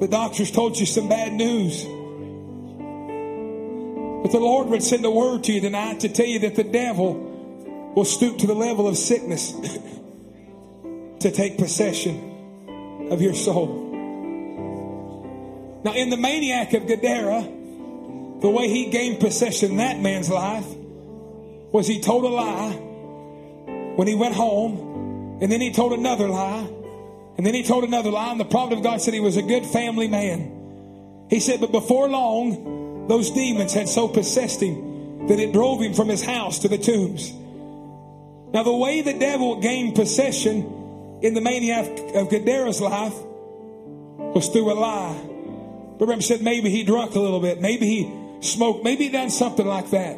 The doctors told you some bad news. But the Lord would send a word to you tonight to tell you that the devil will stoop to the level of sickness to take possession of your soul. Now, in the maniac of Gadara, the way he gained possession that man's life was he told a lie when he went home, and then he told another lie, and then he told another lie, and the prophet of God said he was a good family man. He said, but before long, those demons had so possessed him that it drove him from his house to the tombs. Now, the way the devil gained possession in the maniac of Gadara's life was through a lie. Remember, said maybe he drunk a little bit, maybe he smoked, maybe he done something like that.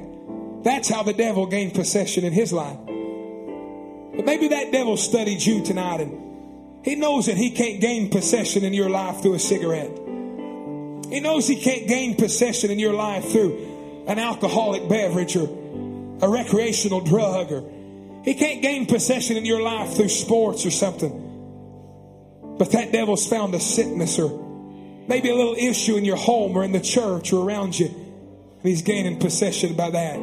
That's how the devil gained possession in his life. But maybe that devil studied you tonight and he knows that he can't gain possession in your life through a cigarette. He knows he can't gain possession in your life through an alcoholic beverage or a recreational drug or he can't gain possession in your life through sports or something. But that devil's found a sickness or maybe a little issue in your home or in the church or around you. And he's gaining possession by that.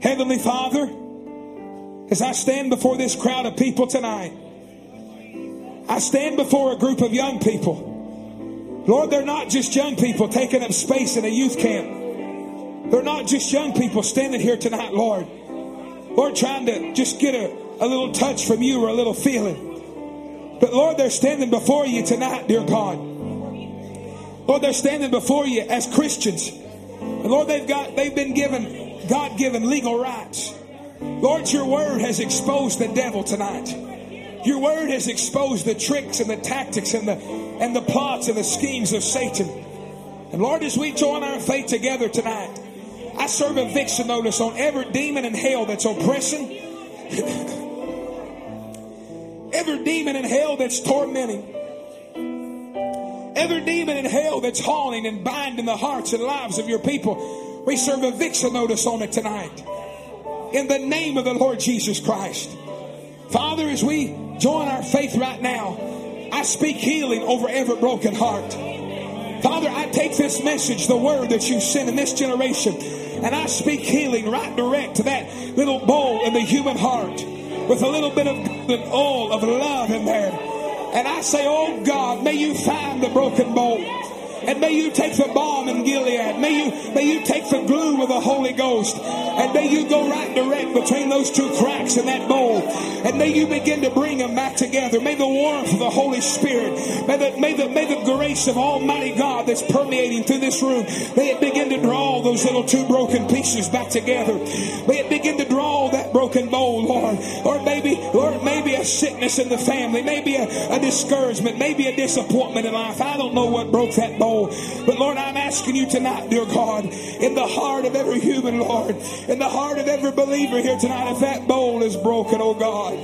Heavenly Father, as I stand before this crowd of people tonight, I stand before a group of young people. Lord, they're not just young people taking up space in a youth camp. They're not just young people standing here tonight, Lord. Lord, trying to just get a, a little touch from you or a little feeling. But Lord, they're standing before you tonight, dear God. Lord, they're standing before you as Christians. And Lord, they've got they've been given God-given legal rights. Lord, your word has exposed the devil tonight. Your word has exposed the tricks and the tactics and the and the plots and the schemes of Satan. And Lord, as we join our faith together tonight, I serve eviction notice on every demon in hell that's oppressing, every demon in hell that's tormenting, every demon in hell that's haunting and binding the hearts and lives of your people. We serve eviction notice on it tonight. In the name of the Lord Jesus Christ. Father, as we join our faith right now, I speak healing over every broken heart. Father, I take this message, the word that you sent in this generation, and I speak healing right direct to that little bowl in the human heart with a little bit of oil of love in there. And I say, Oh God, may you find the broken bowl. And may you take the balm in Gilead. May you, may you take the glue of the Holy Ghost. And may you go right direct between those two cracks in that bowl. And may you begin to bring them back together. May the warmth of the Holy Spirit, may the, may the, may the grace of Almighty God that's permeating through this room, may it begin to draw those little two broken pieces back together. May it begin to draw that broken bowl, Lord. Or maybe, Lord, maybe a sickness in the family, maybe a, a discouragement, maybe a disappointment in life. I don't know what broke that bowl. But Lord, I'm asking you tonight, dear God, in the heart of every human, Lord, in the heart of every believer here tonight, if that bowl is broken, oh God.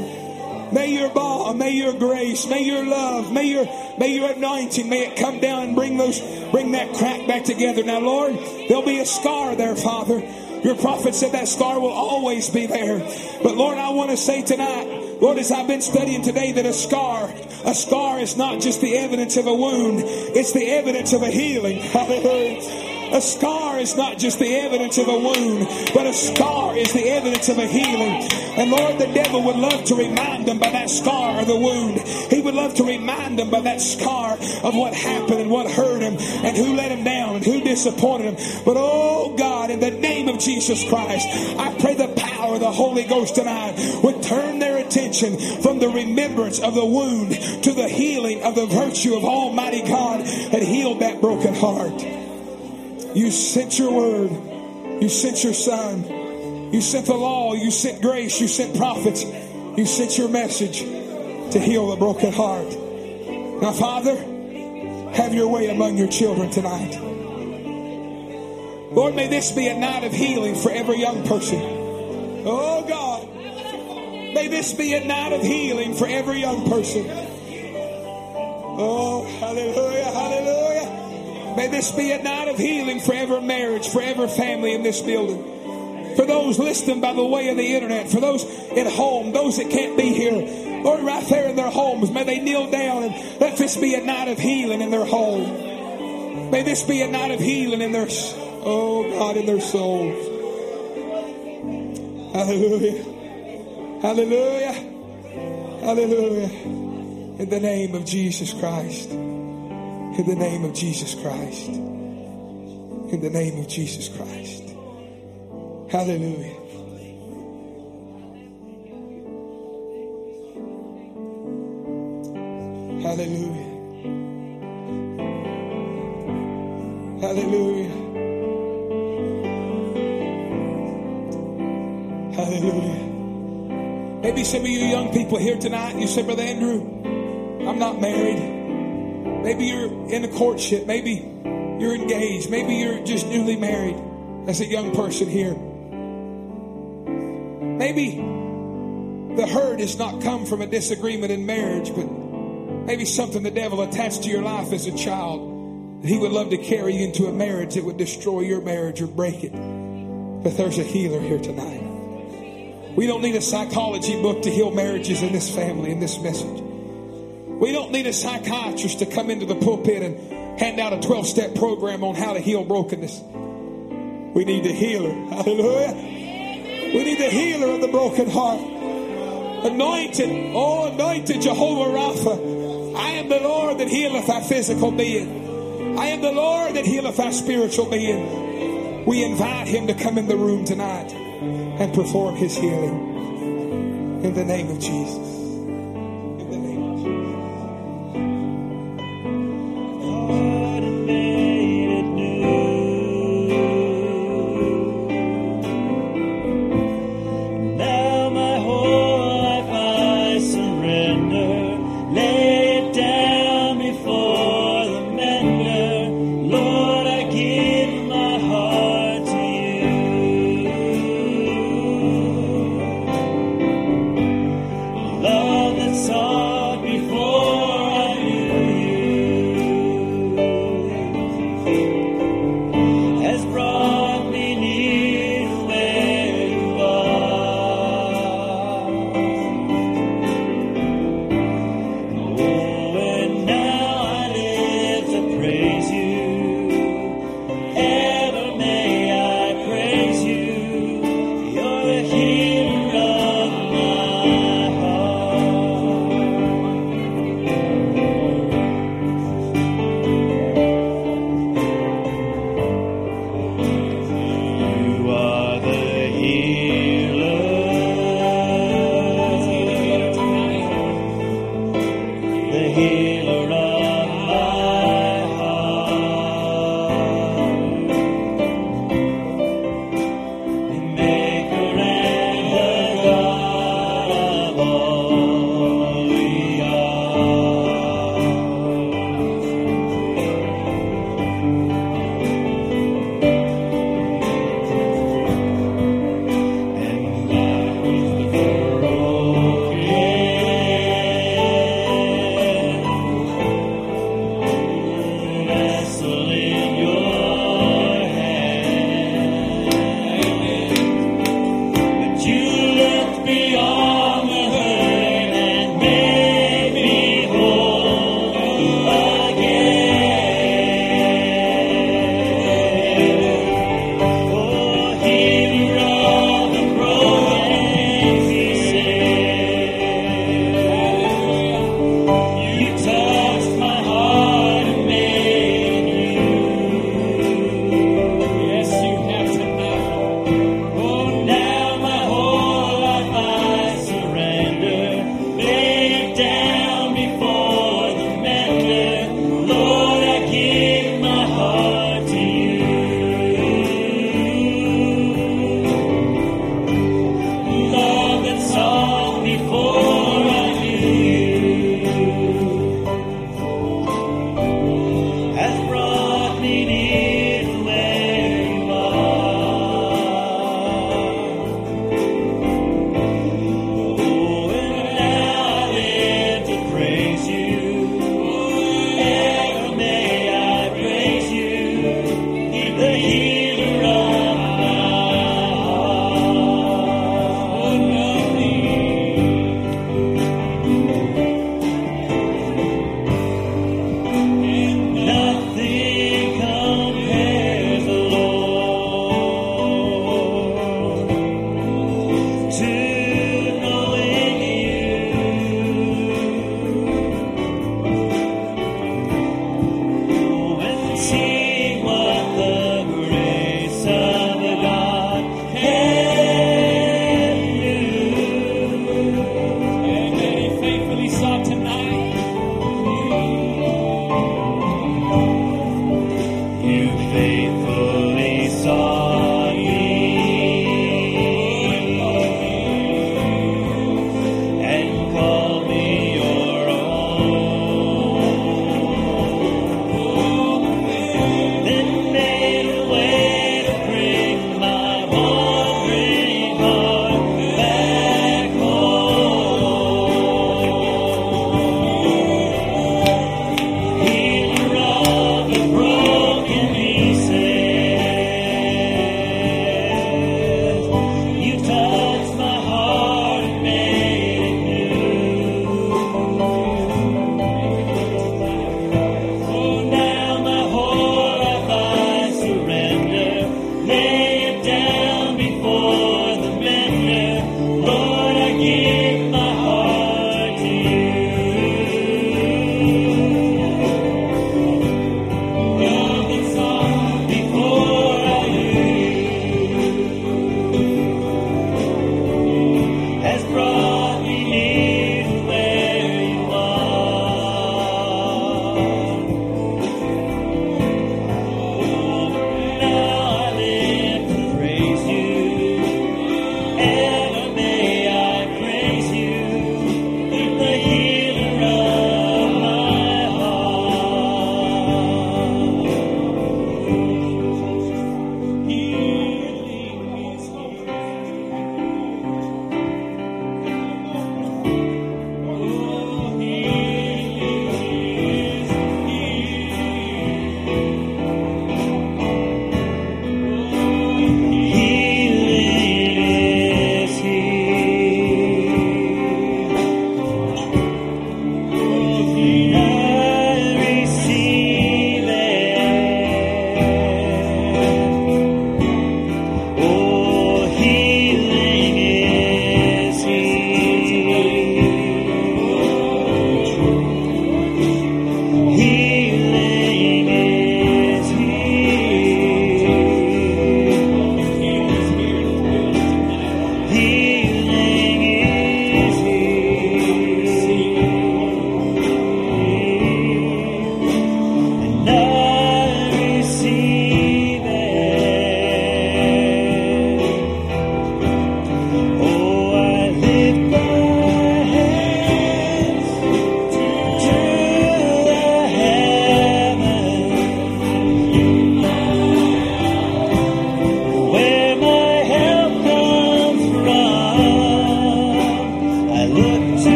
May your balm, may your grace, may your love, may your may your anointing, may it come down and bring those bring that crack back together. Now, Lord, there'll be a scar there, Father. Your prophet said that scar will always be there. But Lord, I want to say tonight, Lord, as I've been studying today, that a scar, a scar is not just the evidence of a wound, it's the evidence of a healing. Hallelujah. A scar is not just the evidence of a wound, but a scar is the evidence of a healing. And Lord, the devil would love to remind them by that scar of the wound. He would love to remind them by that scar of what happened and what hurt him and who let him down and who disappointed him. But oh God, in the name of Jesus Christ, I pray the power of the Holy Ghost tonight would turn their attention from the remembrance of the wound to the healing of the virtue of Almighty God that healed that broken heart. You sent your word. You sent your son. You sent the law. You sent grace. You sent prophets. You sent your message to heal the broken heart. Now, Father, have your way among your children tonight. Lord, may this be a night of healing for every young person. Oh, God. May this be a night of healing for every young person. Oh, hallelujah, hallelujah. May this be a night of healing for every marriage, for every family in this building. For those listening by the way of the internet, for those at home, those that can't be here, Lord, right there in their homes, may they kneel down and let this be a night of healing in their home. May this be a night of healing in their, oh God, in their souls. Hallelujah. Hallelujah. Hallelujah. In the name of Jesus Christ. In the name of Jesus Christ. In the name of Jesus Christ. Hallelujah. Hallelujah. Hallelujah. Hallelujah. Maybe some of you young people here tonight, you say, Brother Andrew, I'm not married. Maybe you're in a courtship. Maybe you're engaged. Maybe you're just newly married as a young person here. Maybe the hurt has not come from a disagreement in marriage, but maybe something the devil attached to your life as a child. that He would love to carry you into a marriage that would destroy your marriage or break it. But there's a healer here tonight. We don't need a psychology book to heal marriages in this family, in this message. We don't need a psychiatrist to come into the pulpit and hand out a 12 step program on how to heal brokenness. We need the healer. Hallelujah. We need the healer of the broken heart. Anointed, oh, anointed Jehovah Rapha. I am the Lord that healeth our physical being. I am the Lord that healeth our spiritual being. We invite him to come in the room tonight and perform his healing. In the name of Jesus.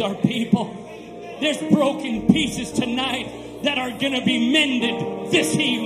with our people. There's broken pieces tonight that are going to be mended this evening.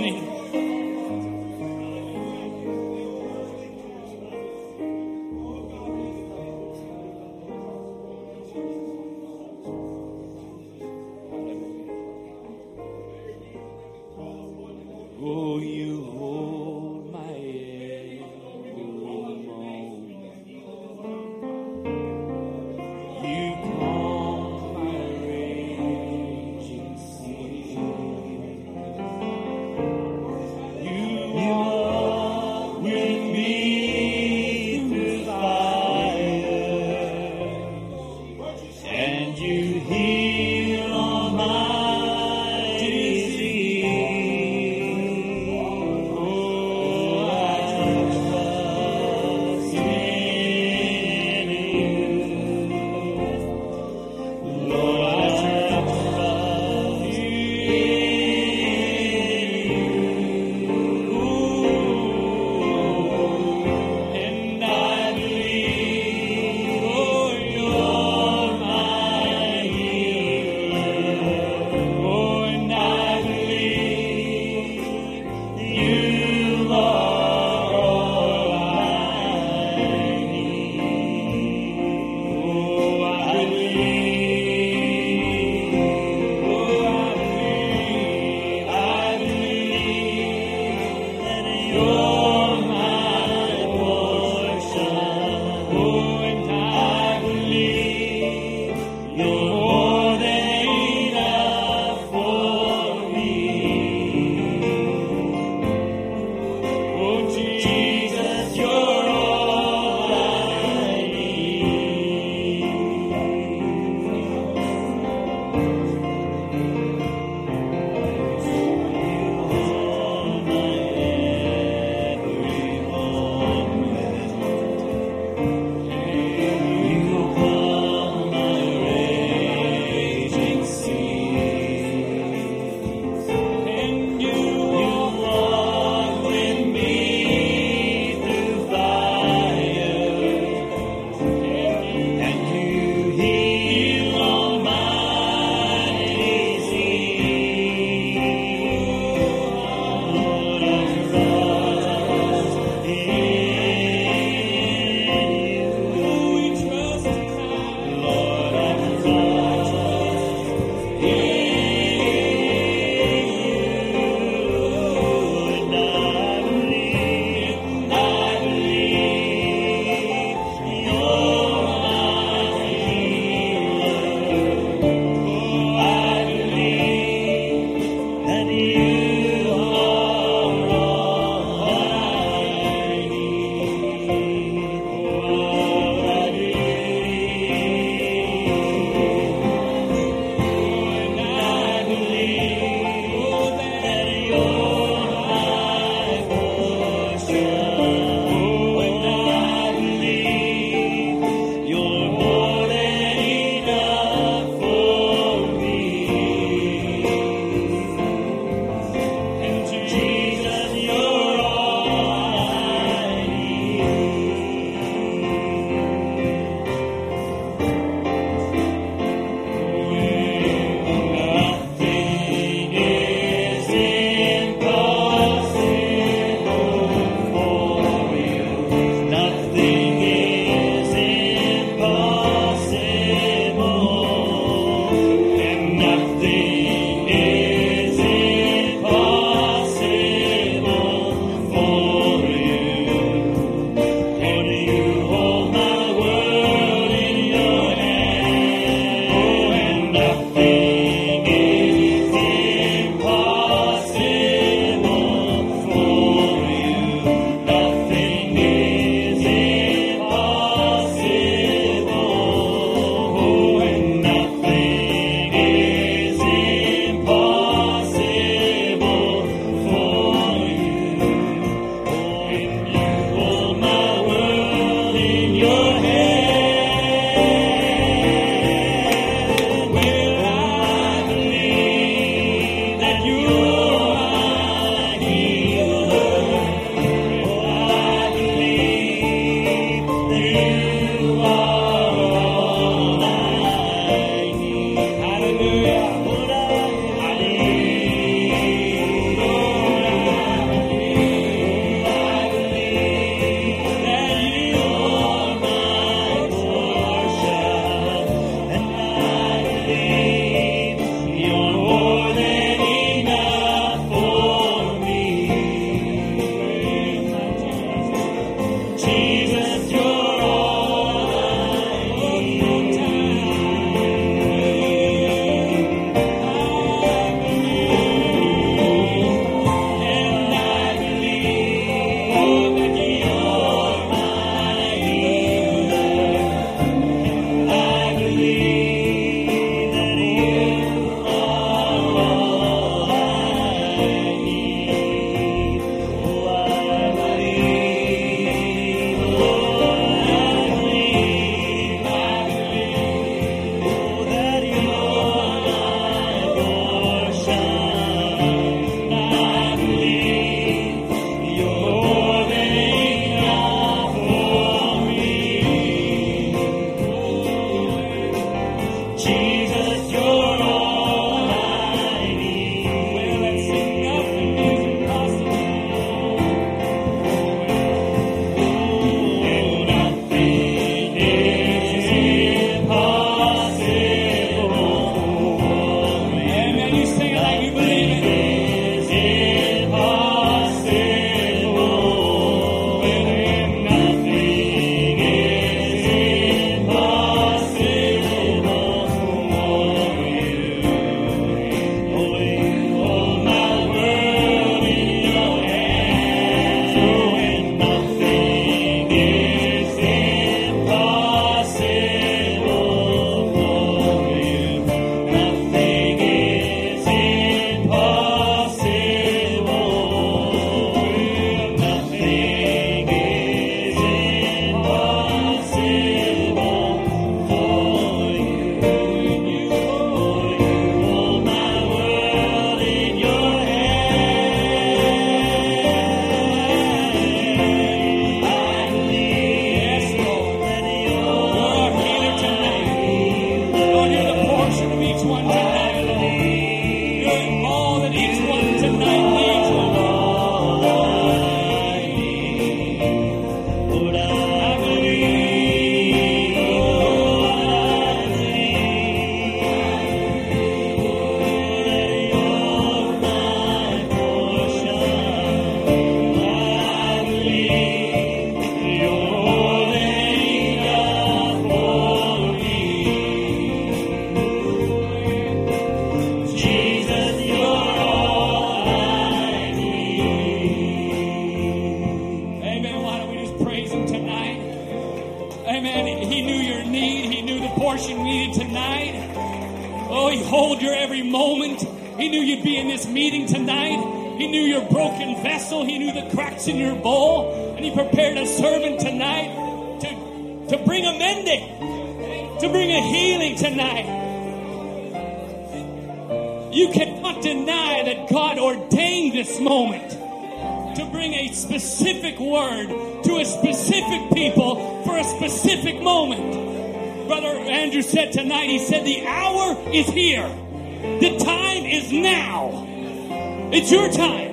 It's your time.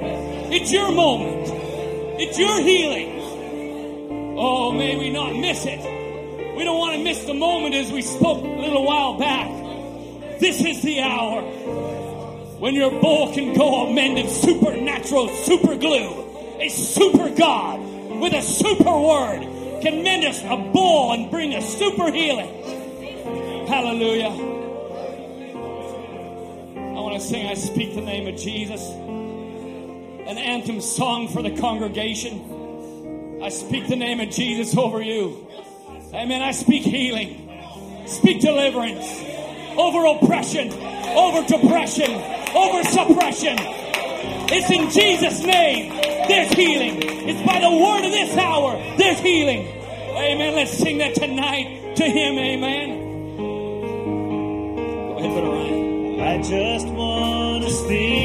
It's your moment. It's your healing. Oh, may we not miss it. We don't want to miss the moment as we spoke a little while back. This is the hour when your bowl can go amended supernatural super glue. A super God with a super word can mend us a bowl and bring a super healing. Hallelujah. I want to sing I speak the name of Jesus. An anthem song for the congregation. I speak the name of Jesus over you. Amen. I speak healing. Speak deliverance over oppression, over depression, over suppression. It's in Jesus' name. There's healing. It's by the word of this hour. There's healing. Amen. Let's sing that tonight to Him. Amen. Go ahead, Brother Ryan. I just want to speak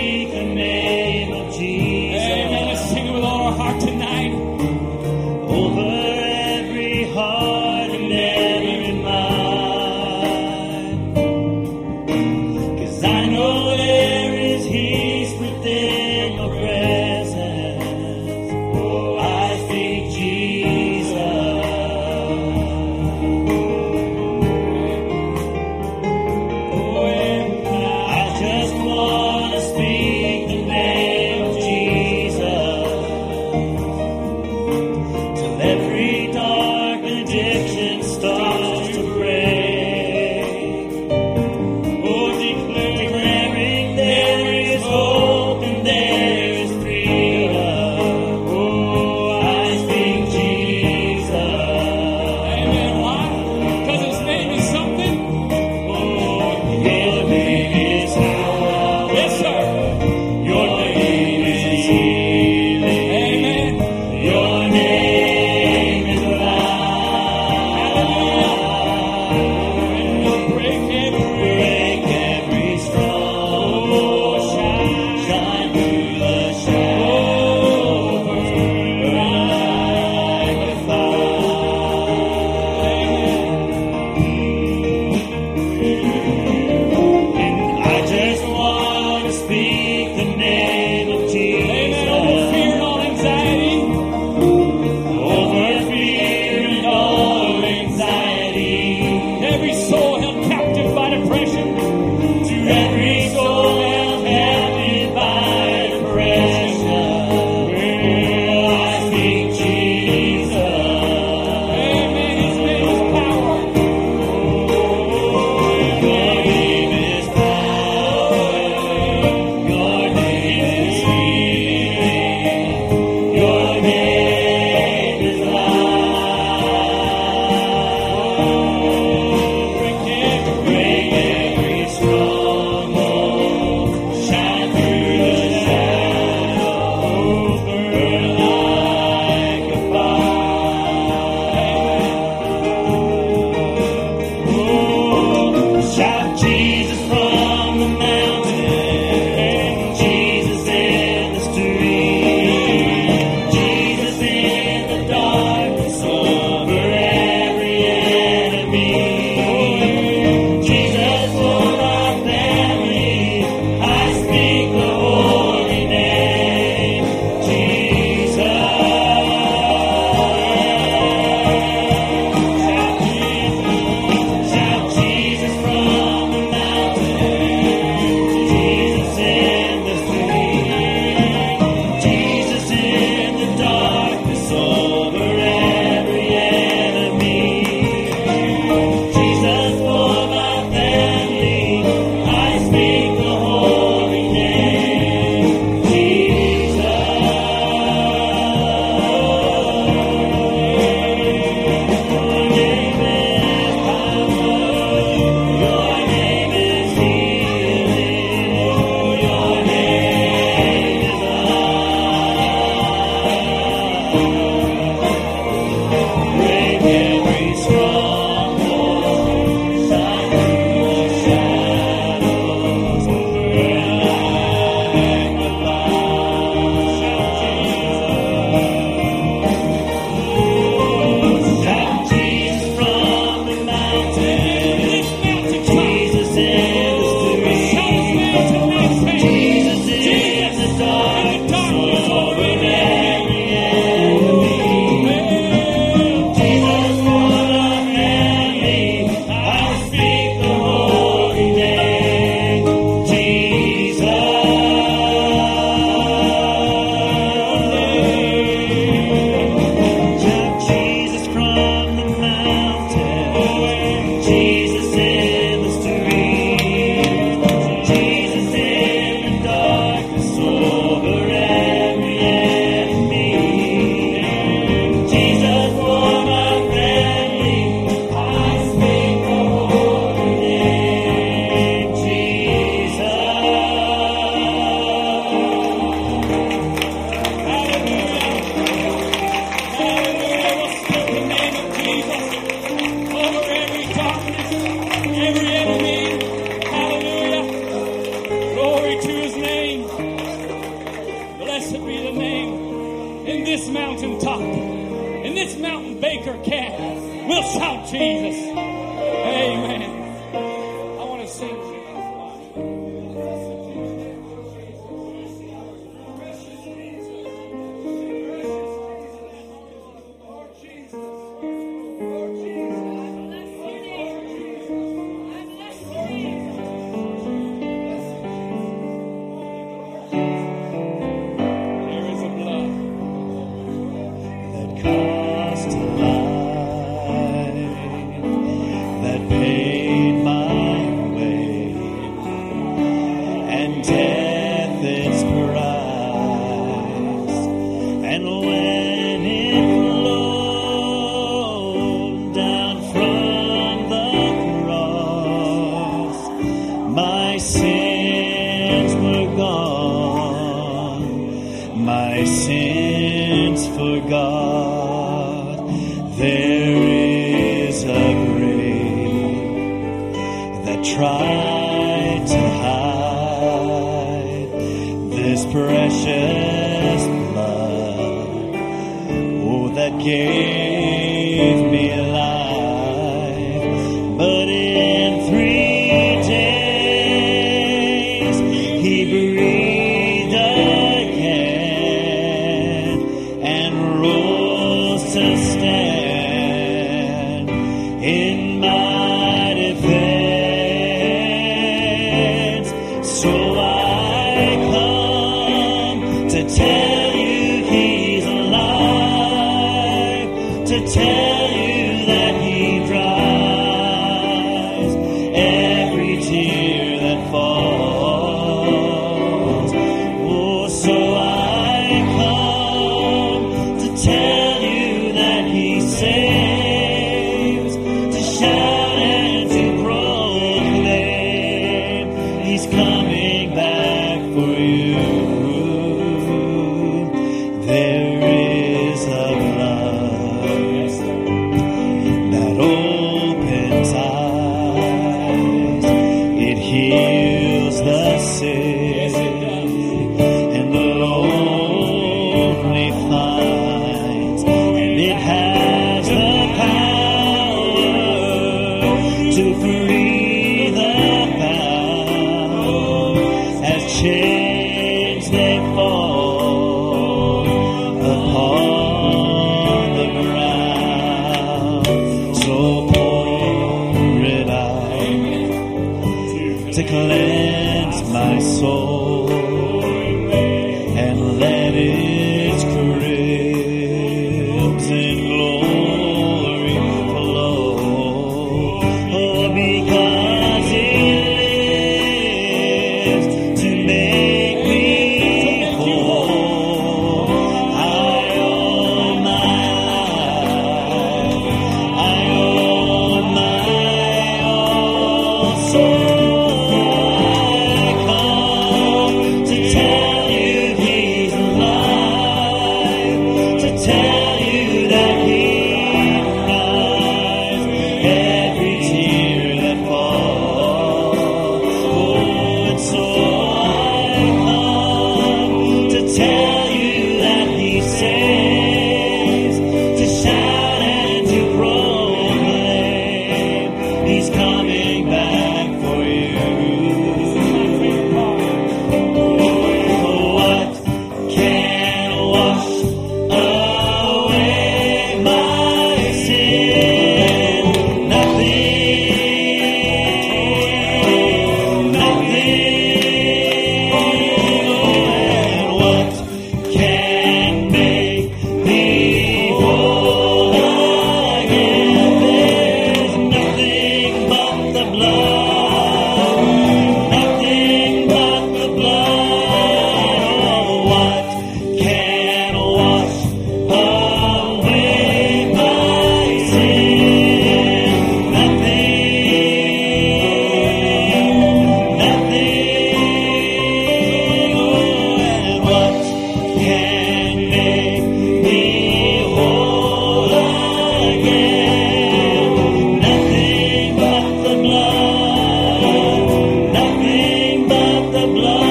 Blood.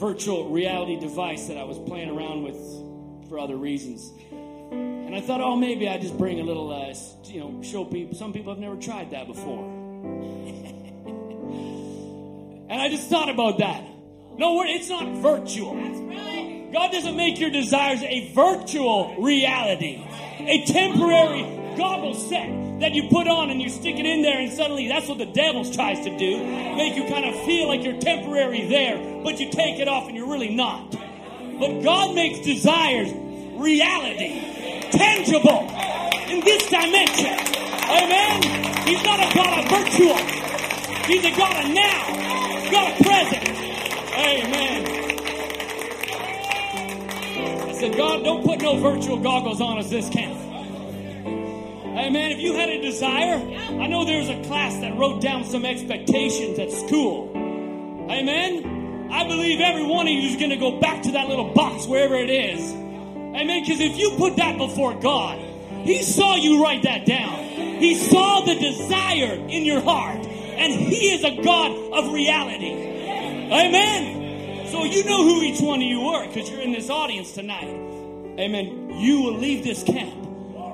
Virtual reality device that I was playing around with for other reasons. And I thought, oh, maybe I just bring a little, uh, you know, show people. Some people have never tried that before. and I just thought about that. No, it's not virtual. God doesn't make your desires a virtual reality, a temporary goggle set that you put on and you stick it in there, and suddenly that's what the devil tries to do make you kind of feel like you're temporary there, but you take it off and you're really not. But God makes desires reality, tangible in this dimension. Amen. He's not a God of virtual. He's a God of now, God of present. Amen. I said, God, don't put no virtual goggles on us this camp. Amen. If you had a desire, I know there's a class that wrote down some expectations at school. Every one of you is going to go back to that little box wherever it is. Amen. Because if you put that before God, He saw you write that down. He saw the desire in your heart. And He is a God of reality. Amen. So you know who each one of you are because you're in this audience tonight. Amen. You will leave this camp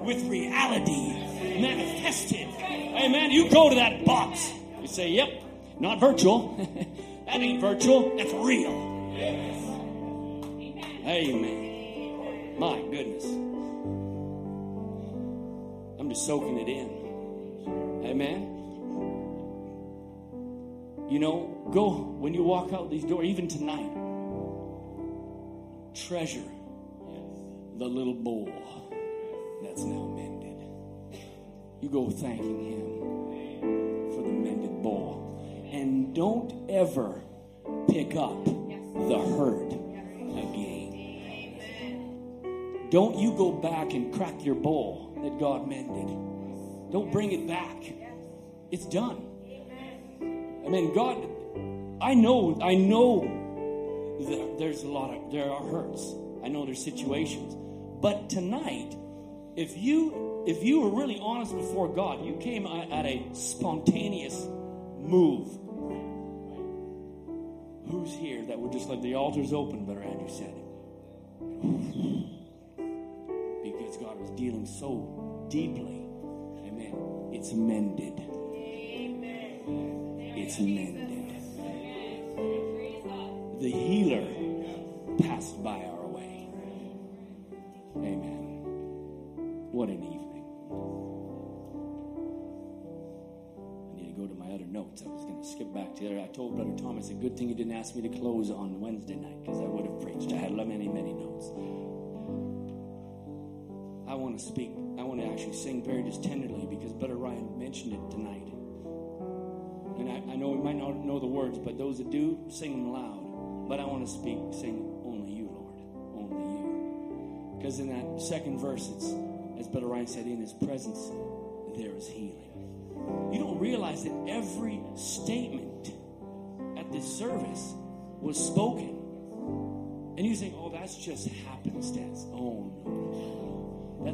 with reality manifested. Amen. You go to that box. You say, yep, not virtual. that ain't virtual. That's real. Amen. My goodness. I'm just soaking it in. Amen. You know, go when you walk out these doors, even tonight, treasure the little bowl that's now mended. You go thanking Him for the mended bowl. And don't ever pick up the hurt again. Don't you go back and crack your bowl that God mended. Don't bring it back. It's done. I mean, God, I know, I know there's a lot of, there are hurts. I know there's situations. But tonight, if you, if you were really honest before God, you came at at a spontaneous move. Who's here that would just let the altars open, Brother Andrew said? God was dealing so deeply. Amen. It's mended. Amen. It's mended. The healer passed by our way. Amen. What an evening. I need to go to my other notes. I was going to skip back to the other. I told Brother Thomas, a good thing he didn't ask me to close on Wednesday night because I would have preached. I had many, many notes. I want to speak. I want to actually sing very just tenderly because Brother Ryan mentioned it tonight. And I, I know we might not know the words, but those that do, sing them loud. But I want to speak, sing only you, Lord. Only you. Because in that second verse, it's, as Brother Ryan said, in his presence, there is healing. You don't realize that every statement at this service was spoken. And you think, oh, that's just happenstance. Oh.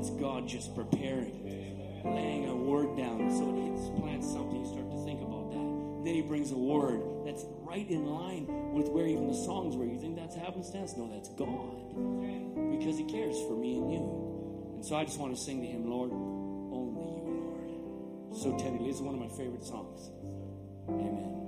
That's God just preparing, laying a word down so that He plants something. You start to think about that. And then He brings a word that's right in line with where even the songs were. You think that's happenstance? No, that's God. Because He cares for me and you. And so I just want to sing to Him, Lord, only you, Lord. So tenderly. It's one of my favorite songs. Amen.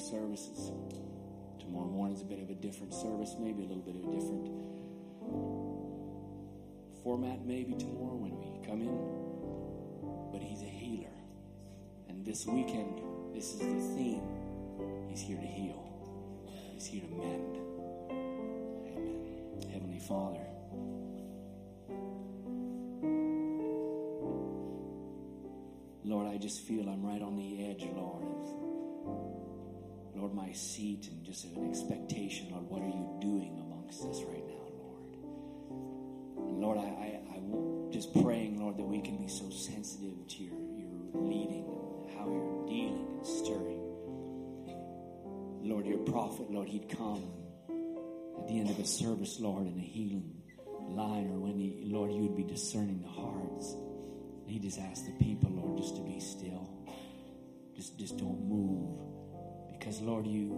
Services. Tomorrow morning's a bit of a different service, maybe a little bit of a different format, maybe tomorrow when we come in. But he's a healer. And this weekend, this is the theme. He's here to heal, he's here to mend. Amen. Heavenly Father. Lord, I just feel I'm right on the edge, Lord, Lord, my seat and just an expectation, Lord, what are you doing amongst us right now, Lord? And Lord, I, I, I just praying, Lord, that we can be so sensitive to your, your leading how you're dealing and stirring. Lord, your prophet, Lord, he'd come at the end of a service, Lord, in a healing line, or when he, Lord, you would be discerning the hearts. And he just asked the people, Lord, just to be still. Just, just don't move. Because, Lord, you,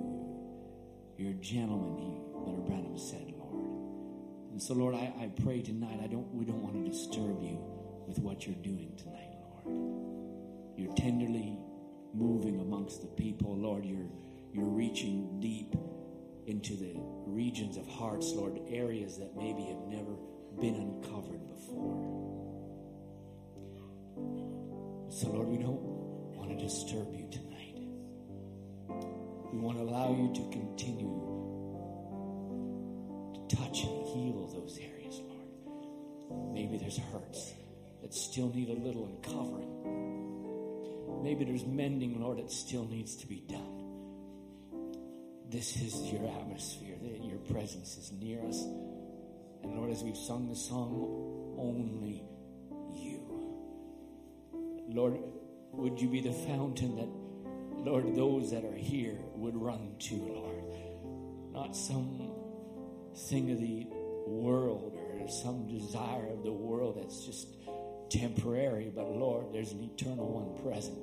you're a gentleman, he, Brother Branham said, Lord. And so, Lord, I, I pray tonight, I don't, we don't want to disturb you with what you're doing tonight, Lord. You're tenderly moving amongst the people, Lord. You're, you're reaching deep into the regions of hearts, Lord, areas that maybe have never been uncovered before. So, Lord, we don't want to disturb you tonight. We want to allow you to continue to touch and heal those areas, Lord. Maybe there's hurts that still need a little uncovering. Maybe there's mending, Lord, that still needs to be done. This is your atmosphere, that your presence is near us. And Lord, as we've sung the song, only you. Lord, would you be the fountain that, Lord, those that are here would run to, Lord? Not some thing of the world or some desire of the world that's just temporary, but Lord, there's an eternal one present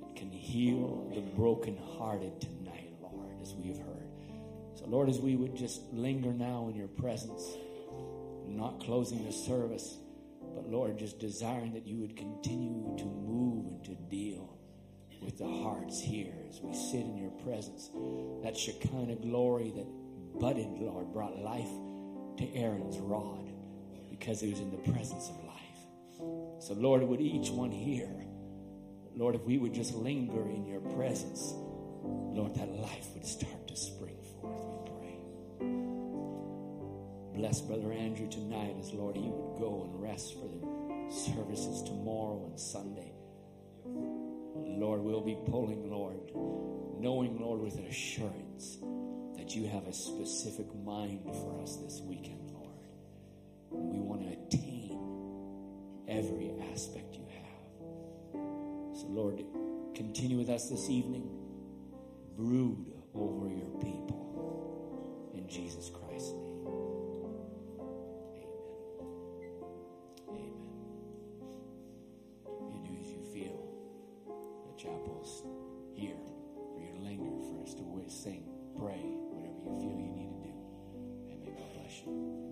that can heal the brokenhearted tonight, Lord, as we have heard. So, Lord, as we would just linger now in your presence, not closing the service, but Lord, just desiring that you would continue to move and to deal with the hearts here as we sit in your presence. That Shekinah glory that budded, Lord, brought life to Aaron's rod because it was in the presence of life. So, Lord, would each one here, Lord, if we would just linger in your presence, Lord, that life would start to spring forth, we pray. Bless Brother Andrew tonight as, Lord, he would go and rest for the services tomorrow and Sunday. Lord, we'll be pulling, Lord, knowing, Lord, with an assurance that you have a specific mind for us this weekend, Lord. We want to attain every aspect you have. So, Lord, continue with us this evening. Brood over your people. In Jesus Christ. chapels here for you to linger, for us to sing, pray, whatever you feel you need to do. And may God bless you.